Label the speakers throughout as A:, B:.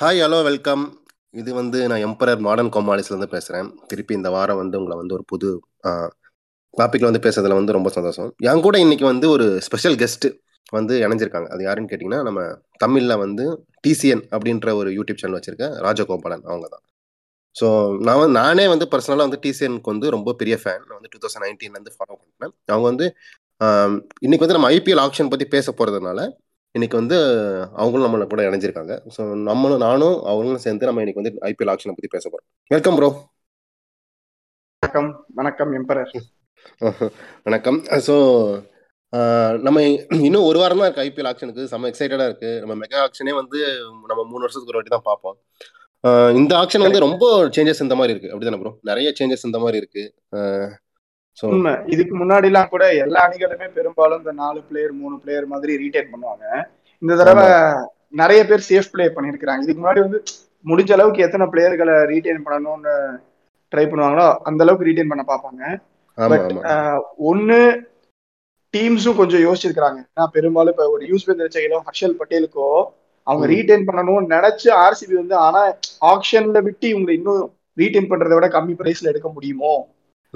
A: Hi hello welcome இது வந்து நான் எம்பரர் மாடர்ன் காமாலிஸ்லேருந்து பேசுகிறேன் திருப்பி இந்த வாரம் வந்து உங்களை வந்து ஒரு புது டாப்பிக்கில் வந்து பேசுறதுல வந்து ரொம்ப சந்தோஷம். என் கூட இன்னைக்கு வந்து ஒரு ஸ்பெஷல் கெஸ்ட் வந்து இணைஞ்சிருக்காங்க. அது யாருன்னு கேட்டிங்கன்னா நம்ம தமிழில் வந்து டிசிஎன் அப்படின்ற ஒரு யூடியூப் சேனல் வச்சுருக்கேன் ராஜகோபாலன் அவங்க தான் ஸோ நான் வந்து நானே வந்து பர்சனலாக வந்து டிசிஎனுக்கு வந்து ரொம்ப பெரிய ஃபேன் நான் வந்து டூ தௌசண்ட் நைன்டீன்லேருந்து ஃபாலோ பண்ணுறேன் அவங்க வந்து இன்றைக்கி இன்னைக்கு வந்து நம்ம ஐபிஎல் ஆக்ஷன் பற்றி பேச போகிறதுனால இன்னைக்கு வந்து அவங்களும் நம்மள கூட இணைஞ்சிருக்காங்க. ஸோ நம்மளும் நானும் அவங்களும் சேர்ந்து நம்ம இன்னைக்கு வந்து ஐபிஎல் ஆக்ஷனை பற்றி பேச போகிறோம் வெல்கம் ப்ரோ
B: வணக்கம். வணக்கம் எம்பரர்
A: வணக்கம். ஸோ நம்ம இன்னும் ஒரு வாரம் தான் இருக்கு ஐபிஎல் ஆக்ஷனுக்கு செம்ம எக்ஸைட்டடாக இருக்கு. நம்ம மெகா ஆக்ஷனே வந்து நம்ம மூணு வருஷத்துக்கு ஒரு வாட்டி தான் பார்ப்போம். இந்த ஆக்ஷன் வந்து ரொம்ப சேஞ்சஸ் இந்த மாதிரி இருக்கு. அப்படிதானே ப்ரோ நிறைய சேஞ்சஸ் இந்த மாதிரி இருக்கு.
B: உண்மை. இதுக்கு முன்னாடி எல்லாம் கூட எல்லா அணிகளுமே பெரும்பாலும் இந்த நாலு பிளேயர் மூணு பிளேயர் மாதிரி ரீடைன் பண்ணுவாங்க. இந்த தடவை நிறைய பேர் சேஃப் பிளே பண்ணிருக்காங்க இதுக்கு முன்னாடி வந்து முடிஞ்ச அளவுக்கு எத்தனை பிளேயர்களை ரீடைன் பண்ணணும்னு ட்ரை பண்ணுவாங்களோ அந்த அளவுக்கு ரீடைன் பண்ண பார்ப்பாங்க. பட் ஒன்னு டீம்ஸும் கொஞ்சம் யோசிச்சிருக்காங்க நான் பெரும்பாலும் இப்ப ஒரு யூஸ்வேந்தர் செயலோ ஹர்ஷல் பட்டேலுக்கோ அவங்க. ரீடைன் பண்ணணும்னு நினைச்சு ஆர்சிபி வந்து ஆனா ஆக்ஷன்ல விட்டு இவங்க இன்னும் ரீடைன் பண்றதை விட கம்மி பிரைஸ்ல எடுக்க முடியுமோ?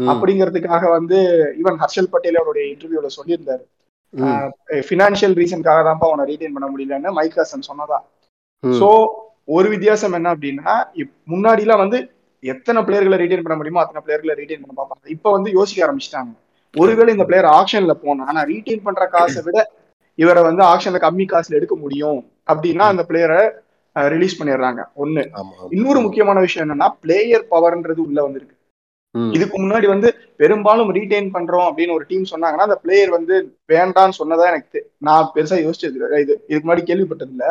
B: அப்படிங்கிறதுக்காக வந்து ஈவன் ஹர்ஷல் பட்டேல் அவருடைய இன்டர்வியூல சொல்லியிருந்தாரு. பினான்சியல் ரீசனுக்காக தான்ப்பா அவனை ரீடைன் பண்ண முடியலன்னு மைக் ஹாசன் சொன்னதா. சோ ஒரு வித்தியாசம் என்ன அப்படின்னா இப்- முன்னாடிலாம் வந்து எத்தனை பிளேயர்களை ரீடைன் பண்ண முடியுமோ அத்தனை பிளேயர்களை ரீடைன் பண்ண பார்ப்பாங்க. இப்ப வந்து யோசிக்க ஆரம்பிச்சிட்டாங்க. ஒருவேளை இந்த பிளேயர் ஆக்ஷன்ல போனா ஆனா ரீடைன் பண்ற காசை விட இவரை வந்து ஆக்ஷன்ல கம்மி காசுல எடுக்க முடியும் அப்படின்னா அந்த பிளேயரை ரிலீஸ் பண்ணிடுறாங்க. ஒண்ணு. இன்னொரு முக்கியமான விஷயம் என்னன்னா பிளேயர் பவர்ன்றது உள்ள வந்திருக்கு. இதுக்கு முன்னாடி வந்து பெரும்பாலும் ரீடைன் பண்றோம் அப்படின்னு ஒரு டீம் சொன்னாங்கன்னா அந்த பிளேயர் வந்து வேண்டான்னு சொன்னதா எனக்கு நான் பெருசா யோசிச்சது. இது இதுக்கு முன்னாடி கேள்விப்பட்டது இல்ல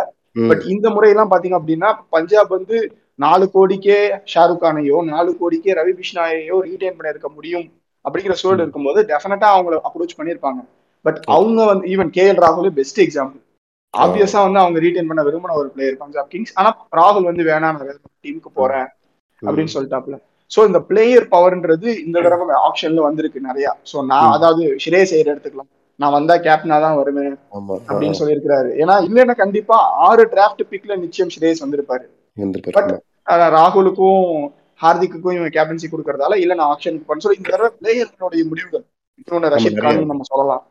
B: பட் இந்த முறையெல்லாம் பாத்தீங்க அப்படின்னா பஞ்சாப் வந்து நாலு கோடிக்கே ஷாருக் கானையோ நாலு கோடிக்கே ரவி பிஷ்னாயையோ ரீடைன் பண்ணிருக்க முடியும் அப்படிங்கிற சூழல். இருக்கும்போது டெஃபினட்டா அவங்கள அப்ரோச் பண்ணிருப்பாங்க பட் அவங்க வந்து ஈவன் கே எல் ராகுல் பெஸ்ட் எக்ஸாம்பிள் ஆப்வியஸா வந்து அவங்க ரீடைன் பண்ண விரும்பின ஒரு பிளேயர் பஞ்சாப் கிங்ஸ். ஆனா ராகுல் வந்து வேணாம் டீமுக்கு போறேன் அப்படின்னு சொல்லிட்டாப்ல. சோ இந்த பிளேயர் பவர்ன்றது இந்த தடவை ஆப்ஷன்ல வந்திருக்கு நிறைய. சோ நான்
A: ம்.
B: அதாவது ஷிரேஸ் ஐயர் எடுத்துக்கலாம். நான் வந்தா கேப்டனா தான் வருவேன் அப்படின்னு சொல்லியிருக்கிறாரு. ஏன்னா இல்லைன்னா கண்டிப்பா ஆறு டிராஃப்ட் பிக்ல நிச்சயம் ஷிரேஸ் வந்திருப்பாரு. பட் ராகுலுக்கும் ஹார்திக்குக்கும் இவங்க கேப்டன்சி கொடுக்கறதால இல்ல நான் ஆப்ஷனுக்கு பண்ண சொல்லி இந்த தடவை பிளேயர்களுடைய முடிவுகள். இன்னொன்னு ரஷித் கான் நம்ம சொல்லலாம்.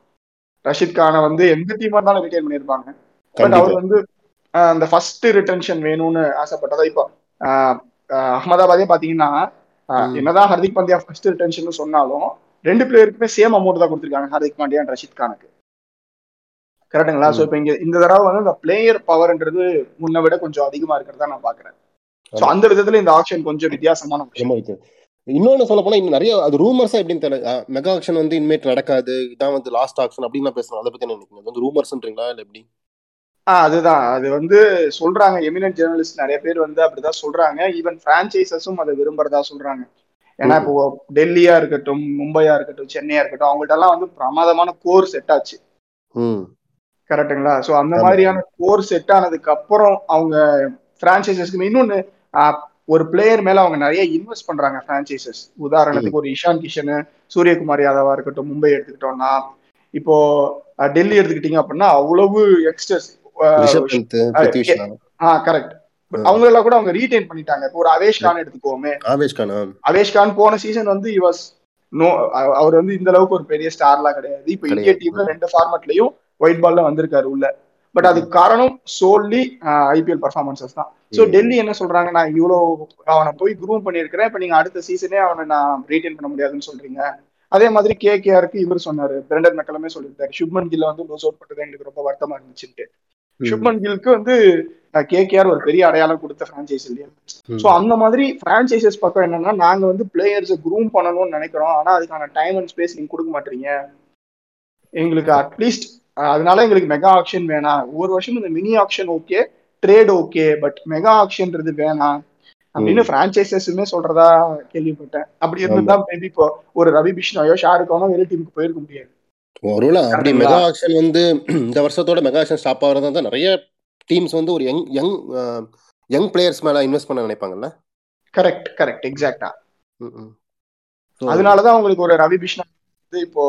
B: ரஷித் கானை வந்து எந்த டீமா இருந்தாலும் ரிட்டைன் பண்ணிருப்பாங்க பட் அவர் வந்து அந்த ஃபர்ஸ்ட் ரிட்டன்ஷன் வேணும்னு ஆசைப்பட்டதா இப்போ அகமதாபாதே பாத்தீங்கன்னா. என்னதான் ஹர்திக் பாண்டியா ஃபர்ஸ்ட் ரிட்டன்ஷன் சொன்னாலும் ரெண்டு பிளேயருக்குமே சேம் அமௌண்ட் தான் கொடுத்துருக்காங்க ஹர்திக் பாண்டியா and ரஷித் கானுக்கு. கரெக்டுங்களா. சோ இப்போ இங்க இந்த தடவை வந்து இந்த பிளேயர் பவர்ன்றது முன்ன விட கொஞ்சம் அதிகமா இருக்கிறதா நான் பாக்குறேன். சோ
A: ஆமா.
B: அந்த விதத்துல இந்த ஆப்ஷன் கொஞ்சம் வித்தியாசமான விஷயம்.
A: இன்னொன்னு சொல்ல போனா இன்னும் நிறைய அது ரூமர்ஸா எப்படின்னு தெரியல. மெகா ஆக்ஷன் வந்து இனிமேட் நடக்காது. இதான் வந்து லாஸ்ட் ஆக்ஷன் அப்படின்னு பேசுறாங்க அதை பத்தி என்ன நினைக்கிறீங்க? அது வந்து ரூமர்ஸ்ன்றீங்களா இல்ல எப்படி?
B: அதுதான். அது வந்து சொல்றாங்க. எமினன்ட் ஜேர்னலிஸ்ட் நிறைய பேர் வந்து அப்படிதான் சொல்றாங்க. ஈவன் பிரான்ச்சைசஸும் அதை விரும்புறதா சொல்றாங்க. ஏன்னா. இப்போ டெல்லியா இருக்கட்டும் மும்பையா இருக்கட்டும் சென்னையா இருக்கட்டும் அவங்கள்ட்ட எல்லாம் வந்து பிரமாதமான கோர் செட் ஆச்சு.
A: ம்.
B: கரெக்ட்டுங்களா? சோ அந்த. மாதிரியான கோர் செட் ஆனதுக்கு அப்புறம் அவங்க பிரான்ச்சைசஸ்க்கு இன்னொன்னு ஆஹ், ஒரு பிளேயர் மேல அவங்க நிறைய இன்வெஸ்ட் பண்றாங்க பிரான்ச்சைசஸ் உதாரணத்துக்கு ஒரு இஷான் கிஷன் சூரியகுமார் யாதவா இருக்கட்டும் மும்பை எடுத்துக்கிட்டோம்னா இப்போ டெல்லி எடுத்துக்கிட்டீங்க அப்படின்னா அவ்வளவு யங்ஸ்டர்ஸ் கரெக்ட் அவங்க எல்லாம் கூட அவங்க ரீடைன் பண்ணிட்டாங்க. ஒரு அவேஷ் கான் எடுத்துக்கோமே.
A: ஆவேஷ் கானா
B: அவேஷ் கான் போன சீசன் வந்து இவாஸ் நோ அவர் வந்து இந்த அளவுக்கு ஒரு பெரிய ஸ்டார்லாம் கிடையாது. இப்போ இந்திய. டீம்ல ரெண்டு ஃபார்மட்லயும் ஒயிட் பால்ல வந்திருக்காரு உள்ள. பட் அதுக்கு காரணம் சோல்லி ஐபிஎல் பர்ஃபார்மன்சஸ் தான். சோ. டெல்லி என்ன சொல்றாங்க? நான் இவ்வளவு அவனை போய் குரூம் பண்ணியிருக்கிறேன். இப்ப நீங்க அடுத்த சீசனே அவனை நான் ரீடைன் பண்ண முடியாதுன்னு சொல்றீங்க. அதே மாதிரி கேகேஆருக்கு இவர் சொன்னாரு. பிரண்டன் மெக்கலமே சொல்லியிருக்காரு சுப்மன் கில்ல வந்து லூஸ் அவுட் பண்ணது எங்களுக்கு ரொம்ப வருத்தமா இருந்துச்சுட்டு
A: ம்.
B: சுப்மன் கில்க்கு வந்து கேகேஆர் ஒரு பெரிய அடையாளம் கொடுத்த பிரான்ச்சைஸ் இல்லையா. சோ அந்த மாதிரி பிரான்ச்சைசஸ் பக்கம் என்னன்னா நாங்க வந்து பிளேயர்ஸ் குரூம் பண்ணணும்னு நினைக்கிறோம். ஆனா அதுக்கான டைம் அண்ட் ஸ்பேஸ் நீங்க கொடுக்க மாட்டீங்க. எங்களுக்கு அட்லீஸ்ட் அதனால எங்களுக்கு மெகா ஆக்ஷன் வேணாம். ஒவ்வொரு வருஷமும் இந்த mini auction okay trade okay but mega ஆக்ஷன்ன்றது வேணாம். அப்படின்னு பிரான்ச்சைசஸுமே சொல்றதா கேள்விப்பட்டேன். அப்படி இருந்திருந்தா மேபி இப்போ ஒரு ரவி பிஷ்னாயோ ஷாருக்கானோ வெளி டீமுக்கு போயிருக்க முடியாது.
A: ஒருவேளை அப்படி? மெகா ஆக்ஷன் வந்து இந்த வருஷத்தோட மெகா ஆக்ஷன் ஸ்டாப் ஆகிறதா தான் நிறைய டீம்ஸ் வந்து ஒரு யங் யங் யங் பிளேயர்ஸ் மேல இன்வெஸ்ட் பண்ண நினைப்பாங்கல்ல?
B: கரெக்ட் கரெக்ட் எக்ஸாக்டா அதனாலதான் உங்களுக்கு ஒரு ரவி பிஷ்னா வந்து இப்போ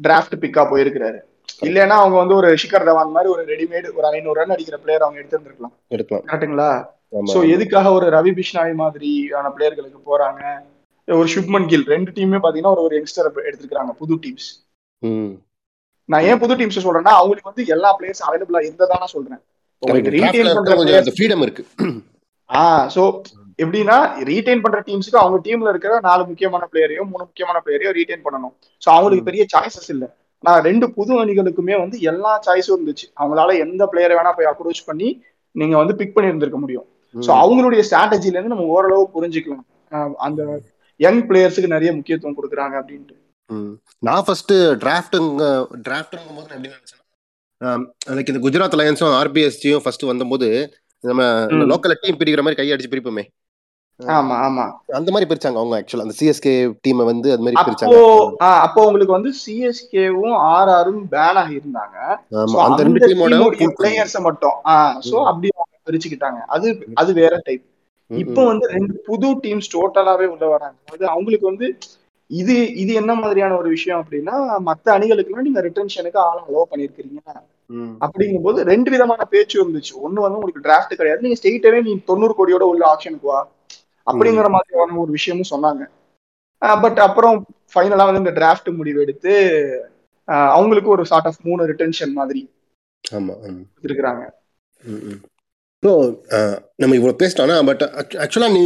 B: டிராஃப்ட் பிக்கா போயிருக்கிறாரு. இல்லைன்னா அவங்க வந்து ஒரு ஷிகர் தவான் மாதிரி ஒரு ரெடிமேட் ஒரு ஐநூறு ரன் அடிக்கிற பிளேயர் அவங்க எடுத்திருந்திருக்கலாம்.
A: எடுக்கலாம்.
B: கரெக்ட்டுங்களா? சோ எதுக்காக ஒரு ரவி பிஷ்னாய் மாதிரியான பிளேயர்களுக்கு போறாங்க? ஒரு சுப்மன் கில் ரெண்டு டீமே பாத்தீங்கன்னா ஒரு ஒரு யங்ஸ்டர் எடுத்திருக்காங்க புது டீம்ஸ் நான் ஏன் புது டீம்ஸ் சொல்றேன்னா அவங்களுக்கு வந்து எல்லா பிளேயர்ஸ் அவைலபிளா இருந்ததா நான் சொல்றேன். உங்களுக்கு. ரீடைன் பண்ற
A: ஃப்ரீடம் இருக்கு.
B: ஆ சோ எப்படின்னா ரீடைன் பண்ற டீம்ஸ்க்கு அவங்க டீம்ல இருக்கிற நாலு முக்கியமான பிளேயரையோ மூணு முக்கியமான பிளேயரையோ ரீடைன் பண்ணணும். சோ அவங்களுக்கு. பெரிய சாய்ஸஸ் இல்ல. நான் ரெண்டு புது அணிகளுக்குமே வந்து எல்லா சாய்ஸும் இருந்துச்சு. அவங்களால எந்த பிளேயரை வேணா போய் அப்ரோச் பண்ணி நீங்க வந்து பிக் பண்ணி இருந்திருக்க முடியும் சோ அவங்களுடைய ஸ்ட்ராட்டஜில இருந்து நம்ம ஓரளவு புரிஞ்சுக்கலாம். அந்த யங் பிளேயர்ஸுக்கு நிறைய முக்கியத்துவம் கொடுக்குறாங்க அப்படின்ட்டு.
A: நான் ஃபர்ஸ்ட் டிராஃப்ட்டுங்க டிராஃப்ட்டுங்கும் போது எப்படி நினைச்சேன்னா லைக் இந்த குஜராத் லயன்ஸும் ஆர்பிஎஸ்டியும் ஃபர்ஸ்ட் வந்தபோது நம்ம
B: ம்.
A: லோக்கல்ல டீம் பிரிக்கிற மாதிரி கையடிச்சு பிரிப்போமே.
B: ஆமா ஆமா.
A: அந்த மாதிரி பிரிச்சாங்க அவங்க ஆக்சுவலா அந்த சிஎஸ்கே டீமை வந்து அது மாதிரி பிரிச்சாங்க.
B: அப்போ உங்களுக்கு வந்து சிஎஸ்கேவும் ஆர்ஆரும் பேன் ஆகி இருந்தாங்க
A: அந்த ரெண்டு டீமோட
B: பிளேயர்ஸ் மட்டும் சோ. அப்படி பிரிச்சுக்கிட்டாங்க. அது அது வேற டைப் இப்போ வந்து ரெண்டு புது டீம்ஸ் டோட்டலாவே உள்ள வராங்க. அது அவங்களுக்கு வந்து இது இது என்ன மாதிரியான ஒரு விஷயம் அப்படின்னா மத்த அணிகளுக்குலாம் நீங்க ரிட்டன்ஷனுக்கு ஆள் அலோவ் பண்ணிருக்கீங்க அப்படிங்கும்போது ரெண்டு விதமான பேச்சு இருந்துச்சு. ஒண்ணு வந்து உங்களுக்கு டிராஃப்ட் கிடையாது. நீங்க ஸ்டேட்டவே நீ தொண்ணூறு கோடியோட உள்ள ஆப்ஷனுக்கு வா. அப்படிங்கிற மாதிரியான ஒரு விஷயமும் சொன்னாங்க. பட் அப்புறம் ஃபைனலா வந்து இந்த டிராஃப்ட் முடிவு எடுத்து அவங்களுக்கு ஒரு சார்ட் ஆஃப் மூணு ரிட்டன்ஷன் மாதிரி இருக்கிறாங்க
A: ஸோ நம்ம இவ்வளோ பேசிட்டோம்னா பட் ஆக்சுவலாக நீ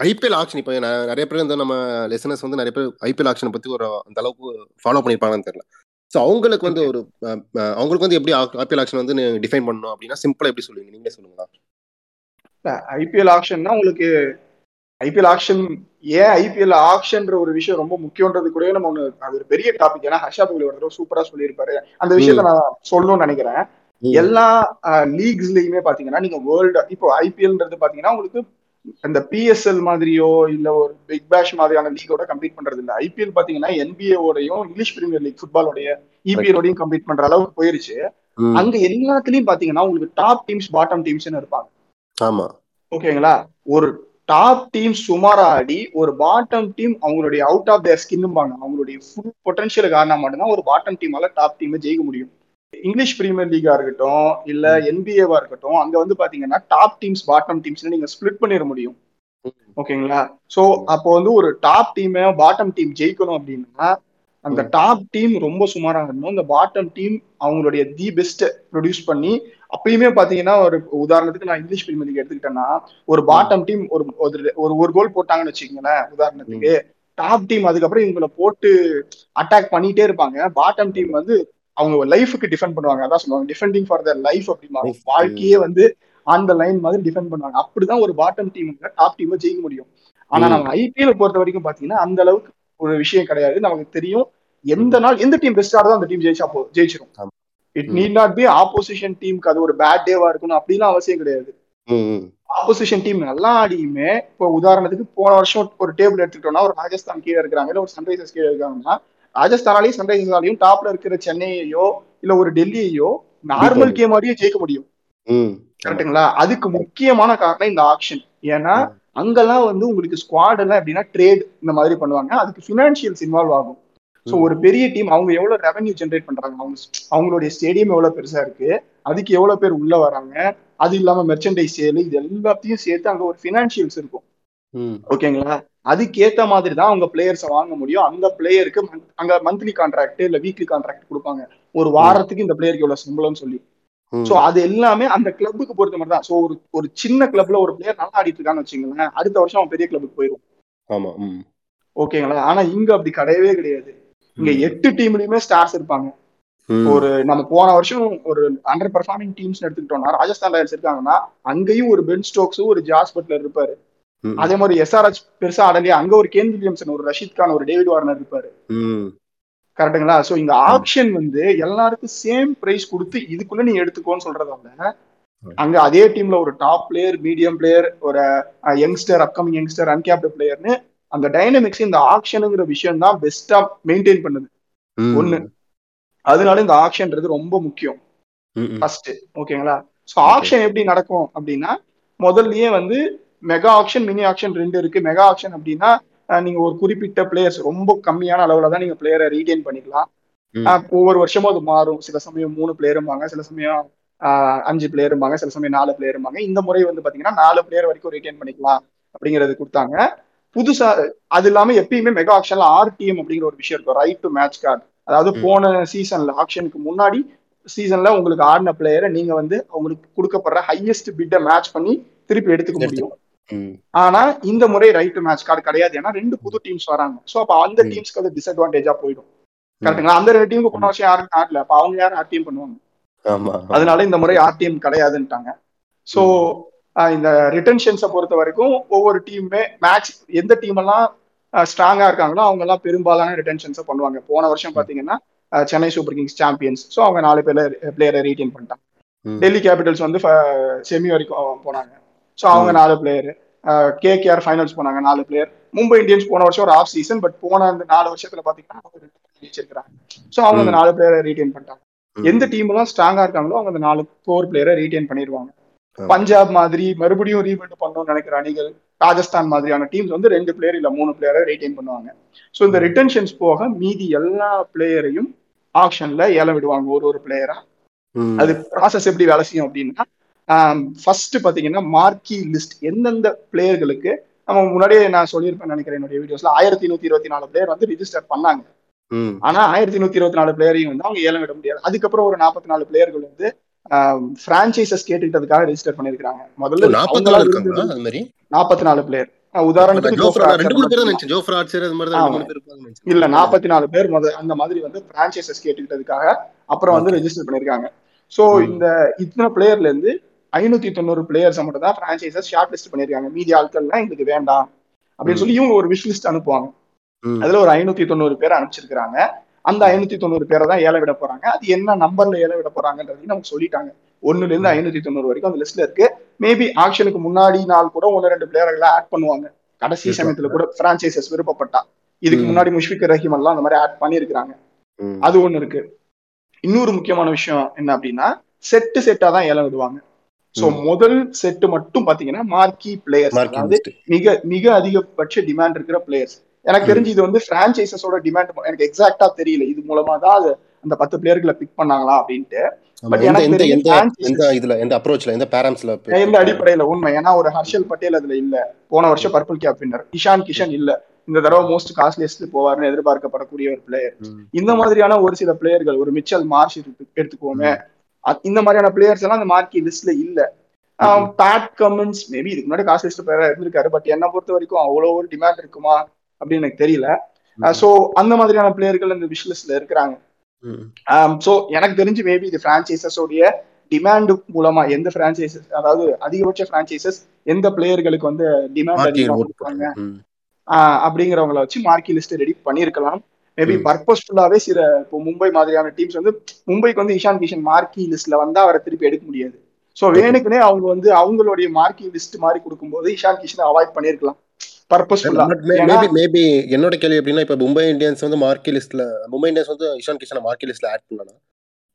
A: ஐபிஎல் ஆக்ஷன் இப்போ நிறைய பேர் வந்து நம்ம லெசனர்ஸ் வந்து நிறைய பேர் ஐபிஎல் ஆக்ஷனை பற்றி ஒரு அந்த அளவுக்கு ஃபாலோ பண்ணியிருப்பாங்கன்னு தெரியல. ஸோ அவங்களுக்கு வந்து ஒரு அவங்களுக்கு வந்து எப்படி ஐபிஎல் ஆக்ஷன் வந்து டிஃபைன் பண்ணணும் அப்படின்னா சிம்பிளாக எப்படி சொல்லுவீங்க? நீங்களே சொல்லுங்களா?
B: ஐபிஎல் ஆக்ஷன்னா உங்களுக்கு ஐபிஎல் ஆக்ஷன் ஏன் ஐபிஎல் ஆக்ஷன்ற ஒரு விஷயம் ரொம்ப முக்கியன்றது கூட நம்ம ஒண்ணு அது ஒரு பெரிய டாபிக் ஏன்னா ஹர்ஷா பகுலி ஒரு தடவை சூப்பரா சொல்லியிருப்பாரு. அந்த விஷயத்த நான் சொல்லணும்னு நினைக்கிறேன். எல்லா லீக்ஸ்லயுமே பாத்தீங்கன்னா நீங்க வேர்ல்டு இப்போ ஐபிஎல்ன்றது பாத்தீங்கன்னா உங்களுக்கு இந்த பிஎஸ்எல் மாதிரியோ இல்ல ஒரு பிக் பேஷ் மாதிரியான லீகோட கம்ப்ளீட் பண்றது இல்ல. ஐபிஎல் பாத்தீங்கன்னா NBA ஓடையும் இங்கிலீஷ் பிரீமியர் லீக் ஃபுட்பாலோடைய இபிஎலோடையும் கம்ப்ளீட் பண்ற அளவுக்கு போயிருச்சு. அங்க எல்லாத்துலயும் பாத்தீங்கன்னா உங்களுக்கு டாப் டீம்ஸ் பாட்டம் டீம்ஸ்னு இருப்பாங்க.
A: ஆமா.
B: ஓகேங்களா? ஒரு டாப் டீம் சுமாரா ஆடி ஒரு பாட்டம் டீம் அவங்களுடைய அவுட் ஆஃப் தேர் ஸ்கின்னுபாங்க அவங்களுடைய ஃபுல் பொட்டன்ஷியல் காரணம் மட்டும்தான் ஒரு பாட்டம் டீமால டாப் டீமை ஜெயிக்க முடியும். இங்கிலீஷ் பிரீமியர் லீகா இருக்கட்டும் இல்ல என்பிஏவா இருக்கட்டும் அங்க வந்து பாத்தீங்கன்னா டாப் டீம்ஸ் பாட்டம் டீம்ஸ் நீங்க ஸ்பிளிட் பண்ணிட முடியும். ஓகேங்களா? சோ அப்போ வந்து ஒரு டாப் டீம் பாட்டம் டீம் ஜெயிக்கணும் அப்படின்னா அந்த டாப் டீம் ரொம்ப சுமாரா இருக்கணும். இந்த பாட்டம் டீம் அவங்களுடைய தி பெஸ்ட் ப்ரொடியூஸ் பண்ணி அப்பயுமே பாத்தீங்கன்னா ஒரு உதாரணத்துக்கு நான் இங்கிலீஷ் பிரீமியர் லீக் எடுத்துக்கிட்டேன்னா ஒரு பாட்டம் டீம் ஒரு ஒரு- ஒரு ஒரு கோல் போட்டாங்கன்னு வச்சுக்கோங்களேன் உதாரணத்துக்கு. டாப் டீம் அதுக்கப்புறம் இவங்களை போட்டு அட்டாக் பண்ணிட்டே இருப்பாங்க. பாட்டம் டீம் வந்து அவங்க லைஃபுக்கு டிஃபெண்ட் பண்ணுவாங்க. அதான் சொல்லுவாங்க defending for the life
A: Life.
B: வாழ்க்கையே வந்து ஆன் த லைன் மாதிரி டிஃபெண்ட் பண்ணுவாங்க. அப்படிதான் ஒரு பாட்டம் டீம் டாப் டீமை ஜெயிக்க முடியும். ஆனா. நம்ம ஐபிஎல் பொறுத்த வரைக்கும் பாத்தீங்கன்னா அந்த அளவுக்கு ஒரு விஷயம் கிடையாது. நமக்கு தெரியும் எந்த நாள் எந்த டீம் பெஸ்ட் ஆடுதோ அந்த டீம் ஜெயிச்சா போ ஜெயிச்சிரும்.
A: ஆமா.
B: It need not be opposition டீமுக்கு அது ஒரு பேட் டேவா இருக்கணும் அப்படிலாம் அவசியம் கிடையாது. ஆப்போசிஷன் டீம் நல்லா ஆடியுமே இப்போ உதாரணத்துக்கு போன வருஷம் ஒரு டேபிள் எடுத்துக்கிட்டோம்னா ஒரு ராஜஸ்தான் கீழே இருக்காங்க இல்ல ஒரு சன்ரைசர்ஸ் கீழே இருக்காங்கன்னா ராஜஸ்தானாலையும் சன்ரைசர்ஸாலையும் டாப்ல இருக்கிற சென்னையையோ இல்ல ஒரு டெல்லியையோ நார்மல் கேம் ஆடியே ஜெயிக்க முடியும்.
A: ம்.
B: கரெக்ட்டுங்களா அதுக்கு முக்கியமான காரணம் இந்த ஆக்ஷன் ஏன்னா அங்கெல்லாம் வந்து உங்களுக்கு ஸ்குவாட் எல்லாம் எப்படின்னா ட்ரேட் இந்த மாதிரி பண்ணுவாங்க. அதுக்கு ஃபினான்ஷியல்ஸ் இன்வால்வ் ஆகும். ஸோ. ஒரு பெரிய டீம் அவங்க எவ்வளவு ரெவன்யூ ஜென்ரேட் பண்றாங்க? அவங்க அவங்களுடைய ஸ்டேடியம் எவ்வளவு பெருசா இருக்கு? அதுக்கு எவ்வளவு பேர் உள்ள வராங்க? அது இல்லாம மெர்ச்சன்டைஸ் சேல் இது எல்லாத்தையும் சேர்த்து அங்க ஒரு ஃபினான்ஷியல்ஸ் இருக்கும். ஓகேங்களா அதுக்கேத்த மாதிரி தான் அவங்க பிளேயர்ஸை வாங்க முடியும் அந்த பிளேயருக்கு அங்க மந்த்லி கான்ட்ராக்ட் இல்ல வீக்லி கான்ட்ராக்ட் கொடுப்பாங்க ஒரு வாரத்துக்கு இந்த பிளேயருக்கு இவ்வளவு சம்பளம்னு சொல்லி. சோ அது எல்லாமே அந்த கிளப்புக்கு பொறுத்த மாதிரி தான் சோ ஒரு ஒரு சின்ன கிளப்ல ஒரு பிளேயர் நல்லா ஆடிட்டு இருக்கான்னு வச்சுங்களேன் அடுத்த வருஷம் அவன் பெரிய கிளப்புக்கு போயிடும்
A: ஆமா.
B: ஓகேங்களா ஆனா இங்க அப்படி கிடையவே கிடையாது இங்க. எட்டு டீம்லயுமே ஸ்டார்ஸ் இருப்பாங்க. ஒரு நம்ம போன வருஷம் ஒரு அண்டர் பெர்ஃபார்மிங் டீம்ஸ் எடுத்துக்கிட்டோம்னா ராஜஸ்தான் ராயல்ஸ் இருக்காங்கன்னா அங்கேயும் ஒரு பென் ஸ்டோக்ஸும் ஒரு ஜாஸ் பட்லர் இருப்பாரு. அதே மாதிரி எஸ்ஆர்எச் பெருசா ஆடலையே அங்க ஒரு கேன் வில்லியம்சன் ஒரு ரஷீத் கான் ஒரு டேவிட் வார்னர் இருப்பாரு.
A: ம்.
B: கரெக்ட்டுங்களா சோ இங்க ஆப்ஷன் வந்து எல்லாருக்கும் சேம் பிரைஸ் கொடுத்து இதுக்குள்ள நீ எடுத்துக்கோன்னு சொல்றதால அங்க அதே டீம்ல ஒரு டாப் பிளேயர் மீடியம் பிளேயர் ஒரு யங்ஸ்டர் அப்கமிங் யங்ஸ்டர் அன்கேப்டு பிளேயர்னு அந்த டைனமிக்ஸ் இந்த ஆக்ஷனுங்கிற விஷயம் தான் பெஸ்டா மெயின்டைன் பண்ணுது. ஒண்ணு. அதனால இந்த ஆக்ஷன்ன்றது ரொம்ப முக்கியம். ஃபர்ஸ்ட் ஓகேங்களா சோ ஆக்ஷன் எப்படி நடக்கும் அப்படின்னா முதல்லயே வந்து மெகா ஆக்ஷன் மினி ஆக்ஷன் ரெண்டு இருக்கு. மெகா ஆக்ஷன் அப்படின்னா நீங்க ஒரு குறிப்பிட்ட பிளேயர்ஸ் ரொம்ப கம்மியான அளவுல தான் நீங்க பிளேயரை ரீடைன் பண்ணிக்கலாம். ஒவ்வொரு வருஷமும் அது மாறும். சில சமயம் மூணு பிளேயரும்பாங்க சில சமயம் அஞ்சு பிளேயரும்பாங்க சில சமயம் நாலு பிளேயரும்பாங்க இந்த முறை வந்து பாத்தீங்கன்னா நாலு பிளேயர் வரைக்கும் ரிட்டைன் பண்ணிக்கலாம் அப்படிங்கறது கொடுத்தாங்க. புதுசா அது இல்லாம எப்பயுமே மெகா ஆக்ஷன்ல ஆர்டிஎம் அப்படிங்கிற ஒரு விஷயம் இருக்கும். ரைட் டு மேட்ச் கார்டு அதாவது. போன சீசன்ல ஆக்ஷனுக்கு முன்னாடி சீசன்ல உங்களுக்கு ஆடின பிளேயரை நீங்க வந்து அவங்களுக்கு கொடுக்கப்படுற ஹையஸ்ட் பிட்டை மேட்ச் பண்ணி திருப்பி எடுத்துக்க
A: எடுத்து-
B: முடியும். ஆனா இந்த முறை ரைட் டு மேட்ச் கார்டு கிடையாது. ஏன்னா ரெண்டு புது டீம்ஸ் வராங்க. சோ அப்ப அந்த. டீம்ஸ்க்கு அது டிஸ்அட்வான்டேஜா போயிடும்.
A: ம்.
B: கரெக்ட்டுங்களா? அந்த ரெண்டு டீமுக்கு போன வருஷம் யாரும் ஆடல அப்ப அவங்க யாரும் ஆர்டிஎம் பண்ணுவாங்க. அதனால இந்த முறை ஆர்டிஎம் கிடையாதுன்ட்டாங்க. சோ இந்த ரிட்டன்ஷன்ஸை பொறுத்த வரைக்கும் ஒவ்வொரு டீமுமே மேட்ச் எந்த டீம் எல்லாம் ஸ்ட்ராங்கா இருக்காங்களோ அவங்க எல்லாம் பெரும்பாலான ரிட்டன்ஷன்ஸை பண்ணுவாங்க. போன வருஷம் பாத்தீங்கன்னா Chennai Super Kings champions so அவங்க நாலு பேர்ல பிளேயரை ரீட்டைன் பண்ணிட்டாங்க. டெல்லி கேபிட்டல்ஸ் வந்து செமி வரைக்கும் போனாங்க. ஸோ அவங்க. நாலு பிளேயர் கேகேஆர் ஃபைனல்ஸ் போனாங்க நாலு பிளேயர் மும்பை இந்தியன்ஸ் போன வருஷம் ஒரு ஆஃப் சீசன் பட் போன அந்த நாலு வருஷத்துல பாத்தீங்கன்னா ஜெயிச்சிருக்காங்க ஸோ அவங்க அந்த. நாலு பிளேயரை ரீட்டைன் பண்ணிட்டாங்க. எந்த டீம் எல்லாம் ஸ்ட்ராங்கா இருக்காங்களோ அவங்க அந்த நாலு கோர் பிளேயரை ரீட்டைன் பண்ணிடுவாங்க. பஞ்சாப் மாதிரி மறுபடியும் ரீபில்ட் பண்ணணும்னு நினைக்கிற அணிகள் ராஜஸ்தான் மாதிரியான டீம்ஸ் வந்து ரெண்டு பிளேயர் இல்ல மூணு பிளேயரை ரீட்டைன் பண்ணுவாங்க ஸோ இந்த. ரிட்டன்ஷன்ஸ் போக மீதி எல்லா பிளேயரையும் ஆப்ஷன்ல ஏலம் விடுவாங்க ஒரு ஒரு பிளேயரா. அது ப்ராசஸ் எப்படி வேலை செய்யும் அப்படின்னா ஃபர்ஸ்ட் பாத்தீங்கன்னா மார்க்கி லிஸ்ட் எந்தெந்த பிளேயர்களுக்கு நம்ம முன்னாடியே நான் சொல்லியிருப்பேன் நினைக்கிறேன் என்னுடைய வீடியோஸ்ல ஆயிரத்தி நூத்தி இருபத்தி நாலு பிளேயர் வந்து ரிஜிஸ்டர் பண்ணாங்க. ஆனா ஆயிரத்தி நூத்தி இருபத்தி நாலு பிளேயரையும் வந்து அவங்க ஏலம் விட முடியாது. அதுக்கப்புறம் ஒரு நாற்பத்தி நாலு பிளேயர்கள் வந்து பிரான்ச்சைசஸ் கேட்டுக்கிட்டதுக்காக ரெஜிஸ்டர் பண்ணிருக்காங்க முதல்ல
A: நாற்பத்தி நாலு
B: பிளேயர் உதாரணத்துக்கு. இல்ல நாற்பத்தி நாலு பேர் முத அந்த மாதிரி வந்து பிரான்ச்சைசஸ் கேட்டுக்கிட்டதுக்காக அப்புறம் வந்து. ரெஜிஸ்டர் பண்ணிருக்காங்க சோ. இந்த இத்தனை பிளேயர்ல இருந்து ஐநூத்தி தொண்ணூறு பிளேயர்ஸ் மட்டும் தான் பிரான்ச்சைசஸ் ஷார்ட் லிஸ்ட் பண்ணிருக்காங்க மீதி ஆட்கள்லாம் எங்களுக்கு வேண்டாம். அப்படின்னு. சொல்லி இவங்க ஒரு விஷ் லிஸ்ட் அனுப்புவாங்க. அதுல ஒரு ஐநூத்தி தொண்ணூறு பேர் அனுப்பிச்சிருக்காங்க அந்த ஐநூத்தி தொண்ணூறு பேரை தான் ஏலம் விட போறாங்க. அது என்ன நம்பர்ல ஏலம் விட போறாங்கன்றதையும் நமக்கு சொல்லிட்டாங்க. ஒண்ணுல இருந்து. ஐநூத்தி தொண்ணூறு வரைக்கும் அந்த லிஸ்ட்ல இருக்கு. மேபி ஆக்ஷனுக்கு முன்னாடி நாள் கூட ஒன்னு ரெண்டு பிளேயர்களை ஆட் பண்ணுவாங்க. கடைசி. சமயத்துல கூட பிரான்ச்சைசஸ் விருப்பப்பட்டா. இதுக்கு. முன்னாடி முஷ்பிக் ரஹீம் எல்லாம் அந்த மாதிரி ஆட் பண்ணிருக்காங்க
A: ம்.
B: அது ஒண்ணு இருக்கு. இன்னொரு முக்கியமான விஷயம் என்ன அப்படின்னா செட்டு செட்டா தான் ஏலம் விடுவாங்க. சோ. முதல் செட்டு மட்டும் பாத்தீங்கன்னா மார்க்கி பிளேயர்ஸ் அதாவது. மிக மிக அதிகபட்ச டிமாண்ட் இருக்கிற பிளேயர்ஸ் எனக்கு. தெரிஞ்சு இது வந்து பிரான்ச்சைசஸோட டிமாண்ட் எனக்கு எக்ஸாக்டா தெரியல. இது மூலமா தான் அந்த பத்து பிளேயர்களை பிக் பண்ணாங்களா அப்படின்ட்டு.
A: எந்த
B: அடிப்படையில? உண்மை. ஏன்னா ஒரு ஹர்ஷல் பட்டேல் அதுல இல்ல. போன வருஷம் purple cap winner Ishan Kishan இல்ல. இந்த தடவை மோஸ்ட் காஸ்ட்லியஸ்ட் போவார்னு எதிர்பார்க்கப்படக்கூடிய ஒரு பிளேயர் இந்த மாதிரியான ஒரு சில பிளேயர்கள் ஒரு மிச்சல் மார்ஷ் எடுத்து- எடுத்துக்கோமே இந்த மாதிரியான பிளேயர்ஸ் எல்லாம் அந்த மார்க்கி லிஸ்ட்ல இல்ல. பேட் கமின்ஸ் மேபி இதுக்கு முன்னாடி காசு லிஸ்ட் பிளேயரா இருந்திருக்காரு பட் என்ன பொறுத்த வரைக்கும் அவ்வளவு ஒரு டிமாண்ட் இருக்குமா? அப்படின்னு எனக்கு தெரியல. சோ அந்த மாதிரியான பிளேயர்கள் இந்த விஷ் லிஸ்ட்ல இருக்கிறாங்க. சோ எனக்கு தெரிஞ்சு மேபி இது பிரான்ச்சைசஸோடைய டிமாண்ட் மூலமா எந்த பிரான்ச்சைசஸ் அதாவது அதிகபட்ச பிரான்ச்சைசஸ் எந்த பிளேயர்களுக்கு வந்து டிமாண்ட் அதிகமா கொடுப்பாங்க? ஆஹ் அப்படிங்கிறவங்கள வச்சு மார்க்கி லிஸ்ட் ரெடி பண்ணிருக்கலாம் மேபி. பர்பஸ்ஃபுல்லாவே சில இப்போ மும்பை மாதிரியான டீம்ஸ் வந்து மும்பைக்கு வந்து இஷான் கிஷன் மார்க்கி லிஸ்ட்ல வந்தா அவரை திருப்பி எடுக்க முடியாது. சோ வேணுக்குனே அவங்க வந்து அவங்களுடைய மார்க்கி லிஸ்ட் மாதிரி கொடுக்கும்போது இஷான் கிஷனை அவாய்ட் பண்ணிருக்கலாம்
A: மேபி என்னோட கேள்வி எப்படின்னா இப்ப மும்பை இந்தியன்ஸ் வந்து மார்க்கி லிஸ்ட்ல மும்பை இந்தியன்ஸ் வந்து இஷான் கிஷனை மார்க்கி லிஸ்ட்ல ஆட் பண்ணனா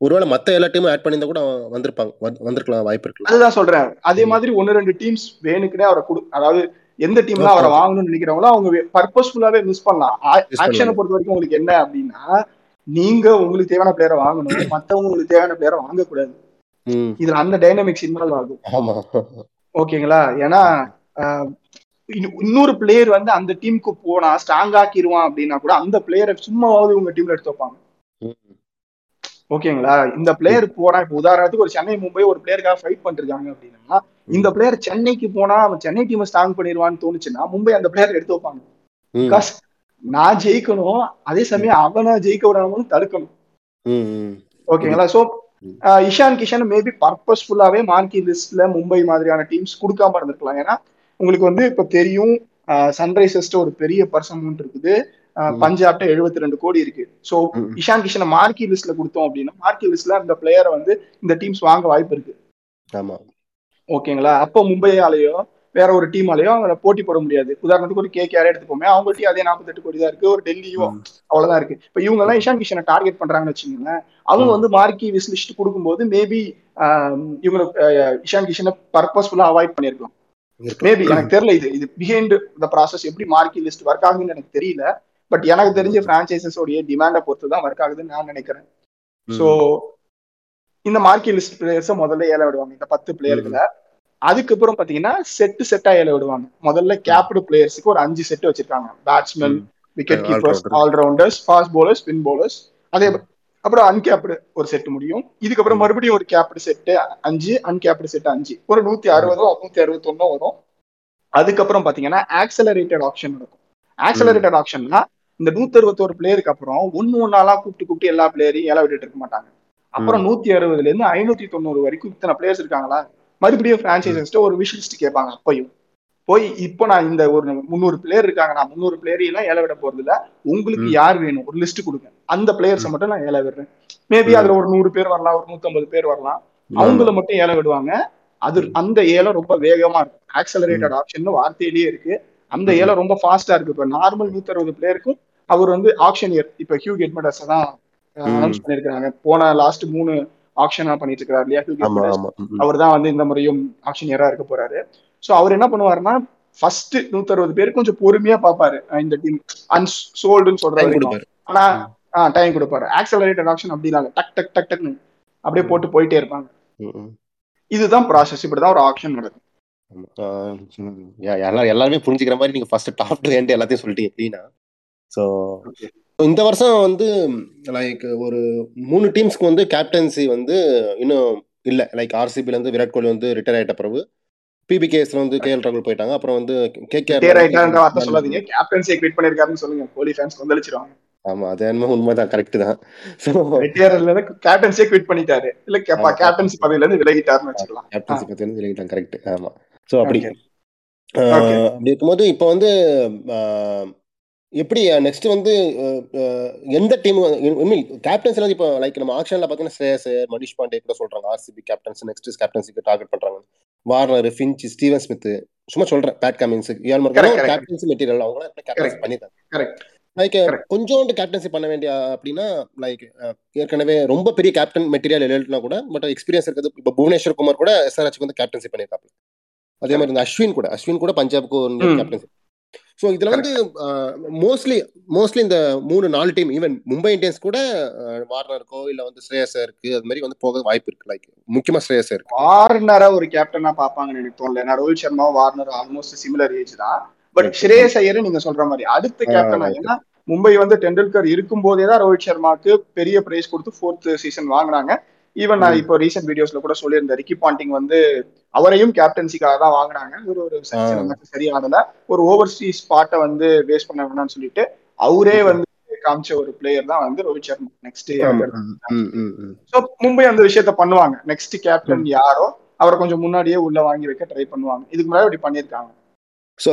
A: ஒருவேளை மத்த எல்லா டீமும் ஆட் பண்ணியிருந்தா கூட வந்திருப்பாங்க வந்து- வந்திருக்கலாம் வாய்ப்பு இருக்கலாம்.
B: அதுதான் சொல்றேன். அதே
A: ம்.
B: மாதிரி ஒன்னு ரெண்டு டீம்ஸ் வேணுக்குனே அவரை கொடு அதாவது எந்த டீம்ல
A: Okay,
B: அவரை. வாங்கணும்னு நினைக்கிறவங்களோ அவங்க பர்பஸ்ஃபுல்லாவே மிஸ் பண்ணலாம். ஆக்ஷனை. பொறுத்த வரைக்கும் உங்களுக்கு என்ன அப்படின்னா நீங்க உங்களுக்கு தேவையான பிளேயரை வாங்கணும் மத்தவங்க உங்களுக்கு தேவையான பிளேயரை வாங்கக்கூடாது. இதுல அந்த டைனமிக்ஸ் இன்வால்வ் ஆகும். ஓகேங்களா? ஏன்னா இன்னொரு பிளேயர் வந்து அந்த டீமுக்கு போனா ஸ்ட்ராங் ஆக்கிடுவான் அப்படின்னா கூட அந்த பிளேயரை சும்மாவது உங்க டீம்ல எடுத்து வைப்பாங்க. ஓகேங்களா? இந்த பிளேயர் போறான். இப்ப உதாரணத்துக்கு ஒரு சென்னை மும்பை ஒரு பிளேயருக்காக ஃபைட் பண்ணிருக்காங்க அப்படின்னா இந்த பிளேயர் சென்னைக்கு போனா அவன் சென்னை டீம் ஸ்ட்ராங் பண்ணிடுவான்னு தோணுச்சுன்னா மும்பை அந்த பிளேயர் எடுத்து வைப்பாங்க. பிகாஸ் நான் ஜெயிக்கணும் அதே சமயம் அவனை ஜெயிக்க விடாமலும் தடுக்கணும். ஓகேங்களா சோ. இஷான் கிஷன் மேபி பர்பஸ்ஃபுல்லாவே மார்க்கி லிஸ்ட்ல மும்பை மாதிரியான டீம்ஸ் கொடுக்காம இருந்திருக்கலாம் ஏன்னா உங்களுக்கு வந்து இப்ப தெரியும் சன்ரைசர்ஸ்ட ஒரு பெரிய பர்சன் இருக்குது. பஞ்சாப்ட 72 ரெண்டு கோடி இருக்கு சோ. இஷான் கிஷனை மார்க்கி லிஸ்ட்ல கொடுத்தோம் அப்படின்னா மார்க்கி லிஸ்ட்ல அந்த பிளேயரை வந்து இந்த டீம்ஸ் வாங்க வாய்ப்பு இருக்கு
A: ஆமா
B: ஓகேங்களா? அப்போ மும்பையாலேயோ வேற ஒரு டீமாலேயோ அவங்கள போட்டி போட முடியாது. உதாரணத்துக்கு ஒரு கேகேஆர் எடுத்துக்கோமே அவங்கள்ட்டயும் அதே 48 கோடி தான் இருக்கு. ஒரு டெல்லியோ. அவ்வளவுதான் இருக்கு. இப்ப இவங்க எல்லாம் இஷான் கிஷனை டார்கெட் பண்றாங்கன்னு வச்சுக்கோங்களேன் அவங்க. வந்து மார்க்கி விஸ் லிஸ்ட் கொடுக்கும்போது மேபி இவங்க இஷான் கிஷனை பர்பஸ்ஃபுல்லா அவாய்ட் பண்ணிருக்கலாம்
A: இருக்கலாம்.
B: மேபி எனக்கு தெரியல இது இது பிஹைண்ட் த ப்ராசஸ் எப்படி மார்க்கி லிஸ்ட் ஒர்க் ஆகுதுன்னு எனக்கு தெரியல. பட் எனக்கு தெரிஞ்ச பிரான்ச்சைசஸ் உடைய டிமாண்டை பொறுத்து தான் ஒர்க் ஆகுதுன்னு நான் நினைக்கிறேன். ஸோ இந்த மார்க்கி லிஸ்ட் பிளேயர்ஸை முதல்ல ஏல விடுவாங்க. இந்த பத்து பிளேயர்களை அதுக்கப்புறம் பாத்தீங்கன்னா செட்டு செட்டா ஏல விடுவாங்க. முதல்ல கேப்டு பிளேயர்ஸுக்கு ஒரு அஞ்சு செட் வச்சிருக்காங்க. Batsman wicket keepers allrounders fast bowlers spin bowlers அதே அப்புறம் அன்கேப்டு ஒரு செட் முடியும். இதுக்கப்புறம் மறுபடியும் ஒரு கேப்டு செட்டு அஞ்சு அன்கேப்டு செட் அஞ்சு. ஒரு நூத்தி அறுபதோ நூத்தி அறுபத்தொன்னோ வரும். அதுக்கப்புறம் பாத்தீங்கன்னா ஆக்சலரேட்டட் ஆப்ஷன் நடக்கும். ஆக்சலரேட்டட் ஆப்ஷன்னா இந்த நூத்தி அறுபத்தோரு பிளேயருக்கு அப்புறம் ஒன்னு ஒன்னாலாம் கூப்பிட்டு கூப்பிட்டு எல்லா பிளேயரையும் ஏல விட்டுட்டு இருக்க மாட்டாங்க. அப்புறம் நூத்தி அறுபதுல இருந்து ஐநூத்தி தொண்ணூறு வரைக்கும் இத்தனை பிளேயர்ஸ் இருக்காங்களா? மறுபடியும் பிரான்ச்சைசஸ்ட ஒரு விஷ் லிஸ்ட் கேட்பாங்க அப்பையும். போய் இப்போ நான் இந்த ஒரு முந்நூறு பிளேயர் இருக்காங்க நான் முந்நூறு பிளேயரையும் ஏல விட போறது இல்ல. உங்களுக்கு யார் வேணும்? ஒரு லிஸ்ட் கொடுங்க. அந்த பிளேயர்ஸை மட்டும் நான் ஏல விடுறேன். மேபி அதுல ஒரு நூறு பேர் வரலாம் ஒரு நூத்தம்பது பேர் வரலாம். அவங்கள மட்டும் ஏல விடுவாங்க. அது அந்த ஏலம் ரொம்ப வேகமா இருக்கும். ஆக்சலரேட்டட் ஆப்ஷன் வார்த்தையிலேயே இருக்கு. அந்த ஏலம் ரொம்ப ஃபாஸ்டா இருக்கு. இப்ப நார்மல் நூத்தி அறுபது பிளேயருக்கும் அவர் வந்து ஆப்ஷன் இயர் இப்ப ஹியூ கெட்மெண்டர்ஸ் தான் அனௌன்ஸ் பண்ணிருக்காங்க போன லாஸ்ட் மூணு ஆப்ஷனா பண்ணிட்டு இருக்காரு இல்லையா? அவர் தான் வந்து இந்த முறையும் ஆப்ஷன் இயரா இருக்க போறாரு. சோ அவர் என்ன பண்ணுவாருன்னா ஃபர்ஸ்ட் நூத்தி அறுபது பேர் கொஞ்சம் பொறுமையா பாப்பாரு இந்த டீம் அன்சோல்டுன்னு சொல்றாரு ஆனா டைம் கொடுப்பாரு. ஆக்சலரேட்டட் ஆப்ஷன் அப்படி இல்ல டக் டக் டக் டக்னு அப்படியே போட்டு போயிட்டே இருப்பாங்க. இதுதான் ப்ராசஸ் இப்படிதான் ஒரு ஆப்ஷன் நடக்கும்.
A: எல்லாருமே புரிஞ்சுக்கிற மாதிரி நீங்க ஃபர்ஸ்ட் டாப் டு எண்ட் எல்லாத்தையும் சொல்லிட்டீங்க கிளீனா ஸோ இந்த வருஷம் வந்து லைக் ஒரு மூணு டீம்ஸ்க்கு வந்து கேப்டன்சி வந்து இன்னும் இல்லை. லைக் ஆர்சிபில இருந்து விராட் கோலி வந்து ரிட்டையர் ஆயிட்ட பிறகு பிபிகேஸ்ல வந்து கேஎல் ராகுல் போயிட்டாங்க. அப்புறம் வந்து
B: கேகேஆர் சொல்லாதீங்க. கேப்டன்சி குவிட் பண்ணிருக்காருன்னு சொல்லுங்க. கோலி ஃபேன்ஸ் கொந்தளிச்சிருவாங்க.
A: ஆமா அது என்ன உண்மைதான். கரெக்ட் தான்.
B: ரிட்டையர்ல இருந்து கேப்டன்சியே குவிட் பண்ணிட்டாரு. இல்ல கேப்டன்சி பதவியில இருந்து விலகிட்டாருன்னு வச்சுக்கலாம்.
A: கேப்டன்சி பதவியில இருந்து விலகிட்டாங்க. கரெக்ட் ஆமா. சோ அப்படி. அப்படி இருக்கும்போது இப்போ வந்து எப்படி நெக்ஸ்ட் வந்து எந்த டீம் கேப்டன்ஸ் இப்போ லைக் நம்ம ஆக்ஷன்ல பாத்தீங்கன்னா ஸ்ரேயஸ் மனிஷ் பாண்டே கூட சொல்றாங்க. ஆர்சிபி கேப்டன்ஸ் நெக்ஸ்ட் கேப்டன்சிக்கு டார்கெட் பண்றாங்க. வார்னர் ஃபின்ச் ஸ்டீவன் ஸ்மித் சும்மா சொல்றேன் Pat Cummins Morgan captaincy material அவங்க கேப்டன்சி பண்ணிட்டாங்க லைக் கொஞ்சோண்டு கேப்டன்சி பண்ண வேண்டிய அப்படின்னா லைக் ஏற்கனவே ரொம்ப பெரிய கேப்டன் மெட்டீரியல் எழுதினா கூட பட் எக்ஸ்பீரியன்ஸ் இருக்குது இப்போ புவனேஸ்வர் குமார் கூட எஸ்ஆர்ஹெச்க்கு வந்து கேப்டன்சி பண்ணியிருக்காங்க அதே மாதிரி இந்த அஸ்வின் கூட அஸ்வின் கூட பஞ்சாப்க்கு கேப்டன்சி ஸோ இதுல வந்து மோஸ்ட்லி மோஸ்ட்லி இந்த மூணு நாலு டீம் ஈவன் மும்பை இந்தியன்ஸ் கூட வார்னருக்கோ இல்ல வந்து ஸ்ரேயஸ் இருக்கு அது மாதிரி வந்து போக வாய்ப்பு இருக்கு. லைக் முக்கியமா ஸ்ரேயஸ் இருக்கு.
B: வார்னரை ஒரு கேப்டனா பாப்பாங்கன்னு எனக்கு தோணல. ஏன்னா Rohit Sharma Warner almost similar age தான். பட் ஸ்ரேயஸ் ஐயர் நீங்க சொல்ற மாதிரி அடுத்த கேப்டனா ஏன்னா மும்பை வந்து டெண்டுல்கர் இருக்கும் போதே தான் ரோஹித் சர்மாக்கு பெரிய பிரைஸ் கொடுத்து ஃபோர்த் சீசன் வாங்கினாங்க. ஈவன் நான் இப்போ ரீசெண்ட் வீடியோஸ்ல கூட சொல்லியிருந்தேன் ரிக்கி பாண்டிங் வந்து அவரையும் கேப்டன்சிக்காக தான் வாங்கினாங்க. ஒரு ஒரு சரியானல ஒரு ஓவர்சீஸ் ஸ்பாட்டை வந்து வேஸ்ட் பண்ண வேணாம்னு சொல்லிட்டு அவரே வந்து காமிச்ச ஒரு பிளேயர் தான் வந்து ரோஹித் சர்மா. நெக்ஸ்ட் ஸோ மும்பை அந்த விஷயத்த பண்ணுவாங்க. நெக்ஸ்ட் கேப்டன் யாரோ அவரை கொஞ்சம் முன்னாடியே உள்ள வாங்கி வைக்க ட்ரை பண்ணுவாங்க. இதுக்கு முன்னாடி அப்படி பண்ணியிருக்காங்க.
A: ஸோ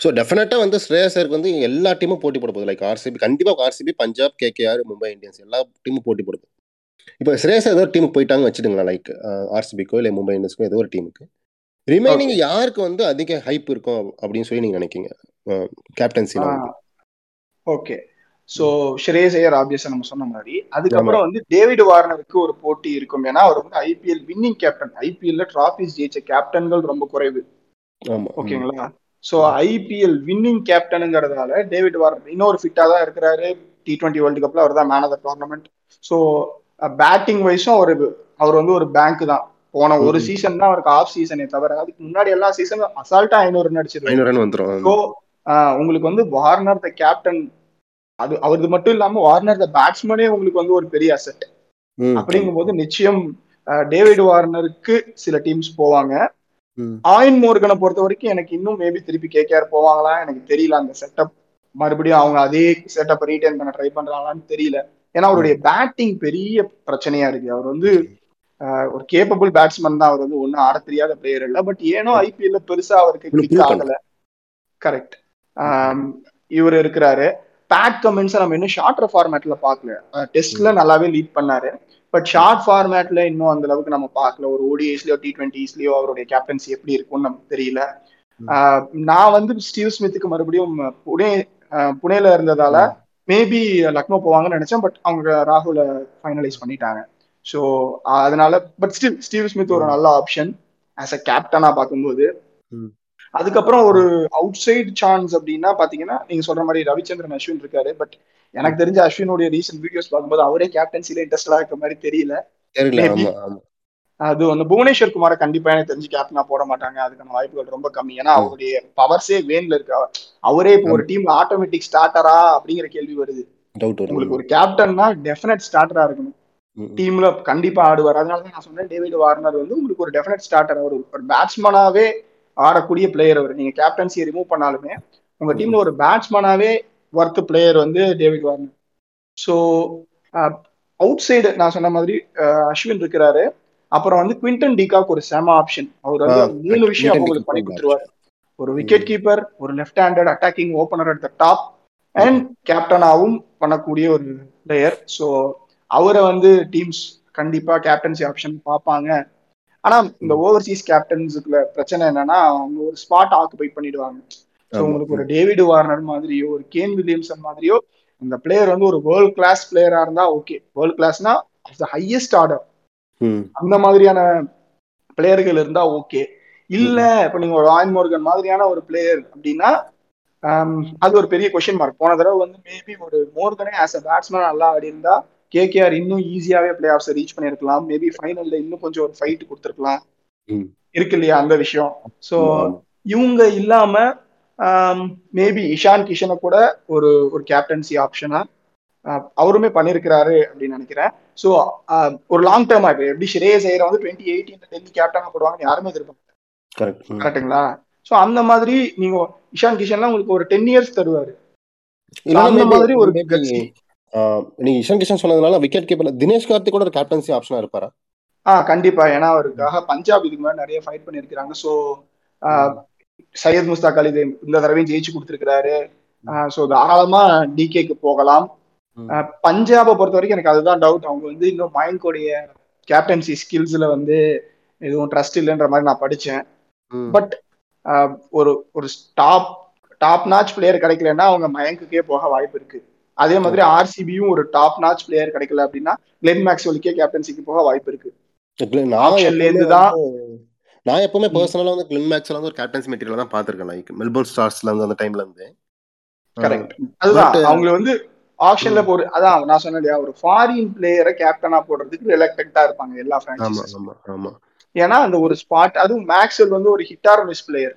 A: ஸோ டெஃபினட்டாக வந்து ஸ்ரேயசருக்கு வந்து எல்லா டீமும் போட்டி போட போகுது. லைக் ஆர்சிபி கண்டிப்பாக RCB Punjab KKR Mumbai Indians எல்லா டீமும் போட்டி போடுது இப்போ ஸ்ரேயசர் ஏதோ ஒரு டீமுக்கு போயிட்டாங்க வச்சுடுங்களேன் லைக் ஆர்சிபிக்கோ இல்லை மும்பை இந்தியன்ஸ்க்கோ ஏதோ ஒரு டீமுக்கு ரிமைனிங் யாருக்கு வந்து அதிக ஹைப் இருக்கும் அப்படின்னு சொல்லி நீங்க நினைக்கீங்க? கேப்டன்சில
B: ஓகே சோ ஷ்ரேஸ் ஐயர் ஆப்வியஸா நம்ம சொன்ன மாதிரி. அதுக்கப்புறம் வந்து டேவிட் வார்னருக்கு ஒரு போட்டி இருக்கும். ஏன்னா அவர் வந்து ஐபிஎல் வின்னிங் கேப்டன் ஐபிஎல்ல டிராபிஸ் ஜெயிச்ச கேப்டன்கள் ரொம்ப குறைவு. ஓகேங்களா? சோ ஐபிஎல் வின்னிங் கேப்டனுங்கிறதால டேவிட் வார்னர் இன்னொரு ஃபிட்டா தான் இருக்கிறாரு. டி டுவெண்ட்டி வேர்ல்டு கப்ல அவர் தான் man of the tournament so batting வைஸும் அவர் அவர் வந்து ஒரு பேங்க் தான். போன ஒரு சீசன் தான் அவருக்கு ஆஃப் சீசனே தவிர அதுக்கு முன்னாடி எல்லா சீசனும் அசால்ட்டா ஐநூறு ரன் அடிச்சிருக்காரு ஸோ உங்களுக்கு வந்து வார்னர் த கேப்டன் அது அவருக்கு மட்டும் இல்லாம வார்னர் த பேட்ஸ்மேனே உங்களுக்கு வந்து ஒரு பெரிய அசெட் அப்படிங்கும் போது நிச்சயம் டேவிட் வார்னருக்கு சில டீம்ஸ் போவாங்க. ஆயின் மோர்கனை பொறுத்த வரைக்கும் எனக்கு இன்னும் மேபி திருப்பி கேகேஆர் போவாங்களா எனக்கு தெரியல. அந்த செட்டப் மறுபடியும் அவங்க அதே செட்டப் ரீட்டைன் பண்ண ட்ரை பண்றாங்களான்னு தெரியல. ஏன்னா அவருடைய பேட்டிங் பெரிய பிரச்சனையா இருக்கு. அவர் வந்து ஒரு கேப்பபிள் பேட்ஸ்மேன் தான். அவர் வந்து ஒன்னும் ஆட தெரியாத பிளேயர் இல்ல. பட் ஏனோ ஐபிஎல்ல பெருசா அவருக்கு கிளிக் ஆகல. கரெக்ட் இவர் இருக்கிறாரு. பேட் கமெண்ட்ஸ் நம்ம இன்னும் ஷார்டர் ஃபார்மேட்ல பாக்கல டெஸ்ட்ல நல்லாவே லீட் பண்ணாரு. பட் ஷார்ட் ஃபார்மேட்ல இன்னும் அந்த அளவுக்கு நம்ம பார்க்கல. ஒரு ஓடிஎஸ்லயோ டி டுவெண்ட்டிஸ்லயோ அவருடைய கேப்டன்சி எப்படி இருக்கும்னு நமக்கு தெரியல. நான் வந்து ஸ்டீவ் ஸ்மித்துக்கு மறுபடியும் புனே புனேல இருந்ததால மேபி லக்னோ போவாங்கன்னு நினைச்சேன் பட் அவங்க ராகுல ஃபைனலைஸ் பண்ணிட்டாங்க. ஸோ அதனால பட் ஸ்டில் ஸ்டீவ் ஸ்மித் ஒரு நல்ல ஆப்ஷன் ஆஸ் அ கேப்டனா பார்க்கும்போது. அதுக்கப்புறம் ஒரு அவுட் சைடு சான்ஸ் அப்படின்னா பாத்தீங்கன்னா நீங்க சொல்ற மாதிரி ரவிச்சந்திரன் அஸ்வின் இருக்காரு. பட் எனக்கு தெரிஞ்ச அஸ்வினுடைய ரீசன்ட் வீடியோஸ் பார்க்கும்போது அவரே கேப்டன்சில இன்ட்ரெஸ்டடா இருக்க மாதிரி தெரியல. அது வந்து புவனேஸ்வர் குமாரை கண்டிப்பா எனக்கு தெரிஞ்சு கேப்டனா போட மாட்டாங்க. அதுக்கான வாய்ப்புகள் ரொம்ப கம்மி. ஏன்னா. அவருடைய பவர்ஸே வேன்ல இருக்கு. அவர்- இப்போ ஒரு டீம்ல ஆட்டோமேட்டிக் ஸ்டார்டரா அப்படிங்கிற கேள்வி வருது. உங்களுக்கு ஒரு கேப்டன்னா டெஃபினட் ஸ்டார்டரா இருக்கணும். டீம்ல கண்டிப்பா ஆடுவார். அதனால தான் நான் சொன்னேன் டேவிட் வார்னர் வந்து உங்களுக்கு ஒரு டெஃபினட் ஸ்டார்டர் அவர் ஒரு பேட்ஸ்மேனாவே ஆடக்கூடிய பிளேயர் அவர். நீங்க கேப்டன்சியை ரிமூவ் பண்ணாலுமே உங்க டீம்ல ஒரு பேட்ஸ்மேனாவே ஒர்க் பிளேயர் வந்து David Warner. So outside நான் சொன்ன மாதிரி அஸ்வின் இருக்கிறாரு. அப்புறம் வந்து குவிண்டன் டிகாக் ஒரு செம ஆப்ஷன் அவர் வந்து மூணு விஷயம் உங்களுக்கு பண்ணி கொடுத்துருவாரு. ஒரு விக்கெட் கீப்பர் ஒரு left handed attacking opener at the top and கேப்டனாவும் பண்ணக்கூடிய ஒரு பிளேயர் ஸோ அவரை வந்து டீம்ஸ் கண்டிப்பா கேப்டன்சி ஆப்ஷன் பார்ப்பாங்க. ஆனா இந்த ஓவர்சீஸ் கேப்டன்ஸுக்குள்ள பிரச்சனை என்னன்னா அவங்க ஒரு ஸ்பாட் ஆக்குபை பண்ணிடுவாங்க. ஸோ. உங்களுக்கு ஒரு டேவிட் வார்னர் மாதிரியோ ஒரு கேன் வில்லியம்சன் மாதிரியோ இந்த பிளேயர் வந்து ஒரு வேர்ல்ட் கிளாஸ் பிளேயரா இருந்தா ஓகே வேர்ல்ட் கிளாஸ்னா த ஹையஸ்ட் ஆர்டர் அந்த மாதிரியான பிளேயர்கள் இருந்தா ஓகே. இல்ல இப்ப நீங்க ஒரு ஆயின் மோர்கன் மாதிரியான ஒரு பிளேயர் அப்படின்னா அது ஒரு பெரிய கொஸ்டின் மார்க் போன தடவை வந்து மேபி ஒரு மோர்கனே ஆஸ் அ பேட்ஸ்மேன் நல்லா ஆடி இருந்தா கேகேஆர் இன்னும் ஈஸியாவே பிளே ஆஃப்ஸ் ரீச் பண்ணிருக்கலாம் மேபி ஃபைனல்ல இன்னும் கொஞ்சம் ஒரு ஃபைட் கொடுத்துருக்கலாம். இருக்கு இல்லையா அந்த விஷயம்? சோ. இவங்க இல்லாம மேபி இஷான் கிஷனை கூட ஒரு ஒரு கேப்டன்சி ஆப்ஷனா அவருமே பண்ணிருக்கிறாரு அப்படின்னு நினைக்கிறேன். ஸோ ஒரு லாங் டேர்மா இப்போ எப்படி ஸ்ரேயஸ் ஐயரை வந்து டுவெண்ட்டி எயிட்டீன்ல டெல்லி கேப்டனா போடுவாங்கன்னு யாருமே.
A: ம்.
B: கரெக்ட்டுங்களா? ஸோ அந்த மாதிரி நீங்க இஷான் கிஷன்லாம் உங்களுக்கு ஒரு டென் இயர்ஸ் தருவாரு. அந்த மாதிரி ஒரு
A: நீங்க இஷான் கிஷன் சொன்னதுனால விக்கெட் கீப்பர் தினேஷ் கார்த்திக் கூட ஒரு கேப்டன்சி ஆப்ஷனா இருப்பாரா?
B: ஆ கண்டிப்பா. ஏன்னா அவருக்காக பஞ்சாப் இதுக்கு முன்னாடி நிறைய ஃபைட் பண்ணிருக்காங்க ஸோ சையத் முஸ்தாக் அலி இந்த தடவையும் ஜெயிச்சு கொடுத்துருக்காரு ஸோ தாராளமா டிகேக்கு போகலாம். பஞ்சாபை பொறுத்த வரைக்கும் எனக்கு அதுதான் டவுட் அவங்க வந்து இன்னும் மயங்கோடைய கேப்டன்சி ஸ்கில்ஸ்ல வந்து எதுவும் ட்ரஸ்ட் இல்லைன்ற மாதிரி நான் படிச்சேன். பட் ஒரு ஒரு டாப் டாப் நாச் பிளேயர் கிடைக்கலன்னா அவங்க மயங்குக்கே போக வாய்ப்பு இருக்கு. அதே மாதிரி ஆர்சிபியும் ஒரு டாப் நாச் பிளேயர் கிடைக்கல அப்படின்னா கிளென் மேக்ஸ்வெலுக்கே கேப்டன்சிக்கு போக வாய்ப்பு இருக்கு. தான்
A: வந்து- நான் எப்பவுமே. பர்சனலா வந்து கிளின் மேக்ஸ்ல வந்து ஒரு கேப்டன்சி மெட்டீரியல் தான் பாத்திருக்கேன் லைக் மெல்போர்ன் ஸ்டார்ஸ்ல இருந்து அந்த டைம்ல இருந்து.
B: கரெக்ட் அதுதான்.
A: But-
B: அவங்க வந்து ஆப்ஷன்ல ஒரு அதான் நான் சொன்னேன் இல்லையா ஒரு ஃபாரின் பிளேயரை கேப்டனா போடுறதுக்கு ரிலக்டண்டா இருப்பாங்க எல்லா
A: ஆமா
B: ஏன்னா அந்த ஒரு ஸ்பாட் அதுவும் மேக்ஸ்வெல் வந்து ஒரு ஹிட்டார் மிஸ் பிளேயர்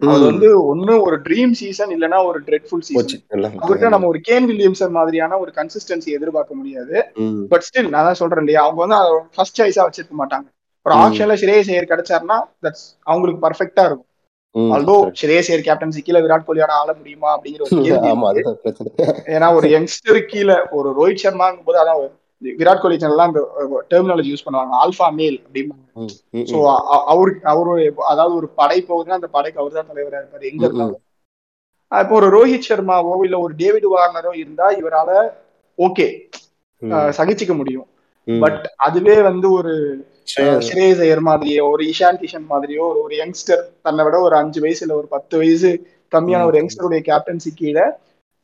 A: ம்.
B: வந்து ஒண்ணு ஒரு ட்ரீம் சீசன் இல்லனா ஒரு ட்ரெட்ஃபுல் சீசன் அவர்கிட்ட நம்ம ஒரு கேன் வில்லியம்சன் மாதிரியான ஒரு கன்சிஸ்டன்சி எதிர்பார்க்க முடியாது. பட் ஸ்டில் நான் தான் சொல்றேன் இல்லையா அவங்க வந்து ஃபர்ஸ்ட் சாய்ஸா வச்சிருக்க மாட்டாங்க ஒரு. ஆப்ஷன்ல ஸ்ரேயஸ் ஐயர் கிடைச்சாருன்னா தட்ஸ் அவங்களுக்கு பர்ஃபெக்டா இருக்கும். ஆல்தோ. ஸ்ரேயஸ் ஐயர் கேப்டன்சி கீழே விராட் கோலியோட ஆள முடியுமா அப்படிங்கிற ஒரு கேள்வி ஏன்னா ஒரு யங்ஸ்டர் கீழே ஒரு ரோஹித் சர்மாங்கும் போது அதான் விராட் கோலி சேனல்லாம் அந்த டெர்மினாலஜி யூஸ் பண்ணுவாங்க. ஆல்ஃபா மேல் அப்படின்னு. சோ அவருக்கு அவரு அதாவது ஒரு படை போகுதுன்னா அந்த படைக்கு அவர் தான் தலைவரா இருப்பாரு. எங்க இருந்தாலும். இப்போ ஒரு ரோஹித் சர்மாவோ இல்ல ஒரு டேவிட் வார்னரோ இருந்தா இவரால ஓகே சகிச்சுக்க முடியும். பட் அதுவே வந்து ஒரு ஸ்ரேயஸ் ஐயர் மாதிரியோ ஒரு இஷான் கிஷன் மாதிரியோ ஒரு ஒரு யங்ஸ்டர் தன்னை விட ஒரு அஞ்சு வயசு இல்ல ஒரு பத்து வயசு கம்மியான. ஒரு யங்ஸ்டருடைய கேப்டன்சி கீழே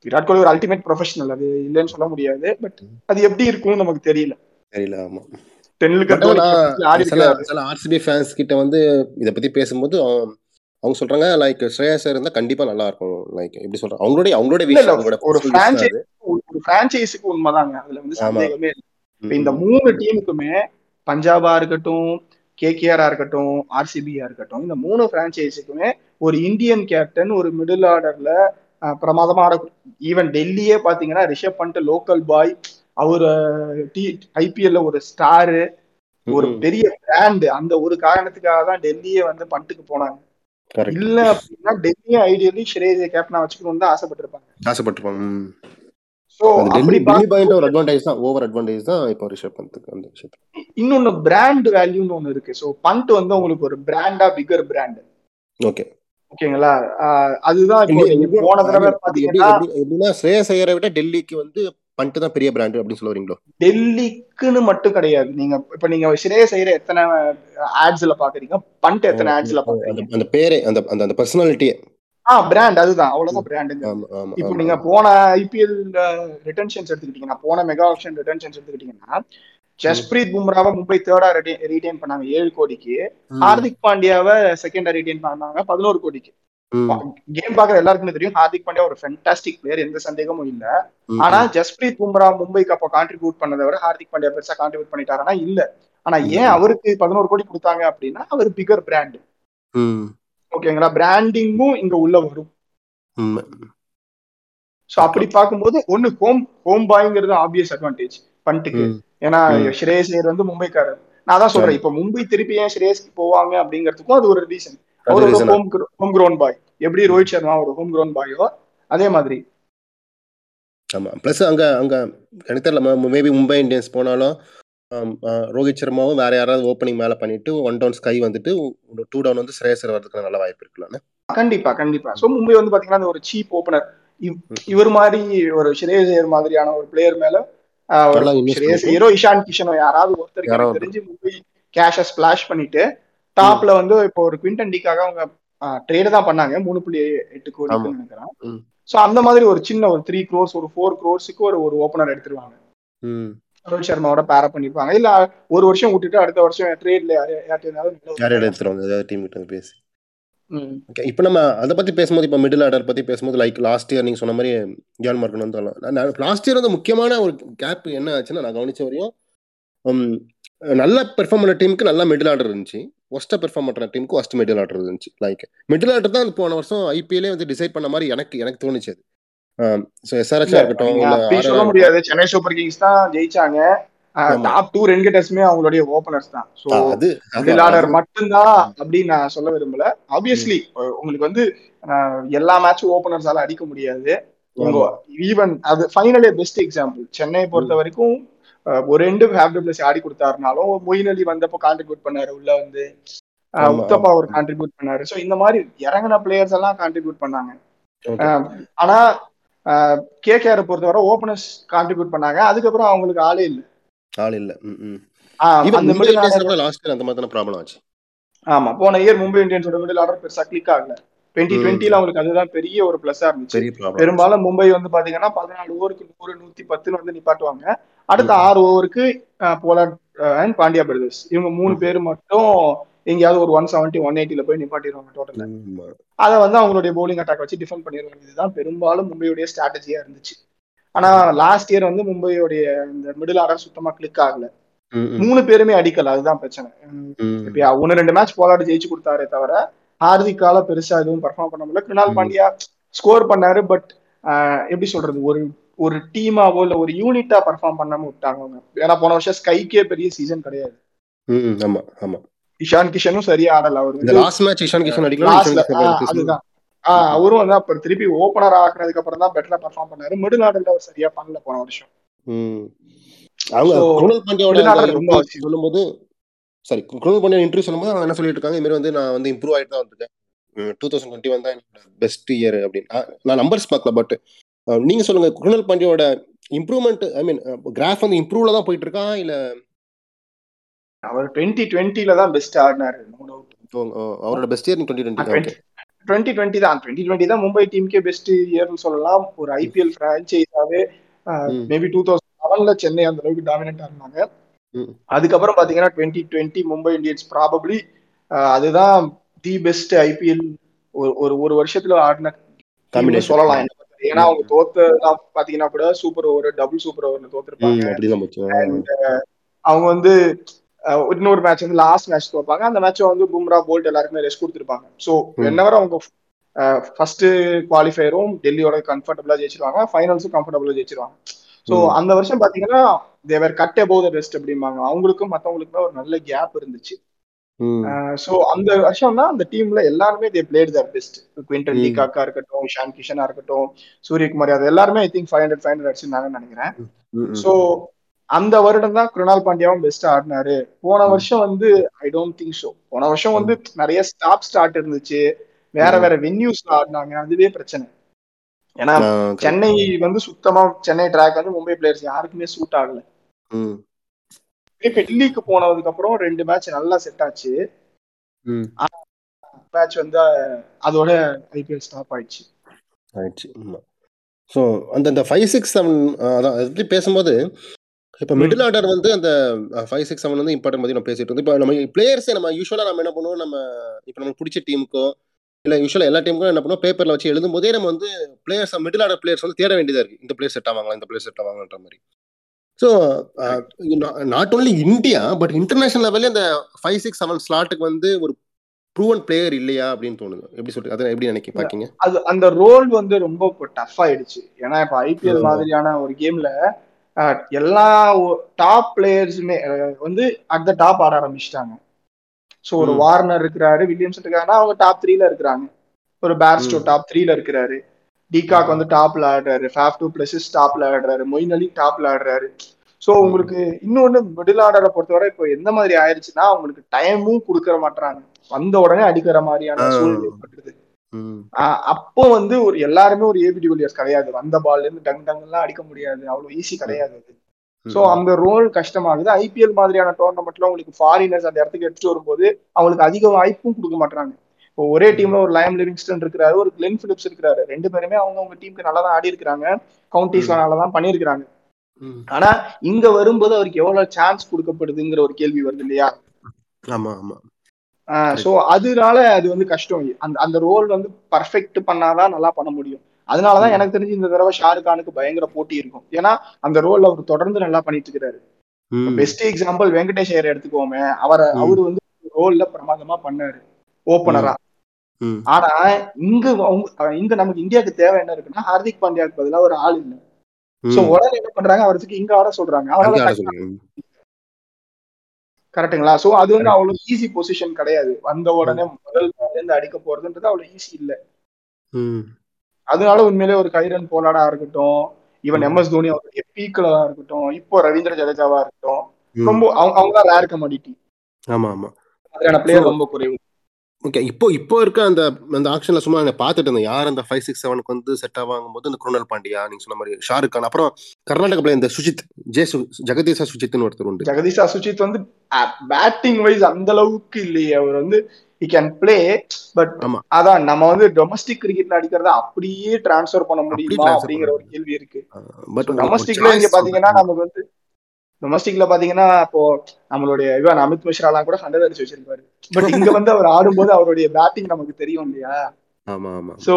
B: விராட் கோலி ஒரு அல்டிமேட் ப்ரொஃபஷனல் அது இல்லைன்னு சொல்ல முடியாது பட் அது எப்படி இருக்கும்னு நமக்கு தெரியல.
A: தெரியல ஆமா. ஆர்சிபி ஃபேன்ஸ் கிட்ட வந்து இத பத்தி பேசும்போது அவங்க- சொல்றாங்க லைக் ஸ்ரேயாஸ் இருந்தா கண்டிப்பா நல்லா இருக்கும். லைக் எப்படி சொல்றாங்க அவங்களுடைய அவங்களுடைய
B: ஒரு பிரான்ச்சைஸ். ஒரு பிரான்ச்சைஸுக்கு உண்மைதாங்க. அதுல வந்து. சந்தேகமே இந்த. மூணு டீமுக்குமே பஞ்சாபா இருக்கட்டும் கேகேஆரா இருக்கட்டும் ஆர்சிபியா இருக்கட்டும் இந்த மூணு பிரான்ச்சைஸுக்குமே ஒரு இந்தியன் கேப்டன் ஒரு மிடில் ஆர்டர்ல பிரமாதமா ஈவன் டெல்லியே பாத்தீங்கன்னா ரிஷப் பண்ணிட்டு லோக்கல் பாய் அவர் டி ஐபிஎல்ல ஒரு ஸ்டாரு ஒரு. பெரிய பிராண்ட் அந்த ஒரு காரணத்துக்காக தான் டெல்லியே வந்து பண்ட்டுக்கு போனாங்க. இல்ல அப்படின்னா டெல்லியே ஐடியலி ஸ்ரேஜை கேப்டனா வச்சுக்கணும்னு தான் ஆசைப்பட்டிருப்பாங்க.
A: ஆசைப்பட்டிருப்பாங்க. ஒரு அட்வான்டேஜ் தான் ஓவர் அட்வான்டேஜ் தான் இப்போ ரிஷப் பந்துக்கு அந்த விஷயத்துல.
B: இன்னொன்னு பிராண்ட் வேல்யூன்னு ஒண்ணு இருக்கு. சோ பண்ட் வந்து உங்களுக்கு ஒரு பிராண்டா பிகர் பிராண்ட்
A: ஓகே
B: ஓகேங்களா அதுதான் இப்போ நீங்க போன தடவை பாத்தீங்கன்னா
A: எப்படின்னா ஸ்ரேயஸ் ஐயரை விட டெல்லிக்கு வந்து பண்ட் தான் பெரிய பிராண்ட் அப்படின்னு சொல்ல வரீங்களோ
B: டெல்லிக்குன்னு மட்டும் கிடையாது. நீங்க இப்ப நீங்க ஸ்ரேயஸ் ஐயர் எத்தனை ஆட்ஸ்ல பாக்குறீங்க பண்ட் எத்தனை ஆட்ஸ்ல
A: அந்த
B: பாக்குறீங்க
A: அந்த பேரே அந்த அந்த பர்சனாலிட்டியே
B: ஆ பிராண்ட் அதுதான். அவ்வளவுதான்
A: ஆமா
B: இப்போ நீங்க போன ஐபிஎல் ரிட்டன்ஷன்ஸ் எடுத்துக்கிட்டீங்கன்னா போன மெகா ஆப்ஷன் ரிட்டன்ஷன்ஸ் எடுத்துக்கிட்டீங்கன்னா ஜஸ்பிரீத் பும்ராவை மும்பை தேர்டா ரீடைன் பண்ணாங்க ஏழு கோடிக்கு. ஹார்திக் பாண்டியாவை செகண்டா ரீடைன் பண்ணாங்க பதினோரு கோடிக்கு. கேம் பாக்குற எல்லாருக்குமே தெரியும் ஹார்திக் பாண்டியா ஒரு ஃபென்டாஸ்டிக் பிளேயர் எந்த சந்தேகமும் இல்ல. ஆனா. ஜஸ்பிரீத் பும்ரா மும்பைக்கு அப்போ கான்ட்ரிபியூட் பண்ணதை விட ஹார்திக் பாண்டியா பெருசா கான்ட்ரிபியூட் பண்ணிட்டாருன்னா இல்ல. ஆனா ஏன். அவருக்கு பதினோரு கோடி கொடுத்தாங்க அப்படின்னா அவர் பிகர் பிராண்ட் ஓகேங்களா பிராண்டிங்கும் இங்க உள்ள வரும். சோ அப்படி பார்க்கும்போது ஒண்ணு ஹோம் ஹோம் பாய்ங்கிறது ஆப்வியஸ் அட்வான்டேஜ் பண்ட்டுக்கு ஏன்னா. ஸ்ரேயஸ் ஐயர் வந்து மும்பைக்காரர். நான் தான் சொல்றேன். இப்ப மும்பை திருப்பி ஏன் ஸ்ரேயஸ்க்கு போவாங்க அப்படிங்கிறதுக்கும் அது ஒரு ரீசன் அவர் ஒரு ஹோம் ஹோம் கிரவுண்ட் பாய் எப்படி ரோஹித் சர்மா ஒரு ஹோம் கிரவுண்ட் பாயோ அதே மாதிரி.
A: ஆமா. ப்ளஸ் அங்க அங்க எனக்கு தெரியல மேபி மும்பை இந்தியன்ஸ் போனாலும் ரோஹித் சர்மாவும் வேற யாராவது ஓப்பனிங் மேல பண்ணிட்டு ஒன் டவுன் ஸ்கை வந்துட்டு டூ டவுன் வந்து ஸ்ரேயசர் வரதுக்கு நல்ல வாய்ப்பு இருக்குல்ல
B: கண்டிப்பா கண்டிப்பா. சோ மும்பை வந்து பாத்தீங்கன்னா ஒரு சீப் ஓபனர்
A: ம்.
B: இவர் மாதிரி ஒரு ஸ்ரேயஸ் ஐயர் மாதிரியான ஒரு பிளேயர் மேல ஐயரோ இஷான் கிஷனோ யாராவது எனக்கு தெரிஞ்சு மும்பை கேஷ ஸ்பிளாஷ் பண்ணிட்டு டாப்ல வந்து இப்போ ஒரு குவிண்டன் டிக்காக அவங்க ட்ரேடு தான் பண்ணாங்க. மூணு புள்ளி எட்டு கோடிக்குன்னு நினைக்கிறேன். சோ அந்த மாதிரி ஒரு சின்ன ஒரு த்ரீ க்ரோர்ஸ் ஒரு ஃபோர் க்ரோர்ஸுக்கு ஒரு ஒரு ஓப்பனர் எடுத்துருவாங்க. ரோஹித் சர்மாவோட பேர பண்ணிருப்பாங்க. இல்ல ஒரு வருஷம் விட்டுட்டு அடுத்த வருஷம் ட்ரேட்ல யார்ட்டையாவது
A: டீம் கிட்ட பேசி. ஓகே இப்போ நம்ம அதை பத்தி பேசும்போது இப்போ மிடில் ஆர்டர் பத்தி பேசும்போது லைக் லாஸ்ட் இயர் நீங்க சொன்ன மாதிரி ஜான் மார்க்கன் வந்து லாஸ்ட் இயர் வந்து முக்கியமான ஒரு கேப் என்ன ஆச்சுன்னா நான் கவனிச்ச வரையும் நல்ல பெர்ஃபார்ம் பண்ண டீமுக்கு நல்ல மிடில் ஆர்டர் இருந்துச்சு. ஒஸ்ட்டாக பெர்ஃபார்ம் பண்ணுற டீமுக்கு ஒஸ்ட் மிடில் ஆர்டர் இருந்துச்சு. லைக் மிடில் ஆர்டர் தான் போன வருஷம் ஐபிஎல்லே வந்து டிசைட் பண்ண மாதிரி எனக்கு எனக்கு தோணுச்சு அது. ஸோ எஸ்ஆர்ஹெச்ஆ
B: இல்ல
A: இருக்கட்டும்
B: சொல்ல முடியாது. சென்னை சூப்பர் கிங்ஸ் தான் ஜெயிச்சாங்க. டாப் டூ ரெண்டு கெட்டர்ஸுமே அவங்களுடைய ஓபனர்ஸ் தான். சோ
A: அது அது-
B: மட்டும்தான் அப்படின்னு நான் சொல்ல விரும்பல. ஆப்வியஸ்லி உங்களுக்கு வந்து எல்லா மேட்சும் ஓபனர்ஸால அடிக்க முடியாது. ஈவன் அது ஃபைனலே பெஸ்ட் எக்ஸாம்பிள் சென்னையை பொறுத்த வரைக்கும் ஒரு ரெண்டு ஹேவ் டபிள்யூசி ஆடி கொடுத்தாருனாலும் மொயின் அலி வந்தப்போ கான்ட்ரிபியூட் பண்ணாரு உள்ள வந்து. உத்தப்பா அவர் கான்ட்ரிபியூட் பண்ணாரு. சோ இந்த மாதிரி இறங்கின பிளேயர்ஸ் எல்லாம் கான்ட்ரிபியூட் பண்ணாங்க. ஆனா கேகேஆர் பொறுத்தவரை ஓபனர்ஸ் கான்ட்ரிபியூட் பண்ணாங்க. அதுக்கப்புறம் அவங்களுக்கு ஆளே இல்லை.
A: ஆள் இல்ல. ஆச்சு.
B: ஆமா போன இயர் மும்பை இந்தியன்ஸோட மிடில் ஆர்டர் பெருசா கிளிக் ஆகல. டுவெண்ட்டி. டுவெண்ட்டில அவங்களுக்கு அதுதான் பெரிய ஒரு பிளஸ்ஸா இருந்துச்சு. பெரும்பாலும் மும்பை வந்து பாத்தீங்கன்னா பதினாலு ஓவருக்கு நூறு நூத்தி பத்துன்னு வந்து நிப்பாட்டுவாங்க. அடுத்த. ஆறு ஓவருக்கு போலார்ட் அண்ட் பாண்டியா பிரதர்ஸ் இவங்க மூணு. பேர் மட்டும் எங்கேயாவது ஒரு ஒன் செவன்ட்டி ஒன் எயிட்டில போய் நிப்பாட்டிடுவாங்க டோட்டல். அதை வந்து அவங்களுடைய bowling அட்டாக் வச்சு டிஃபெண்ட் பண்ணிடுவாங்க இதுதான் பெரும்பாலும் மும்பையுடைய ஸ்ட்ராட்டஜியா இருந்துச்சு. ஆனா லாஸ்ட் இயர் வந்து மும்பையுடைய இந்த மிடில் ஆர்டர் சுத்தமா கிளிக் ஆகல. மூணு பேருமே அடிக்கல. அதுதான் பிரச்சனை. இப்ப ஒன்னு ரெண்டு மேட்ச் போலாடு ஜெயிச்சு கொடுத்தாரே தவிர ஹார்திக்கால பெருசா எதுவும் பெர்ஃபார்ம் பண்ண முடியல. கிருணால். பாண்டியா ஸ்கோர் பண்ணாரு பட் எப்படி சொல்றது? ஒரு ஒரு டீமாவோ இல்ல ஒரு யூனிட்டா பெர்ஃபார்ம் பண்ணாம விட்டாங்க அவங்க. ஏன்னா போன வருஷம் ஸ்கைக்கே பெரிய சீசன் கிடையாது.
A: ஆமா ஆமா.
B: இஷான் கிஷனும் சரியா ஆடல அவர்
A: லாஸ்ட் மேட்ச் இஷான் கிஷன் அடிக்கலாம்
B: அதுதான். ஆஹ் அவரும் வந்து அப்புறம் திருப்பி ஓபனர் ஆக்குனதுக்கு அப்புறம் தான் பெட்டரா பெர்ஃபார்ம் பண்ணாரு. மிடில் ஆர்டர்ல அவர் சரியா பண்ணல போன வருஷம்.
A: ம். அவங்க குணல் பாண்டியாவோட. சொல்லும்போது சாரி குணல் பாண்டியா இன்டர்வியூ சொல்லும்போது அவங்க என்ன சொல்லிட்டு இருக்காங்க இந்த மாதிரி வந்து நான் வந்து இம்ப்ரூவ் ஆயிட்டு தான் வந்திருக்கேன். டூ தௌசண்ட் டுவெண்ட்டி ஒன் தான் என்னோட பெஸ்ட் இயர் அப்படின்னு. நான் நம்பர்ஸ் பார்க்கல பட் நீங்க சொல்லுங்க குணல் பாண்டியாவோட இம்ப்ரூவ்மெண்ட் ஐ மீன் கிராஃப் வந்து இம்ப்ரூவ்ல தான் போயிட்டு இருக்கா இல்ல
B: அவர் டுவெண்ட்டி டுவெண்ட்டில தான் பெஸ்ட் ஆடினாரு நோ டவுட்
A: அவரோட best year twenty twenty
B: twenty twenty தான் டுவெண்ட்டி டுவெண்ட்டி தான் மும்பை டீமுக்கே பெஸ்ட் இயர்னு சொல்லலாம் ஒரு ஐபிஎல் பிரான்ச்சைஸாவே
A: ம்.
B: மேபி டூ தௌசண்ட் செவன்ல சென்னை அந்த அளவுக்கு டாமினண்டா இருந்தாங்க. அதுக்கப்புறம் பாத்தீங்கன்னா twenty twenty Mumbai Indians probably அதுதான் தி பெஸ்ட் ஐபிஎல் ஒரு ஒரு வருஷத்துல ஆடின. சொல்லலாம். ஏன்னா. அவங்க தோத்தெல்லாம் பாத்தீங்கன்னா கூட சூப்பர் ஓவர் டபுள் சூப்பர் ஓவர்ல தோத்துருப்பாங்க அவங்க வந்து இன்னொரு மேட்ச் வந்து லாஸ்ட் மேட்ச் தோப்பாங்க அந்த மேட்ச் வந்து பும்ரா போல்ட் எல்லாருக்குமே ரெஸ்ட் கொடுத்துருப்பாங்க ஸோ. என்னவர் அவங்க ஃபர்ஸ்ட் குவாலிஃபயரும் டெல்லியோட கம்ஃபர்டபுளா ஜெயிச்சிருவாங்க ஃபைனல்ஸும் கம்ஃபர்டபுளா ஜெயிச்சிருவாங்க ஸோ. அந்த வருஷம் பாத்தீங்கன்னா they were cut above the rest அப்படிம்பாங்க அவங்களுக்கும் மத்தவங்களுக்குமே ஒரு நல்ல கேப் இருந்துச்சு. ஸோ அந்த வருஷம் தான் அந்த டீம்ல எல்லாருமே they played their best Quinton
A: ம்.
B: டிகாக்கா இருக்கட்டும் ஷான் கிஷனா இருக்கட்டும் சூரியகுமார் அது எல்லாருமே I think five hundred five hundred அடிச்சிருந்தாங்கன்னு நினைக்கிறேன். சோ அந்த வருடம் தான் கிருணால் பாண்டியாவும் பெஸ்ட் ஆடினாரு. போன. வருஷம் வந்து ஐ டோன்ட் திங்க் ஸோ போன வருஷம் வந்து நிறைய ஸ்டாப் ஸ்டார்ட் இருந்துச்சு. வேற. வேற வென்யூஸ்ல ஆடினாங்க. அதுவே பிரச்சனை. ஏன்னா. சென்னை வந்து சுத்தமா சென்னை ட்ராக் வந்து மும்பை பிளேயர்ஸ் யாருக்குமே சூட் ஆகல. டெல்லிக்கு போனதுக்கு அப்புறம் ரெண்டு மேட்ச் நல்லா செட் ஆச்சு. மேட்ச் வந்து அதோட ஐபிஎல் ஸ்டாப் ஆயிடுச்சு.
A: ஆயிடுச்சு. ஸோ அந்த அந்த ஃபைவ் சிக்ஸ் செவன் அதான் அதை பற்றி பேசும்போது இப்போ. மிடில் ஆர்டர் வந்து அந்த ஃபைவ் சிக்ஸ் செவன் வந்து இம்பார்ட்டன் பற்றி நம்ம பேசிட்டு இருந்தோம். இப்போ நம்ம பிளேயர்ஸே நம்ம யூஸ்வலாக நம்ம என்ன பண்ணுவோம்? நம்ம இப்போ நமக்கு பிடிச்ச டீமுக்கோ இல்ல யூஸ்வலா எல்லா டீமுக்கும் என்ன பண்ணுவோம்? பேப்பர்ல வச்சு எழுதும் போதே நம்ம வந்து பிளேயர்ஸ் மிடில் ஆர்டர் பிளேயர்ஸ் வந்து தேட வேண்டியதா இருக்கு. இந்த பிளேயர் செட் ஆவாங்களா? இந்த பிளேயர் செட் ஆவாங்கன்ற மாதிரி. So not only India but international லெவல்ல இந்த ஃபைவ் சிக்ஸ் செவன் ஸ்லாட்டுக்கு வந்து ஒரு ப்ரூவன் பிளேயர் இல்லையா அப்படின்னு தோணுது. எப்படி சொல்றீங்க அதை எப்படி நினைக்க பாக்கீங்க?
B: அது அந்த ரோல் வந்து ரொம்ப இப்போ டஃப் ஆயிடுச்சு. ஏன்னா இப்போ ஐபிஎல். மாதிரியான ஒரு கேம்ல எல்லா டாப் பிளேயர்ஸுமே வந்து அட் த டாப் ஆட ஆரம்பிச்சிட்டாங்க ஸோ ஒரு. வார்னர் இருக்கிறாரு வில்லியம்ஸ் இருக்காருன்னா அவங்க டாப் த்ரீல இருக்கிறாங்க ஒரு பேர்ஸ்டோ. டாப் த்ரீல இருக்கிறாரு டிகாக் வந்து டாப்ல ஆடுறாரு ஃபேஃப் டூ பிளஸஸ் டாப்ல ஆடுறாரு மொயின் அலி டாப்ல ஆடுறாரு ஸோ. உங்களுக்கு இன்னொன்னு மிடில் ஆர்டரை பொறுத்தவரை இப்போ எந்த மாதிரி ஆயிடுச்சுன்னா அவங்களுக்கு டைமும் கொடுக்கற மாட்டாங்க வந்த உடனே அடிக்கிற மாதிரியான. சூழ்நிலை ஏற்பட்டுருது அப்போ வந்து ஒரு எல்லாருமே ஒரு ஏபிடி வில்லியர்ஸ் கிடையாது. வந்த பால்ல இருந்து டங் டங் எல்லாம் அடிக்க முடியாது. அவ்வளவு ஈஸி கிடையாது அது. சோ. அந்த ரோல் கஷ்டமாகுது. ஐபிஎல் மாதிரியான டோர்னமெண்ட்ல உங்களுக்கு ஃபாரினர்ஸ் அந்த இடத்துக்கு எடுத்துட்டு வரும்போது அவங்களுக்கு அதிக வாய்ப்பும் கொடுக்க மாட்டாங்க இப்போ ஒரே டீம்ல ஒரு லயம் லிவிங்ஸ்டன் இருக்கிறாரு ஒரு கிளென் பிலிப்ஸ் இருக்கிறாரு. ரெண்டு பேருமே அவங்க அவங்க டீமுக்கு நல்லா தான் ஆடி இருக்கிறாங்க. கவுண்டிஸ்ல நல்லா தான் பண்ணியிருக்கிறாங்க. ஆனா இங்க வரும்போது அவருக்கு எவ்வளவு சான்ஸ் கொடுக்கப்படுதுங்கிற ஒரு கேள்வி வருது இல்லையா?
A: ஆமா ஆமா.
B: சோ அதனால அது வந்து கஷ்டம். அந்த அந்த ரோல் வந்து பர்ஃபெக்ட் பண்ணாதான் நல்லா பண்ண முடியும். அதனாலதான். எனக்கு தெரிஞ்சு இந்த தடவை ஷாருக் கானுக்கு பயங்கர போட்டி இருக்கும். ஏன்னா அந்த ரோல் அவர் தொடர்ந்து நல்லா பண்ணிட்டு இருக்கிறாரு. பெஸ்ட் எக்ஸாம்பிள் வெங்கடேஷ் ஐயர் எடுத்துக்கோமே அவரை. அவரு வந்து ரோல்ல பிரமாதமா பண்ணாரு. ஓப்பனரா. ஆனா இங்க இங்க நமக்கு இந்தியாவுக்கு தேவை என்ன இருக்குன்னா ஹார்திக் பாண்டியாக்கு பதிலா ஒரு ஆள் இல்ல. சோ. உடனே என்ன பண்றாங்க அவருக்கு இங்க ஆட சொல்றாங்க. அவரால கரெக்ட்டுங்களா? சோ அது வந்து அவ்வளவு ஈஸி பொசிஷன் கிடையாது. வந்த உடனே முதல் இருந்து அடிக்க போறதுன்றது அவ்வளவு ஈஸி இல்ல. அதனால உண்மையிலே ஒரு கைரன் போலாடா இருக்கட்டும் ஈவன்
A: ம்.
B: எம்எஸ் தோனி அவருடைய பீக்களா இருக்கட்டும் இப்போ ரவீந்திர ஜடேஜாவா இருக்கட்டும். ரொம்ப அவங்க அவங்க ரேர் கமாடிட்டி
A: ஆமா ஆமா.
B: மாதிரியான பிளேயர் ரொம்ப குறைவு.
A: ஓகே இப்போ இப்போ இருக்க அந்த அந்த ஆக்ஷன்ல சும்மா நான் பார்த்துட்டு இருந்தேன். யார் அந்த ஃபைவ் சிக்ஸ் செவனுக்கு வந்து செட் ஆவாங்கும் போது இந்த குருணல் பாண்டியா நீங்க சொன்ன மாதிரி ஷாருக் கான். அப்புறம் கர்நாடக இந்த சுஜித் ஜே ஜெகதீஷா சுஜித்னு ஒருத்தர் உண்டு.
B: ஜெகதீஷா சுஜித் வந்து பேட்டிங் வைஸ் அந்த அளவுக்கு இல்லையே. அவர் வந்து ஹி கேன் பிளே பட். அதான் நம்ம வந்து டொமஸ்டிக் கிரிக்கெட்ல அடிக்கிறத அப்படியே டிரான்ஸ்ஃபர் பண்ண முடியுமா அப்படிங்கிற ஒரு கேள்வி இருக்கு.
A: பட்
B: டொமஸ்டிக்ல இங்க பாத்தீங்கன்னா நமக்கு வந்து டொமஸ்டிக்ல பாத்தீங்கன்னா இப்போ நம்மளுடைய இவன் அமித் மிஸ்ராலாம் கூட ஹண்ட்ரட் அடிச்சு வச்சிருப்பாரு. பட் இங்க வந்து அவர் ஆடும்போது அவருடைய பேட்டிங் நமக்கு தெரியும் இல்லையா?
A: ஆமா ஆமா.
B: சோ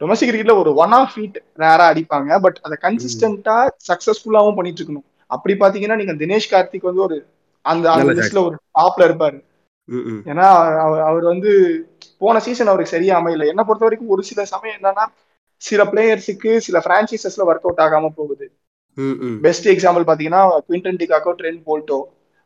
B: டொமஸ்டிக் கிரிக்கெட்ல ஒரு ஒன் ஆஃப் ஃபீட் ரேரா அடிப்பாங்க. பட் அதை கன்சிஸ்டன்டா சக்சஸ்ஃபுல்லாவும் பண்ணிட்டு இருக்கணும். அப்படி பாத்தீங்கன்னா நீங்க தினேஷ் கார்த்திக் வந்து ஒரு அந்த அந்த லிஸ்ட்ல ஒரு டாப்ல இருப்பாரு. ஏன்னா அவர் வந்து போன சீசன் அவருக்கு சரியா அமையல. என்ன பொறுத்த வரைக்கும் ஒரு சில சமயம் என்னன்னா சில பிளேயர்ஸுக்கு சில பிரான்ச்சைசஸ்ல ஒர்க் அவுட் ஆகாம போகுது. பெஸ்ட் எக்ஸாம்பிள் பாத்தீங்கன்னா குவிண்டன் டிகாக்கோ ட்ரெண்ட் போல்ட்டோ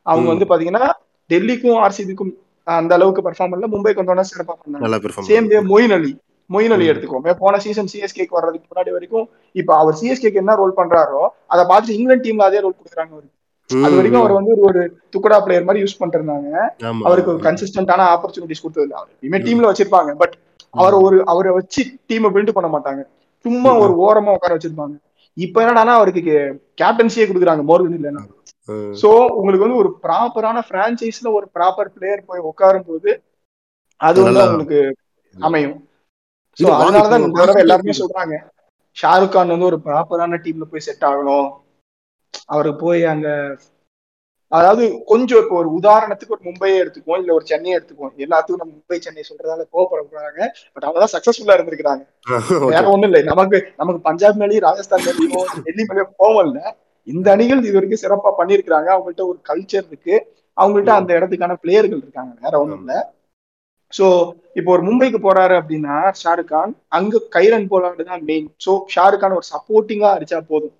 B: அவங்க. வந்து பாத்தீங்கன்னா டெல்லிக்கும் ஆர்சிபிக்கும் அந்த அளவுக்கு பர்ஃபார்ம் பண்ணல. மும்பைக்கு வந்தோடனே சிறப்பா பண்ணாங்க. Same day Moeen Ali. Moeen Ali. எடுத்துக்கோமே. போன சீசன் சிஎஸ்கேக்கு வர்றதுக்கு முன்னாடி வரைக்கும் இப்ப அவர் சிஎஸ்கேக்கு என்ன ரோல் பண்றாரோ அதை பார்த்துட்டு இங்கிலாந்து டீம்ல அதே ரோல் கொடுக்குறாங்க அவருக்கு அது வரைக்கும் அவர் வந்து ஒரு துக்குடா பிளேயர் மாதிரி யூஸ் பண்ணிட்டு இருந்தாங்க அவருக்கு ஒரு கன்சிஸ்டன்டான ஆப்பர்ச்சுனிட்டிஸ் கொடுத்தது அவர். எப்பயுமே
A: ம்.
B: டீம்ல வச்சிருப்பாங்க. பட் அவர் ஒரு அவரை வச்சு டீமை பில்ட் பண்ண மாட்டாங்க. சும்மா. ஒரு ஓரமா உட்கார வச்சிருப்பாங்க. இப்ப என்னடானா அவருக்கு கேப்டன்சியே கொடுக்குறாங்க மோர்கன் இல்லைன்னா. சோ உங்களுக்கு வந்து ஒரு ப்ராப்பரான பிரான்ச்சைஸ்ல ஒரு ப்ராப்பர் பிளேயர் போய் உட்காரும் போது அது வந்து உங்களுக்கு அமையும். சோ அதனாலதான் இந்த தடவை எல்லாருமே சொல்றாங்க ஷாருக் கான் வந்து ஒரு ப்ராப்பரான டீம்ல போய் செட் ஆகணும். அவருக்கு போய் அங்க அதாவது கொஞ்சம் இப்போ ஒரு உதாரணத்துக்கு ஒரு மும்பையை எடுத்துக்குவோம் இல்ல ஒரு சென்னையை எடுத்துக்குவோம். எல்லாத்துக்கும் நம்ம மும்பை சென்னை சொல்றதால கோவப்படக்கூடாங்க பட் அவங்க தான் சக்சஸ்ஃபுல்லா இருந்திருக்காங்க வேற. ஒண்ணும் இல்லை. நமக்கு நமக்கு பஞ்சாப் மேலேயும் ராஜஸ்தான் மேலேயும் டெல்லி மேலேயும் கோவம் இல்ல. இந்த அணிகள் இது வரைக்கும் சிறப்பா பண்ணிருக்காங்க அவங்கள்ட்ட ஒரு கல்ச்சர் இருக்கு. அவங்கள்ட்ட அந்த இடத்துக்கான பிளேயர்கள் இருக்காங்க. வேற ஒண்ணும் இல்ல. சோ இப்போ ஒரு மும்பைக்கு போறாரு அப்படின்னா ஷாருக் கான் அங்க கைரன் போலாண்டு தான் மெயின் சோ ஷாருக் கான் ஒரு சப்போர்ட்டிங்கா அடிச்சா போதும்.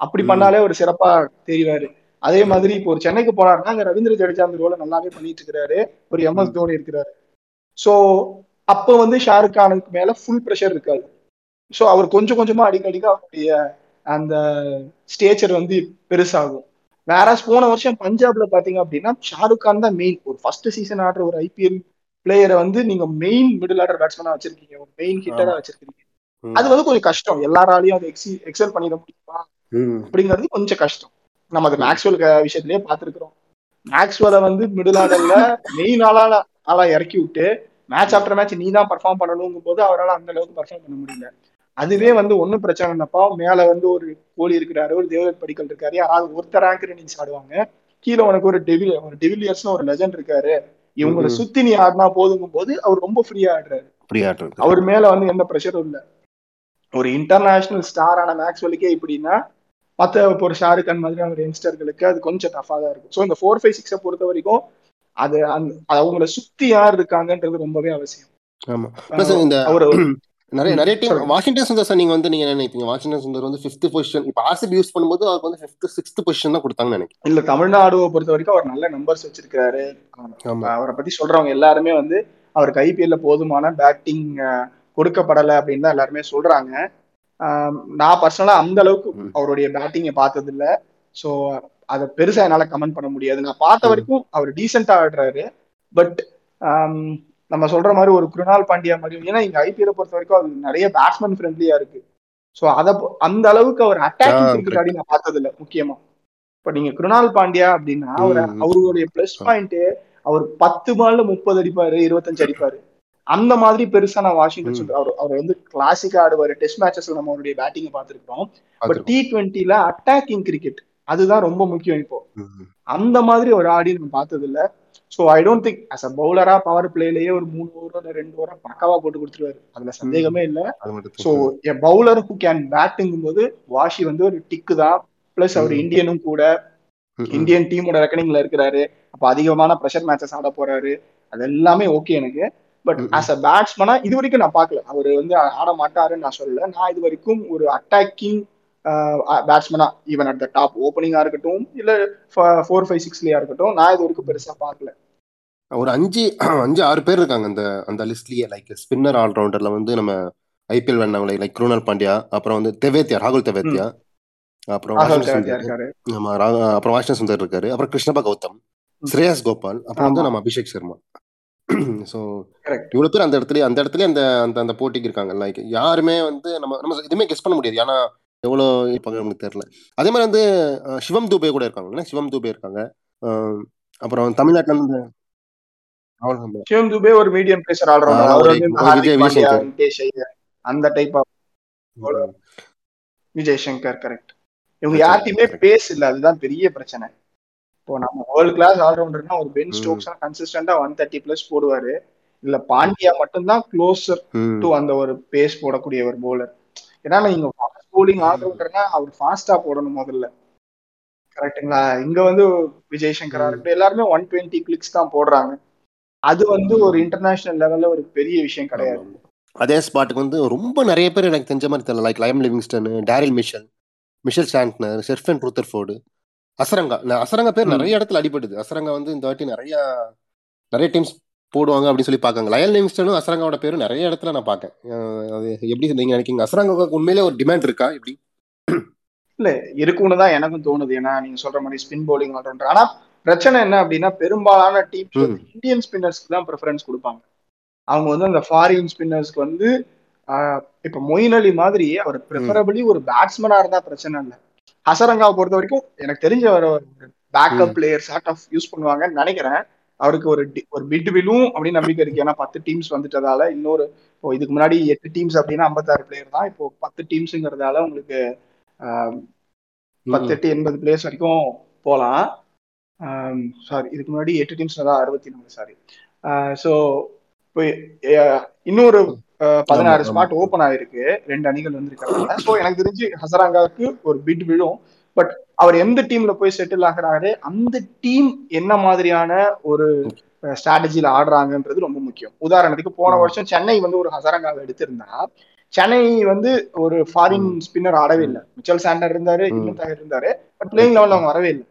B: அப்படி. பண்ணாலே ஒரு சிறப்பா தெரிவாரு. அதே மாதிரி இப்போ ஒரு சென்னைக்கு போறாருன்னா அங்க ரவீந்திர ஜடேஜா அந்த ரோலை நல்லாவே பண்ணிட்டு இருக்கிறாரு. ஒரு எம்எஸ்
A: ம்.
B: தோனி இருக்கிறாரு. சோ அப்ப வந்து ஷாருக் கானுக்கு மேல ஃபுல் ப்ரெஷர் இருக்காது. சோ அவர் கொஞ்சம் கொஞ்சமா அடிக்க அடிக்க அவருடைய அந்த ஸ்டேச்சர் வந்து பெருசாகும். வேற போன வருஷம் பஞ்சாப்ல பாத்தீங்க அப்படின்னா ஷாருக் கான் தான் மெயின் ஒரு ஃபர்ஸ்ட் சீசன் ஆடுற ஒரு ஐபிஎல் பிளேயரை வந்து நீங்க மெயின் மிடில் ஆர்டர் பேட்ஸ்மேனா வச்சிருக்கீங்க. ஒரு மெயின் ஹிட்டரா. வச்சிருக்கீங்க. அது வந்து கொஞ்சம் கஷ்டம். எல்லாராலையும் அதை எக்ஸி எக்ஸல் பண்ணிட முடியுமா. அப்படிங்கிறது கொஞ்சம் கஷ்டம். நம்ம அது மேக்ஸ்வெல் விஷயத்திலேயே பார்த்திருக்கிறோம். மேக்ஸ்வெலை வந்து மிடில் ஆர்டர்ல மெயின் ஆளா ஆளா இறக்கி விட்டு மேட்ச் ஆஃப்டர் மேட்ச் நீ தான் பர்ஃபார்ம் பண்ணணுங்கும் போது அவரால் அந்த அளவுக்கு பர்ஃபார்ம் பண்ண முடியல. அதுவே வந்து ஒன்றும் பிரச்சனை இல்லப்பா. மேல வந்து ஒரு கோலி இருக்கிறாரு ஒரு தேவதத் படிக்கல் இருக்காரு. யாராவது ஒருத்தர் ரேங்க் இன்னிங்ஸ் ஆடுவாங்க. கீழே உனக்கு ஒரு டெவில் ஒரு டெவிலியர்ஸ்னு ஒரு லெஜண்ட் இருக்காரு. இவங்களை. சுத்தி நீ ஆடினா போதுங்கும் போது அவர் ரொம்ப ஃப்ரீயா ஆடுறாரு.
A: ஃப்ரீ ஆட்டம்
B: அவர் மேல வந்து எந்த ப்ரெஷரும் இல்ல. ஒரு இன்டர்நேஷனல் ஸ்டாரான மேக்ஸ்வெலுக்கே இப்படின்னா மத்த இப்போ ஒரு ஷாருக் கான் மாதிரி ஒரு யங்ஸ்டர்களுக்கு அது கொஞ்சம் டஃபா தான் இருக்கும். ஸோ இந்த ஃபோர் ஃபைவ் சிக்ஸை பொறுத்த வரைக்கும் அது அந்த அவங்கள சுத்தி யார் இருக்காங்கன்றது ரொம்பவே அவசியம்.
A: ஆமா. இந்த
B: அவர்
A: நிறைய நிறைய டீம். வாஷிங்டன் சுந்தர் சார் நீங்க வந்து நீங்க நினைப்பீங்க? வாஷிங்டன் சுந்தர் வந்து ஃபிஃப்த் பொசிஷன் இப்போ ஆர்சிபி யூஸ் பண்ணும்போது அவருக்கு வந்து ஃபிஃப்த் சிக்ஸ்த் பொசிஷன் தான் கொடுத்தாங்கன்னு நினைக்கிறேன்.
B: இல்ல தமிழ்நாடுவை பொறுத்த வரைக்கும் அவர் நல்ல நம்பர்ஸ் வச்சிருக்காரு அவரை பத்தி சொல்றவங்க எல்லாருமே வந்து அவருக்கு ஐபிஎல்ல போதுமான பேட்டிங் கொடுக்கப்படலை அப்படின்னு தான் எல்லாருமே சொல்றாங்க. நான் பர்சனலா அந்த அளவுக்கு. அவருடைய பேட்டிங்கை பார்த்தது இல்ல ஸோ அதை பெருசா என்னால கமெண்ட் பண்ண முடியாது நான் பார்த்த. வரைக்கும் அவர் டீசெண்டா ஆடுறாரு பட் நம்ம சொல்ற மாதிரி ஒரு குருணால் பாண்டியா மாதிரி ஏன்னா இங்க ஐபிஎல் பொறுத்த வரைக்கும் அது நிறைய பேட்ஸ்மேன் ஃப்ரெண்ட்லியா இருக்கு ஸோ அத அந்த அளவுக்கு அவர் அட்டாக்கிங் கிரிக்கெட் நான் பார்த்தது இல்ல முக்கியமா இப்ப நீங்க குருணால் பாண்டியா அப்படின்னா அவர். அவருடைய பிளஸ். பாயிண்ட் அவர் பத்து பால்ல முப்பது அடிப்பாரு இருபத்தஞ்சு அடிப்பாரு அந்த மாதிரி பெருசா நான் வாஷிங்டன். சுந்தர் அவர் அவர் வந்து கிளாசிக்கா ஆடுவாரு. டெஸ்ட் மேட்சஸ்ல நம்ம அவருடைய பேட்டிங் பார்த்திருக்கோம். பட். டி டுவெண்ட்டில அட்டாக்கிங் கிரிக்கெட் அதுதான் ரொம்ப முக்கியம் இப்போ. அந்த மாதிரி ஒரு ஆடி நம்ம பார்த்தது இல்ல so I don't think as a பவுலரா power பிளேலயே ஒரு மூணு ஓவர் இல்ல ரெண்டு ஓவர் பக்காவா போட்டு கொடுத்துருவாரு. அதுல சந்தேகமே இல்ல. So a bowler who can பேட்டுங்கும் போது வாஷி வந்து ஒரு டிக்கு தான். பிளஸ் அவர். இந்தியனும் கூட. இந்தியன் டீமோட ரெக்கனிங்ல இருக்கிறாரு. அப்ப அதிகமான ப்ரெஷர் மேட்சஸ் ஆட போறாரு. அது எல்லாமே ஓகே எனக்கு. பட். ஆஸ் அ பேட்ஸ்மனா இது வரைக்கும் நான் பார்க்கல. அவர் வந்து ஆட மாட்டாருன்னு நான் சொல்லல. நான் இது வரைக்கும் ஒரு அட்டாக்கிங் பேட்ஸ்மனா ஈவன் அட் த டாப் ஓப்பனிங்கா இருக்கட்டும் இல்ல ஃபோர் ஃபைவ் சிக்ஸ்லயா இருக்கட்டும் நான் இது வரைக்கும் பெருசா பார்க்கல.
A: ஒரு அஞ்சு அஞ்சு ஆறு பேர் இருக்காங்க அந்த அந்த லிஸ்ட்லயே லைக் ஸ்பின்னர் ஆல்ரவுண்டர்ல வந்து நம்ம ஐபிஎல் வேணவங்க லைக் குருணால் பாண்டியா அப்புறம் வந்து தெவேத்தியா ராகுல் தெவேத்தியா அப்புறம் ஆமா அப்புறம் வாஷிங்டன் சுந்தர் இருக்காரு. அப்புறம் கிருஷ்ணபா கௌதம் ஸ்ரேயஸ் கோபால் அப்புறம் வந்து. நம்ம அபிஷேக் சர்மா. ஸோ இவ்வளவு பேர் அந்த இடத்துல அந்த இடத்துல அந்த அந்த அந்த போட்டிக்கு இருக்காங்க. லைக் யாருமே வந்து நம்ம நம்ம எதுவுமே கெஸ் பண்ண முடியாது. ஏன்னா எவ்வளோ இருப்பாங்க நமக்கு தெரியல. அதே மாதிரி வந்து சிவம் தூபே கூட இருக்காங்க. சிவம் தூபே இருக்காங்க. அப்புறம் தமிழ்நாட்டுல அவ்வளவு
B: சிவம் துபே ஒரு மீடியம் பேசர் ஆல்ரவுண்டர் வந்து அந்த டைப். விஜய் சங்கர் கரெக்ட் இவங்க. பேஸ் இல்ல அதுதான் பெரிய பிரச்சனை. இப்போ நம்ம வேர்ல்ட் கிளாஸ் ஆல்ரவுண்டர்னா ஒரு பென். ஸ்டோக்ஸ் கன்சிஸ்டன்டா ஒன் தேர்ட்டி பிளஸ் போடுவாரு இல்ல பாண்டியா மட்டும்தான் க்ளோசர். டு அந்த ஒரு பேஸ் போடக்கூடிய ஒரு bowler ஏன்னா நீங்க ஃபாஸ்ட் bowling ஆல்ரவுண்டர்னா அவர் ஃபாஸ்டா போடணும் முதல்ல கரெக்ட்டுங்களா இங்க வந்து விஜய் சங்கரா. இருக்கட்டும் எல்லாருமே ஒன் டுவெண்ட்டி கிளிக்ஸ் தான் போடுறாங்க அது வந்து ஒரு இன்டர்நேஷனல் லெவல்ல ஒரு பெரிய விஷயம் கிடையாது.
A: அதே ஸ்பாட்டுக்கு வந்து ரொம்ப நிறைய பேர் எனக்கு தெரிஞ்ச மாதிரி தெரியல like Liam Livingstone Daryl Mitchell Mitchell Santner Sherfane Rutherford Hasaranga. Hasaranga பேர். நிறைய இடத்துல அடிபடுது அசரங்கா வந்து இந்த வாட்டி நிறைய நிறைய டீம்ஸ் போடுவாங்க அப்படின்னு சொல்லி பார்க்காங்க. லயல் லிவிங்ஸ்டனும் அசரங்காவோட பேரும் நிறைய இடத்துல நான் பார்க்கேன். அது எப்படி நீங்க நினைக்கிறீங்க? அசரங்காவுக்கு உண்மையிலே ஒரு டிமாண்ட் இருக்கா? எப்படி?
B: இல்ல இருக்கும்னு தான் எனக்கும் தோணுது. ஏன்னா நீங்க சொல்ற மாதிரி ஸ்பின் பவுலிங் ஆல்ரவுண்டர் ஆனா பிரச்சனை என்ன அப்படின்னா பெரும்பாலான டீம்ஸ்
A: ம்.
B: வந்து இந்தியன் ஸ்பின்னர்ஸ்க்கு தான் ப்ரிஃபரன்ஸ் கொடுப்பாங்க. அவங்க வந்து அந்த ஃபாரின் ஸ்பின்னர்ஸ்க்கு வந்து இப்ப மொயின் அலி மாதிரி அவர் ப்ரிஃபரபிளி ஒரு பேட்ஸ்மேனா இருந்தா பிரச்சனை இல்லை. ஹசரங்காவை பொறுத்த வரைக்கும் எனக்கு தெரிஞ்ச ஒரு backup. Player sort of use பண்ணுவாங்கன்னு நினைக்கிறேன். அவருக்கு ஒரு ஒரு பிட் விழும் அப்படின்னு நம்பிக்கை இருக்கு. ஏன்னா பத்து டீம்ஸ் வந்துட்டதால இன்னொரு இப்போ இதுக்கு முன்னாடி எட்டு டீம்ஸ் அப்படின்னா ஐம்பத்தாறு பிளேயர் தான். இப்போ பத்து டீம்ஸுங்கிறதால உங்களுக்கு பத்து எட்டு எண்பது பிளேயர்ஸ் வரைக்கும் போகலாம் சாரி இதுக்கு முன்னாடி எட்டு டீம்ஸ் தான் அறுபத்தி நாலு சாரி ஸோ இப்போ இன்னொரு பதினாறு ஸ்பாட்
A: ஆமா.
B: ஓப்பன் ஆயிருக்கு ரெண்டு அணிகள் வந்திருக்கிறதுனால ஸோ எனக்கு தெரிஞ்சு ஹசராங்காவுக்கு ஒரு பிட் விழும் பட் அவர் எந்த டீம்ல போய் செட்டில் ஆகுறாரு அந்த டீம் என்ன மாதிரியான ஒரு ஸ்ட்ராட்டஜில ஆடுறாங்கன்றது ரொம்ப முக்கியம் உதாரணத்துக்கு போன. வருஷம் சென்னை வந்து ஒரு ஹசரங்காவை எடுத்திருந்தா சென்னை வந்து ஒரு ஃபாரின். ஸ்பின்னர் ஆடவே. இல்லை மிச்சல் சாண்டர் இருந்தாரு. இன்னும் இருந்தாரு பட் பிளேயிங் லெவல்ல அவங்க வரவே இல்லை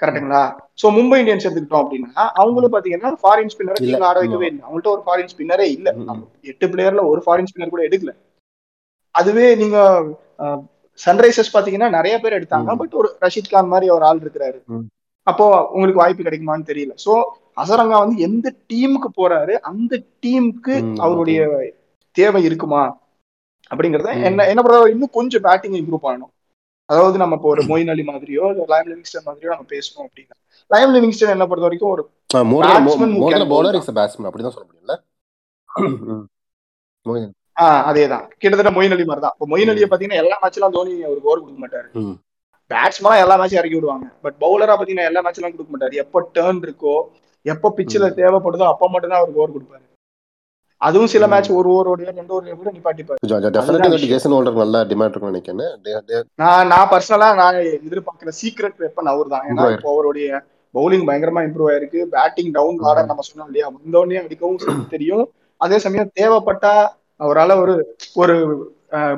B: கரெக்ட்டுங்களா சோ மும்பை இந்தியன்ஸ் எடுத்துக்கிட்டோம் அப்படின்னா அவங்களும் பாத்தீங்கன்னா ஃபாரின் ஸ்பின்னரை. டீம்ல ஆட வைக்கவே இல்லை அவங்கள்ட்ட ஒரு ஃபாரின் ஸ்பின்னரே இல்ல எட்டு பிளேயர்ல ஒரு ஃபாரின் ஸ்பின்னர் கூட எடுக்கல அதுவே நீங்க சன்ரைசர்ஸ் பாத்தீங்கன்னா நிறைய பேர் எடுத்தாங்க. பட் ஒரு ரஷீத் கான் மாதிரி ஒரு ஆள் இருக்கிறாரு. அப்போ உங்களுக்கு வாய்ப்பு கிடைக்குமான்னு தெரியல சோ அசரங்கா வந்து எந்த டீமுக்கு போறாரு அந்த டீமுக்கு. அவருடைய தேவை இருக்குமா அப்படிங்கறத. என்ன என்ன பொறுத்தவரை இன்னும் கொஞ்சம் பேட்டிங் இம்ப்ரூவ் பண்ணணும் அதாவது நம்ம இப்போ ஒரு மொயின் அலி மாதிரியோ இல்ல லயம் லிவிங்ஸ்டன் மாதிரியோ நம்ம பேசணும் அப்படின்னா லயம் லிவிங்ஸ்டன் என்ன பொறுத்த வரைக்கும் ஒரு
A: அப்படிதான் சொல்ல முடியும்ல.
B: ஆஹ் அதேதான். கிட்டத்தட்ட மொயின் அலி மாதிரி தான் இப்போ மொயின் அலியை பாத்தீங்கன்னா எல்லா மேட்ச்லாம் தோனி ஒரு ஓவர் கொடுக்க மாட்டாரு. பேட்ஸ்மேனா எல்லா மேட்சும் இறக்கி விடுவாங்க. பட் பவுலரா பாத்தீங்கன்னா எல்லா மேட்ச்லாம் கொடுக்க மாட்டாரு. எப்போ டேர்ன் இருக்கோ எப்போ பிச்சில். தேவைப்படுதோ அப்போ மட்டும் தான் அவருக்கு ஓவர் கொடுப்பாரு. அதுவும் சில. மேட்ச் ஒரு ஓவரோடய ரெண்டு ஓவரோடய கூட நிப்பாட்டிப்பாரு.
A: ஜேசன் ஹோல்டர் நல்ல டிமாண்ட் இருக்கும்னு நினைக்கிறேன்
B: நான் நான் பர்சனலா நான் எதிர்பார்க்கிற சீக்ரெட் வெப்பன் அவர் தான் ஏன்னா இப்போ அவருடைய பவுலிங் பயங்கரமா இம்ப்ரூவ் ஆயிருக்கு பேட்டிங் டவுன். ஆர்டர் நம்ம சொன்னோம் இல்லையா வந்தோடனே அடிக்கவும் தெரியும் அதே சமயம் தேவைப்பட்டா அவரால ஒரு ஒரு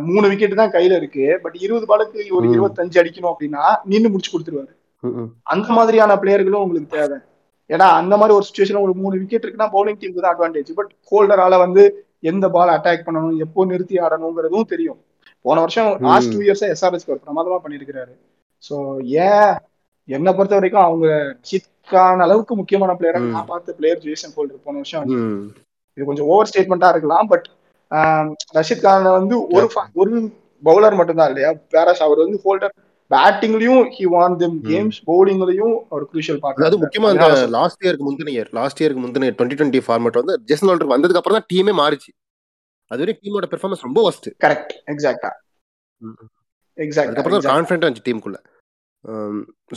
B: மூணு விக்கெட் தான் கையில இருக்கு பட் இருபது பாலுக்கு ஒரு. இருபத்தஞ்சு அடிக்கணும் அப்படின்னா நின்னு முடிச்சு கொடுத்துருவாரு. அந்த மாதிரியான பிளேயர்களும் உங்களுக்கு தேவை ஏன்னா அந்த மாதிரி ஒரு சுச்சுவேஷன் உங்களுக்கு மூணு விக்கெட் இருக்குன்னா பவுலிங் டீமுக்கு தான் அட்வான்டேஜ் பட் ஹோல்டரால வந்து எந்த பால் அட்டாக் பண்ணணும் எப்போ நிறுத்தி ஆடணுங்கிறதும் தெரியும். போன வருஷம். லாஸ்ட் டூ இயர்ஸா எஸ்ஆர்எஸ்க்கு ஒரு பிரமாதமா பண்ணியிருக்கிறாரு ஸோ ஏன்? என்னை பொறுத்த வரைக்கும் அவங்க ரஷித்கான அளவுக்கு முக்கியமான பிளேயரா. நான் பார்த்த பிளேயர் ஜேசன் ஹோல்டர் போன வருஷம். இது கொஞ்சம் ஓவர் ஸ்டேட்மெண்டா இருக்கலாம் பட் ரஷித் கான் வந்து ஒரு ஒரு பவுலர் மட்டும்தான் இல்லையா? வேறாஸ் அவர் வந்து ஹோல்டர் பேட்டிங்லயும் ஹி வான் தெம் கேம்ஸ் பவுலிங்லயும் ஒரு குரூஷியல்
A: அதாவது முக்கியமா
B: பார்ட்
A: லாஸ்ட் இயருக்கு முந்தின இயர் லாஸ்ட் இயருக்கு முந்தின டுவெண்ட்டி டுவெண்ட்டி ஃபார்மேட் வந்து ஜேசன் ஹோல்டர் வந்ததுக்கு அப்புறம் தான் டீமே மாறிச்சு. அது வரைக்கும் டீமோட பெர்ஃபார்மன்ஸ் ரொம்ப ஒஸ்ட்
B: கரெக்ட் எக்ஸாக்டா எக்ஸாக்டா
A: அதுக்கப்புறம் தான் கான்ஃபிடென்ட் இருந்துச்சு டீமுக்குள்ள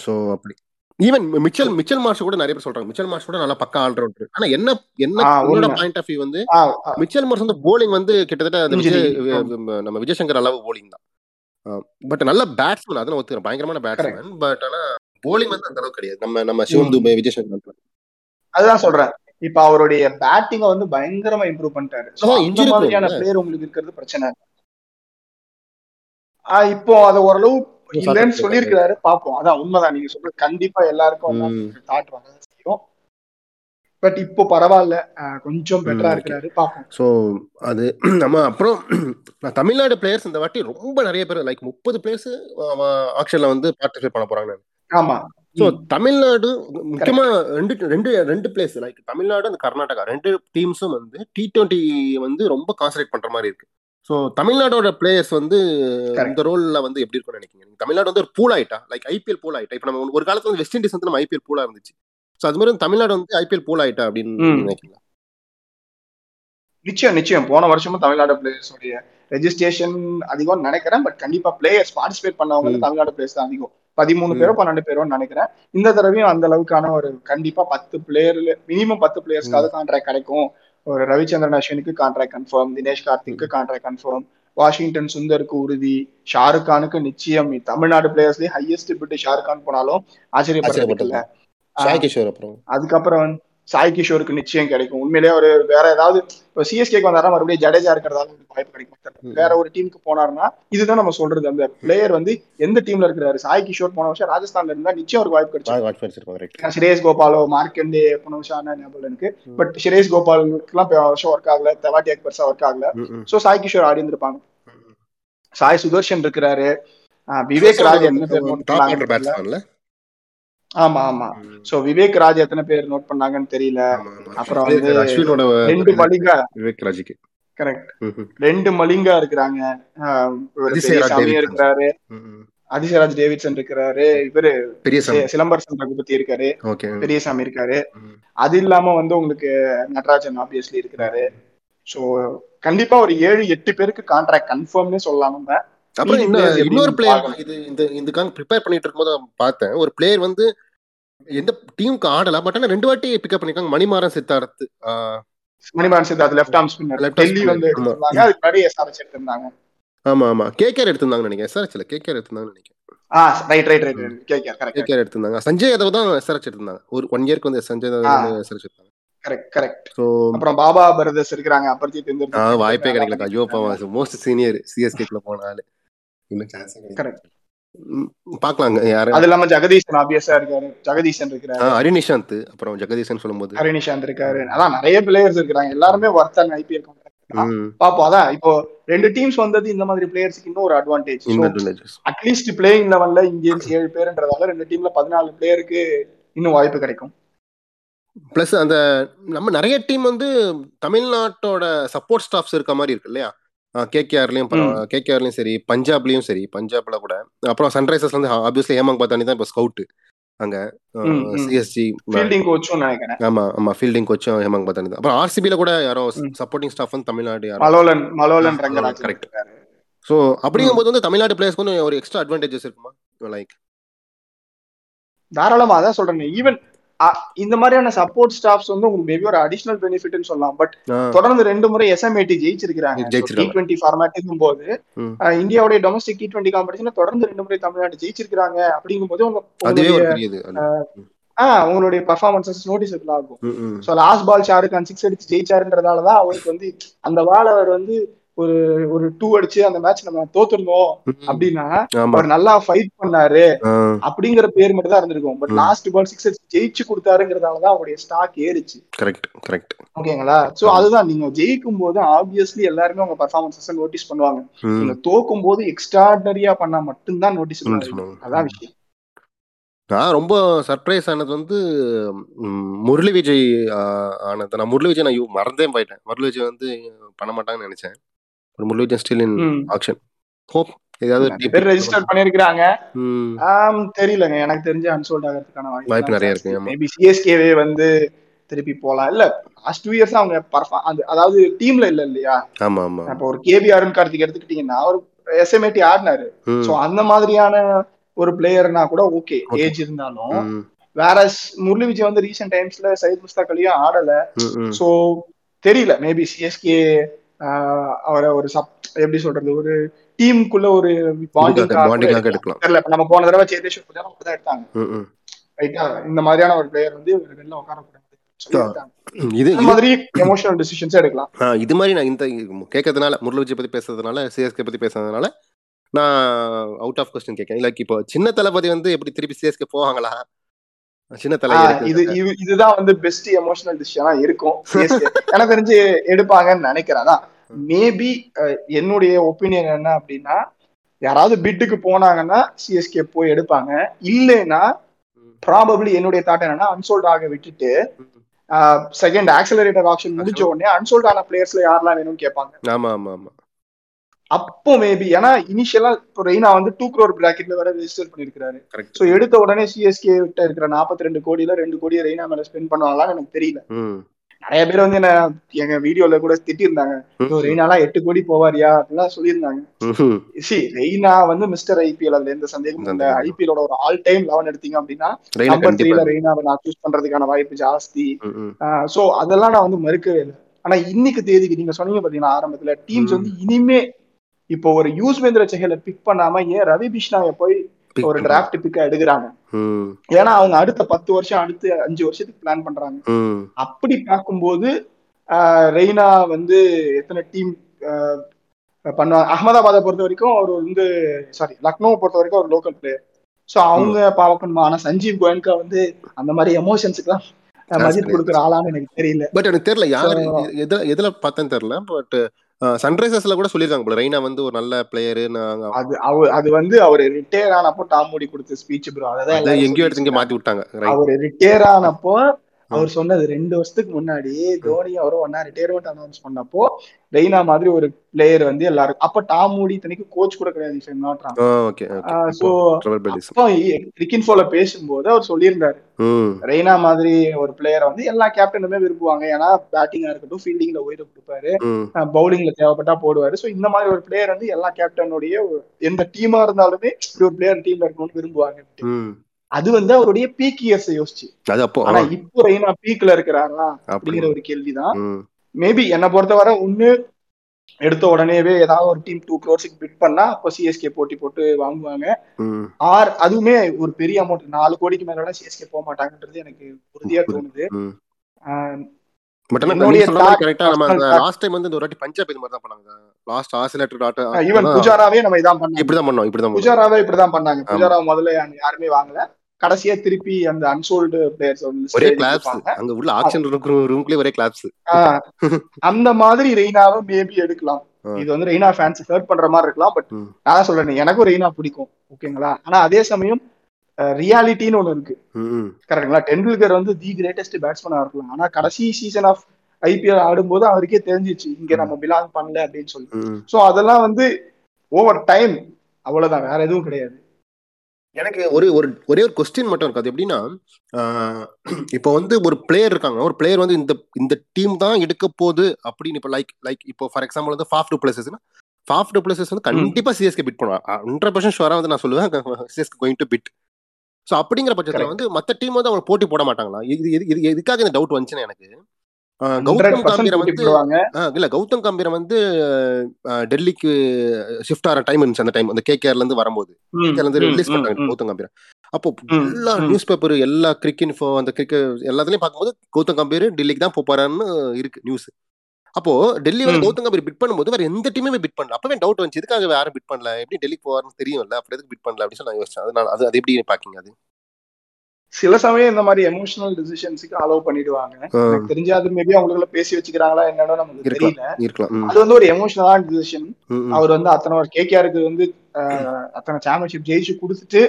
A: ஸோ அப்படி. ஈவன் மிச்சல் மிச்சல் மார்ஷ் கூட நிறைய பேர் சொல்றாங்க. மிச்சல் மார்ஷ் கூட நல்லா பக்கா ஆல்ரவுண்டர் ஆனா என்ன என்ன. பாயிண்ட் ஆஃப் வியூ வந்து மிச்சல் மார்ஷ் வந்து போலிங் வந்து கிட்டத்தட்ட நம்ம விஜயசங்கர் அளவு போலிங் தான். பட் நல்ல பேட்ஸ்மேன் அதெல்லாம் ஒத்துக்கிறேன் பயங்கரமான பேட்ஸ்மேன் பட் ஆனா போலிங் வந்து அந்த அளவுக்கு கிடையாது. நம்ம நம்ம சிவம் துபே விஜயசங்கர்
B: அதுதான் சொல்றேன். இப்ப அவருடைய பேட்டிங்க வந்து பயங்கரமா இம்ப்ரூவ் பண்ணிட்டாரு.
A: injury
B: மாதிரியான. பிளேயர் உங்களுக்கு இருக்கிறது பிரச்சனை. ஆ, இப்போ அது ஓரளவு இல்லைன்னு சொல்லியிருக்கிறாரு. பாப்போம் அதான் உண்மைதான். நீங்க சொல்றது கண்டிப்பா எல்லாருக்கும்
A: ம்.
B: பட் இப்போ பரவாயில்ல. கொஞ்சம் பெட்டரா. இருக்கிறாரு. பாப்போம்.
A: ஸோ அது நம்ம அப்புறம் தமிழ்நாடு பிளேயர்ஸ் இந்த வாட்டி ரொம்ப நிறைய பேர் லைக் முப்பது பிளேயர்ஸ் ஆக்ஷன்ல வந்து பார்ட்டிசிபேட் பண்ண போறாங்க
B: ஆமா.
A: ஸோ. தமிழ்நாடு முக்கியமா ரெண்டு ரெண்டு ரெண்டு பிளேஸ் லைக் தமிழ்நாடு அந்த கர்நாடகா. ரெண்டு டீம்ஸும் வந்து டி டுவெண்ட்டி வந்து ரொம்ப கான்சன்ட்ரேட் பண்ற மாதிரி இருக்கு. ஸோ தமிழ்நாடோட பிளேயர்ஸ் வந்து. இந்த ரோல்ல வந்து எப்படி இருக்கும்னு நினைக்கிறீங்க? தமிழ்நாடு வந்து ஒரு பூல் ஆயிட்டா? லைக் ஐபிஎல் பூல் ஆயிட்டா? இப்போ நம்ம ஒரு காலத்துல வந்து வெஸ்ட் இண்டீஸ் வந்து நம்ம ஐபிஎல் பூலா இருந்துச்சு. ஸோ அது மாதிரி தமிழ்நாடு வந்து ஐபிஎல் பூல் ஆயிட்டா அப்படின்னு
B: ம்.
A: நீங்க நினைக்கிறீங்களா?
B: நிச்சயம் நிச்சயம். போன வருஷமும் தமிழ்நாடு பிளேயர்ஸ் உடைய ரெஜிஸ்ட்ரேஷன் அதிகம் நினைக்கிறேன். பட் கண்டிப்பா பிளேயர்ஸ் பார்ட்டிசிபேட் பண்ணவங்க. தமிழ்நாடு பிளேயர்ஸ் தான் அதிகம். பதிமூணு. பேரோ பன்னெண்டு பேரோ நினைக்கிறேன். இந்த தடவையும் அந்த அளவுக்கான ஒரு கண்டிப்பா பத்து பிளேயர்ல மினிமம் பத்து பிளேயர்ஸ்க்காவது கான்ட்ராக்ட் கிடைக்கும். ஒரு ரவிச்சந்திரன் அஸ்வினுக்கு கான்ட்ராக்ட் கன்ஃபார்ம் தினேஷ் கார்த்திக்கு கான்ட்ராக்ட் கன்ஃபார்ம் வாஷிங்டன் சுந்தருக்கு உறுதி ஷாருக் கானுக்கு நிச்சயம். தமிழ்நாடு பிளேயர்ஸ்லயே ஹையஸ்ட் பிட் ஷாருக் கான் போனாலும்
A: ஆச்சரியப்பட்டது சாய் கிஷோர் அப்புறம்.
B: அதுக்கப்புறம் வந்து சாய் கிஷோருக்கு நிச்சயம் கிடைக்கும். உண்மையிலேயே ஒரு வேற ஏதாவது இப்போ சிஎஸ்கேக்கு வந்தாரா மறுபடியும் ஜடேஜா இருக்கிறதால வாய்ப்பு கிடைக்கும். வேற ஒரு டீமுக்கு போனாருன்னா இதுதான் நம்ம சொல்றது. அந்த பிளேயர் வந்து எந்த டீம்ல இருக்கிறாரு? சாய் கிஷோர் போன வருஷம் ராஜஸ்தான்ல இருந்தா நிச்சயம் ஒரு வாய்ப்பு கிடைச்சு சுரேஷ் கோபாலோ மார்க்கண்டே போன வருஷம் ஆனா ஞாபகம் எனக்கு. பட் சுரேஷ் கோபாலுக்குலாம் வருஷம் ஒர்க் ஆகல. தெவாட்டியாக்கு பெருசா ஒர்க் ஆகல. சோ சாய் கிஷோர் ஆடி இருந்திருப்பாங்க. சாய் சுதர்ஷன் இருக்கிறாரு. விவேக் ராஜ் என்ன பேர் நோட்
A: டாப் ஆர்டர்
B: பண்ணாங்க
A: பேட்ஸ்மேன்ல
B: ஆமா ஆமா. சோ விவேக் ராஜ் எத்தனை பேர் நோட் பண்ணாங்கன்னு தெரியல. அப்புறம் வந்து ரெண்டு மலிங்கா
A: விவேக் ராஜுக்கு.
B: கரெக்ட். ரெண்டு மலிங்கா இருக்கிறாங்க. இருக்கிறாரு. அதிசயராஜ் டேவிட்சன் இருக்கிறாரு. இவரு சிலம்பரசன் ரகுபதி இருக்காரு. பெரியசாமி இருக்காரு. அது இல்லாம வந்து உங்களுக்கு நடராஜன் ஆப்வியஸ்லி இருக்கிறாரு. சோ கண்டிப்பா ஒரு ஏழு எட்டு பேருக்கு கான்ட்ராக்ட் கன்ஃபார்ம்னே சொல்லலாம் நம்ம.
A: அப்புறம் இன்னொரு பிளேயர்? இது இந்த இதுக்காக ப்ரிப்பேர் பண்ணிட்டு இருக்கும்போது பார்த்தேன். ஒரு பிளேயர் வந்து எந்த டீமுக்கு ஆடல பட் ஆனா ரெண்டு வாட்டி பிக்கப் பண்ணிருக்காங்க. Manimaran Siddharth.
B: Manimaran Siddharth left arm spinner Delhi வந்து. எடுத்திருந்தாங்க. அதுக்கு முன்னாடி எடுத்திருந்தாங்க.
A: ஆமா ஆமா. கேகேஆர் எடுத்திருந்தாங்கன்னு நினைக்கிறேன். எஸ்ஆர்எச் இல்ல கேகேஆர் எடுத்திருந்தாங்கன்னு நினைக்கிறேன்.
B: ஆ ரைட் ரைட் ரைட் கேட்க கரெக்ட்
A: கேகேஆர் எடுத்திருந்தாங்க. சஞ்சய் யாதவ் தான் எஸ்ஆர்எச் எடுத்திருந்தாங்க. ஒரு ஒன் இயர்க்கு வந்து சஞ்சய் யாதவ். வந்து எடுத்தாங்க.
B: கரெக்ட் கரெக்ட்
A: ஸோ
B: அப்புறம் பாபா பிரதர்ஸ் இருக்கிறாங்க. அப்பர்ஜித் இந்த
A: வாய்ப்பே கிடைக்கல ஐயோ மோஸ்ட் சீனியர் சிஎஸ்கேக்குள்ள போன ஆளு. இன்னும் சான்ஸே. ம், பார்க்கலாங்க. யாரு?
B: அது இல்லாம ஜெகதீசன் ஆப்வியஸா இருக்காரு. ஜெகதீசன் இருக்கிறாரு.
A: ஆ, ஹரிநிஷாந்த். அப்புறம் ஜெகதீசன் சொல்லும்போது.
B: ஹரினிஷாந்த் இருக்காரு. அதான் நிறைய பிளேயர்ஸ் இருக்காங்க எல்லாருமே ஒர்த்தன் ஐபிஎல் பாப்போம் அதான் இப்போ ரெண்டு டீம்ஸ் வந்தது இந்த மாதிரி பிளேயர்ஸ்க்கு இன்னும் ஒரு அட்வான்டேஜ். அட்லீஸ்ட் பிளேயிங் லெவல்ல இந்தியன்ஸ் ஏழு பேருன்றதால ரெண்டு டீம்ல பதினாலு பிளேயருக்கு இன்னும் வாய்ப்பு கிடைக்கும்.
A: பிளஸ் அந்த நம்ம நிறைய டீம் வந்து தமிழ்நாட்டோட சப்போர்ட் ஸ்டாஃப்ஸ் இருக்க மாதிரி இருக்கு இல்லையா? கேகேஆர்லயும் கேகேஆர்லயும் சரி பஞ்சாப்லயும் சரி பஞ்சாப்ல கூட. அப்புறம் சன்ரைசர்ஸ் வந்து ஆப்வியஸ்லி ஹேமங் பத்தானி தான் இப்போ ஸ்கவுட் அங்க. சிஎஸ்ஜி
B: ஃபீல்டிங் கோச்சும் நினைக்கிறேன்.
A: ஆமா ஆமா ஃபீல்டிங் கோச்சும் ஹேமங் பத்தானி தான். அப்புறம் ஆர்சிபில கூட யாரோ. சப்போர்ட்டிங் ஸ்டாஃப் வந்து தமிழ்நாடு யாரோ.
B: மலோலன் மலோலன் ரங்கராஜ். இருக்காரு.
A: ஸோ அப்படிங்கும்போது வந்து தமிழ்நாடு பிளேயர்ஸ்க்கு வந்து ஒரு எக்ஸ்ட்ரா அட்வான்டேஜஸ் இருக்குமா? லைக்
B: தாராளமா அதான் சொல்றேன். ஈவன் இந்த மாதிரியான சப்போர்ட் ஸ்டாஃப்ஸ் வந்து உங்களுக்கு மேபி ஒரு அடிஷனல் பெனிஃபிட்னு சொல்லலாம். பட் தொடர்ந்து ரெண்டு முறை எஸ்எம்ஏடி ஜெயிச்சிருக்காங்க. டி டுவெண்ட்டி ஃபார்மேட்டுங்கும் போது இந்தியாவுடைய டொமஸ்டிக் டி டுவெண்ட்டி காம்படிஷன்ல தொடர்ந்து ரெண்டு முறை தமிழ்நாடு ஜெயிச்சிருக்காங்க அப்படிங்கும் போது உங்க. ஆஹ் உங்களுடைய பர்ஃபார்மன்சஸ் நோட்டீஸபிள் ஆகும். So last ball Shahrukh Khan six அடிச்சு ஜெயிச்சாருன்றதால தான் அவருக்கு வந்து அந்த பால் அவர் வந்து ஒரு ஒரு டூ அடிச்சு அந்த மேட்ச் நம்ம தோத்துருந்தோம். அப்படின்னா அவர் நல்லா ஃபைட் பண்ணாரு அப்படிங்கிற பேர் மட்டும் தான் இருந்திருக்கும். பட். லாஸ்ட் பால் சிக்ஸ் அடிச்சு ஜெயிச்சு கொடுத்தாருங்கிறதால தான் அவருடைய ஸ்டாக் ஏறிச்சு.
A: கரெக்ட் கரெக்ட்
B: ஓகேங்களா சோ. அதுதான் நீங்க ஜெயிக்கும் போது ஆப்வியஸ்லி எல்லாருமே உங்க பர்ஃபார்மன்ஸஸ் நோட்டீஸ் பண்ணுவாங்க. நீங்க தோக்கும் போது எக்ஸ்ட்ராடனரியா பண்ணா மட்டும்தான் நோட்டீஸ்
A: பண்ணுவாங்க.
B: அதான் விஷயம்.
A: நான் ரொம்ப சர்ப்ரைஸ் ஆனது வந்து முரளி விஜய் ஆனது. நான் முரளி விஜய் நான் மறந்தே போயிட்டேன். முரளி விஜய் வந்து பண்ண மாட்டாங்கன்னு நினைச்சேன். ஒரு ஸ்டில் இன். ஆக்ஷன் ஹோப் ஏதாவது
B: பேர் ரெஜிஸ்டர் பண்ணிருக்காங்க
A: ம்,
B: ஆம் தெரியலங்க. எனக்கு தெரிஞ்சு அன்சோல்ட் ஆகிறதுக்கான
A: வாய்ப்பு நிறைய இருக்கு.
B: மேபி சிஎஸ்கேவே வந்து திருப்பி போலாம். இல்ல லாஸ்ட் டூ இயர்ஸ் அவங்க பர்ஃபார்ம் அந்த அதாவது டீம்ல இல்ல இல்லையா?
A: ஆமா ஆமா.
B: இப்போ ஒரு கேபி அருண் கார்த்திக் எடுத்துக்கிட்டீங்கன்னா ஒரு எஸ்எம்ஏடி ஆடினாரு. சோ அந்த மாதிரியான ஒரு பிளேயர்னா கூட ஓகே. ஏஜ் இருந்தாலும் வேற முரளி விஜய் வந்து ரீசெண்ட் டைம்ஸ்ல சயித் முஸ்தாக் அலியும் ஆடல. சோ தெரியல. மேபி சிஎஸ்கே அவரை ஒரு சப் எப்படி சொல்றது ஒரு டீமுக்குள்ள ஒரு பாண்டிங் தெரியல இப்ப நம்ம போன தடவை சேதேஸ்வர் அப்படிதான் எடுத்தாங்க. ரைட்டா இந்த மாதிரியான ஒரு பிளேயர் வந்து வெளில உட்காரக்கூடாது.
A: இது
B: மாதிரி எமோஷனல் டிசிஷன்ஸ் எடுக்கலாம்.
A: இது மாதிரி நான் இந்த கேட்கறதுனால முரளி விஜய் பத்தி பேசுறதுனால சிஎஸ்கே பத்தி பேசுறதுனால நான் அவுட் ஆஃப் கொஸ்டின் கேட்கேன் லைக் இப்போ சின்ன தளபதி வந்து எப்படி திருப்பி சிஎஸ்கே போவாங்களா? சின்ன தலை.
B: இது இதுதான் வந்து பெஸ்ட் எமோஷனல் டிசிஷனா இருக்கும். CSK. எனக்கு தெரிஞ்சு எடுப்பாங்கன்னு நினைக்கிறேன். மேபி என்னுடைய ஒப்பீனியன் என்ன அப்படின்னா யாராவது பிட்டுக்கு போனாங்கன்னா சிஎஸ்கே போய் எடுப்பாங்க. இல்லைன்னா ப்ராபப்ளி என்னுடைய தாட் என்னன்னா அன்சோல்ட் ஆக விட்டுட்டு. செகண்ட் ஆக்சலரேட்டர் ஆப்ஷன் முடிஞ்ச உடனே அன்சோல்ட் ஆன பிளேயர்ஸ்ல யாரெல்லாம் வேணும்னு கேட்பாங்க.
A: ஆமா ஆமா ஆமா.
B: அப்போ மேபி ஏன்னா இனிஷியலா இப்போ ரெய்னா வந்து டூ க்ரோர் பிராக்கெட்ல வர ரெஜிஸ்டர் பண்ணிருக்காரு சோ எடுத்த உடனே சிஎஸ்கே கிட்ட இருக்கிற 42 ரெண்டு கோடியில ரெண்டு கோடியை ரெய்னா மேல ஸ்பெண்ட் பண்ணுவாங்களான்னு எனக்கு தெரியல. நிறைய பேர் வந்து என்ன எங்க வீடியோல கூட திட்டிருந்தாங்க. "ஐயோ, ரெய்னாலாம் எட்டு கோடி போவாரியா? அப்படிலாம் சொல்லியிருந்தாங்க. சி ரெய்னா வந்து மிஸ்டர் ஐபிஎல் அதுல எந்த சந்தேகமும் இல்ல. ஐபிஎலோட ஒரு ஆல் டைம் லெவன் எடுத்தீங்க அப்படின்னா நம்பர் த்ரீல ரெய்னாவை நான் சூஸ் பண்றதுக்கான வாய்ப்பு ஜாஸ்தி. சோ அதெல்லாம் நான் வந்து மறுக்கவே இல்லை. ஆனா இன்னைக்கு தேதிக்கு நீங்க சொன்னீங்க பாத்தீங்கன்னா ஆரம்பத்துல டீம்ஸ். வந்து இனிமே இப்போ ஒரு யூஸ்வேந்திர செஹலை பிக் பண்ணாம ஏன் ரவி பிஷ்னாவை போய் ஒரு. டிராஃப்ட் பிக்க எடுக்கிறாங்க? ஏன்னா அவங்க அடுத்த பத்து வருஷம் அடுத்து அஞ்சு வருஷத்துக்கு பிளான் பண்றாங்க. அப்படி பார்க்கும்போது ரெய்னா வந்து எத்தனை டீம் பண்ணுவாங்க? அகமதாபாத்தை பொறுத்த வரைக்கும் அவர் வந்து சாரி லக்னோவை பொறுத்த வரைக்கும் ஒரு லோக்கல் பிளேயர் ஸோ அவங்க பார்க்கணுமா ஆனா சஞ்சீவ் கோயன்கா வந்து அந்த மாதிரி எமோஷன்ஸுக்குலாம் மதிப்பு கொடுக்குற ஆளான்னு எனக்கு தெரியல.
A: பட் எனக்கு தெரியல யாரு எதுல எதுல பார்த்தேன்னு தெரியல பட் சன்ரைசர்ஸ்ல கூட சொல்லிருக்காங்க போல. ரெய்னா வந்து ஒரு நல்ல பிளேயரு
B: அது அவ அது வந்து அவர் ரிட்டையர் ஆனப்போ டாம் மூடி கொடுத்த ஸ்பீச் ப்ரோ அதான்
A: எங்கேயோ எடுத்து மாத்தி விட்டாங்க.
B: அவர் ரிட்டையர் ஆனப்போ அவர் சொன்னது ரெண்டு வருஷத்துக்கு முன்னாடி தோனி அவரும் ஒன்னா ரிட்டையர்மெண்ட் அனௌன்ஸ் பண்ணப்போ ரெய்னா மாதிரி ஒரு பிளேயர் வந்து எல்லாரும் அப்ப டாம் மூடி இத்தனைக்கு கோச் கூட கிடையாது கிரிக்கின் ஃபோல பேசும்போது அவர் சொல்லியிருந்தாரு. ரெய்னா மாதிரி ஒரு பிளேயரை வந்து எல்லா கேப்டனுமே விரும்புவாங்க ஏன்னா பேட்டிங்கா இருக்கட்டும் ஃபீல்டிங்ல உயிரை கொடுப்பாரு. பவுலிங்ல தேவைப்பட்டா போடுவாரு. சோ இந்த மாதிரி ஒரு பிளேயர் வந்து எல்லா கேப்டனுடைய எந்த டீமா இருந்தாலுமே ஒரு பிளேயர் டீம்ல இருக்கணும்னு விரும்புவாங்க. அது வந்து அவருடைய பீக் இயர்ஸ் யோசிச்சு. ஆனா இப்போ ரெய்னா பீக்ல இருக்கிறாரா
A: அப்படி
B: அப்படிங்கிற ஒரு கேள்விதான். மேபி என்னை பொறுத்தவரை ஒண்ணு எடுத்த உடனேவே ஏதாவது ஒரு டீம் டூ க்ரோர்ஸுக்கு பிட் பண்ணா அப்போ சிஎஸ்கே போட்டி போட்டு வாங்குவாங்க. ஆர் அதுவுமே ஒரு பெரிய அமௌண்ட் நாலு கோடிக்கு மேல சிஎஸ்கே போக மாட்டாங்கன்றது எனக்கு உறுதியா தோணுது.
A: பட் கரெக்டா நம்ம லாஸ்ட் டைம் வந்து இந்த ஒரு வாட்டி பஞ்சாப் இது மாதிரி தான் பண்ணாங்க. லாஸ்ட் ஆசிலேட்டர் டாட்
B: ஈவன் புஜாராவே நம்ம இதான் பண்ணோம்.
A: இப்படிதான் பண்ணோம் இப்படிதான்
B: புஜாராவே இப்படிதான் பண்ணாங்க. புஜாரா முதல்ல யாரு- யாருமே வாங்கல. கடைசியா திருப்பி அந்த அன்சோல்டு பிளேயர்ஸ்
A: ஒரே கிளாப்ஸ் அங்க உள்ள ஆக்ஷன் ரூம்க்குள்ளே ஒரே கிளாப்ஸ்
B: அந்த மாதிரி ரெய்னாவை மேபி எடுக்கலாம். இது வந்து ரெய்னா ஃபேன்ஸ் ஹர்ட் பண்ற மாதிரி இருக்கலாம் பட். நான் சொல்றேன் எனக்கும் ரெய்னா பிடிக்கும் ஓகேங்களா? ஆனா அதே சமயம் ரியாலிட்டின்னு ஒண்ணு இருக்கு. கரெக்டுங்களா டெண்டுல்கர் வந்து தி கிரேட்டஸ்ட் பேட்ஸ்மேனா இருக்கலாம். ஆனா கடைசி சீசன் ஆஃப் ஐபிஎல் ஆடும்போது அவருக்கே தெரிஞ்சிச்சு இங்க நம்ம பிலாங் பண்ணல அப்படின்னு சொல்லி. சோ அதெல்லாம் வந்து ஓவர் டைம் அவ்வளவுதான் வேற எதுவும் கிடையாது.
A: எனக்கு ஒரு ஒரு ஒரே ஒரு கொஸ்டின் மட்டும் இருக்கு. அது எப்படின்னா இப்போ வந்து ஒரு பிளேயர் இருக்காங்க. ஒரு பிளேயர் வந்து இந்த இந்த டீம் தான் எடுக்க போகுது அப்படின்னு இப்போ லைக் லைக் இப்போ ஃபார் எக்ஸாம்பிள் வந்து ஃபாஃப் டூ பிளேசஸ்னா ஃபாஃப் டூ பிளேசஸ் வந்து கண்டிப்பா சிஎஸ்கே பிட் பண்ணுவாங்க ஹண்ட்ரட் பர்சன்ட் ஷுவரா வந்து நான் சொல்லுவேன். CSK going to bid so அப்படிங்கிற பட்சத்துல. வந்து மத்த டீம் வந்து அவங்க போட்டி போட மாட்டாங்களா? இது இது எதுக்காக இந்த டவுட் வந்துச்சுன்னா எனக்கு கௌதம் காம்பீரை வந்து இல்ல கௌதம் காம்பீரை வந்து டெல்லிக்கு ஷிஃப்ட் ஆகிற டைம் இருந்துச்சு அந்த டைம் அந்த கேகேஆர்ல இருந்து வரும்போது. கேகேஆர்ல இருந்து ரிலீஸ் பண்ணாங்க கௌதம் காம்பீரை. அப்போ எல்லா. நியூஸ் பேப்பர் எல்லா கிரிக் இன்ஃபோ அந்த கிரிக்கெட் எல்லாத்துலயும் பார்க்கும்போது கௌதம் காம்பீர் டெல்லிக்கு தான் போறாருன்னு இருக்கு நியூஸ் அப்போ டெல்லி வந்து. கௌதம் கம்பீர் பிட் பண்ணும்போது வேற எந்த டீமுமே பிட் பண்ணல. அப்பவே டவுட் வந்துச்சு இதுக்காக யாரும் பிட் பண்ணல? எப்படி டெல்லிக்கு போவாருன்னு தெரியும்ல அப்புறம் எதுக்கு பிட் பண்ணல அப்படின்னு சொல்லி நான் யோசிச்சேன். அதனால அது அது எப்படி பாக்கீங்க அது?
B: சில சமயம் இந்த மாதிரி எமோஷனல் டிசிஷன்ஸுக்கு அலோவ் பண்ணிடுவாங்க. எனக்கு தெரிஞ்சு அது மேபி அவங்களுக்குள்ள பேசி வச்சுக்கிறாங்களா என்னன்னு நமக்கு தெரியல. அது வந்து ஒரு எமோஷனலான டிசிஷன் அவர் வந்து அத்தனை ஒரு கேகேஆருக்கு வந்து அத்தனை சாம்பியன்ஷிப் ஜெயிச்சு கொடுத்துட்டு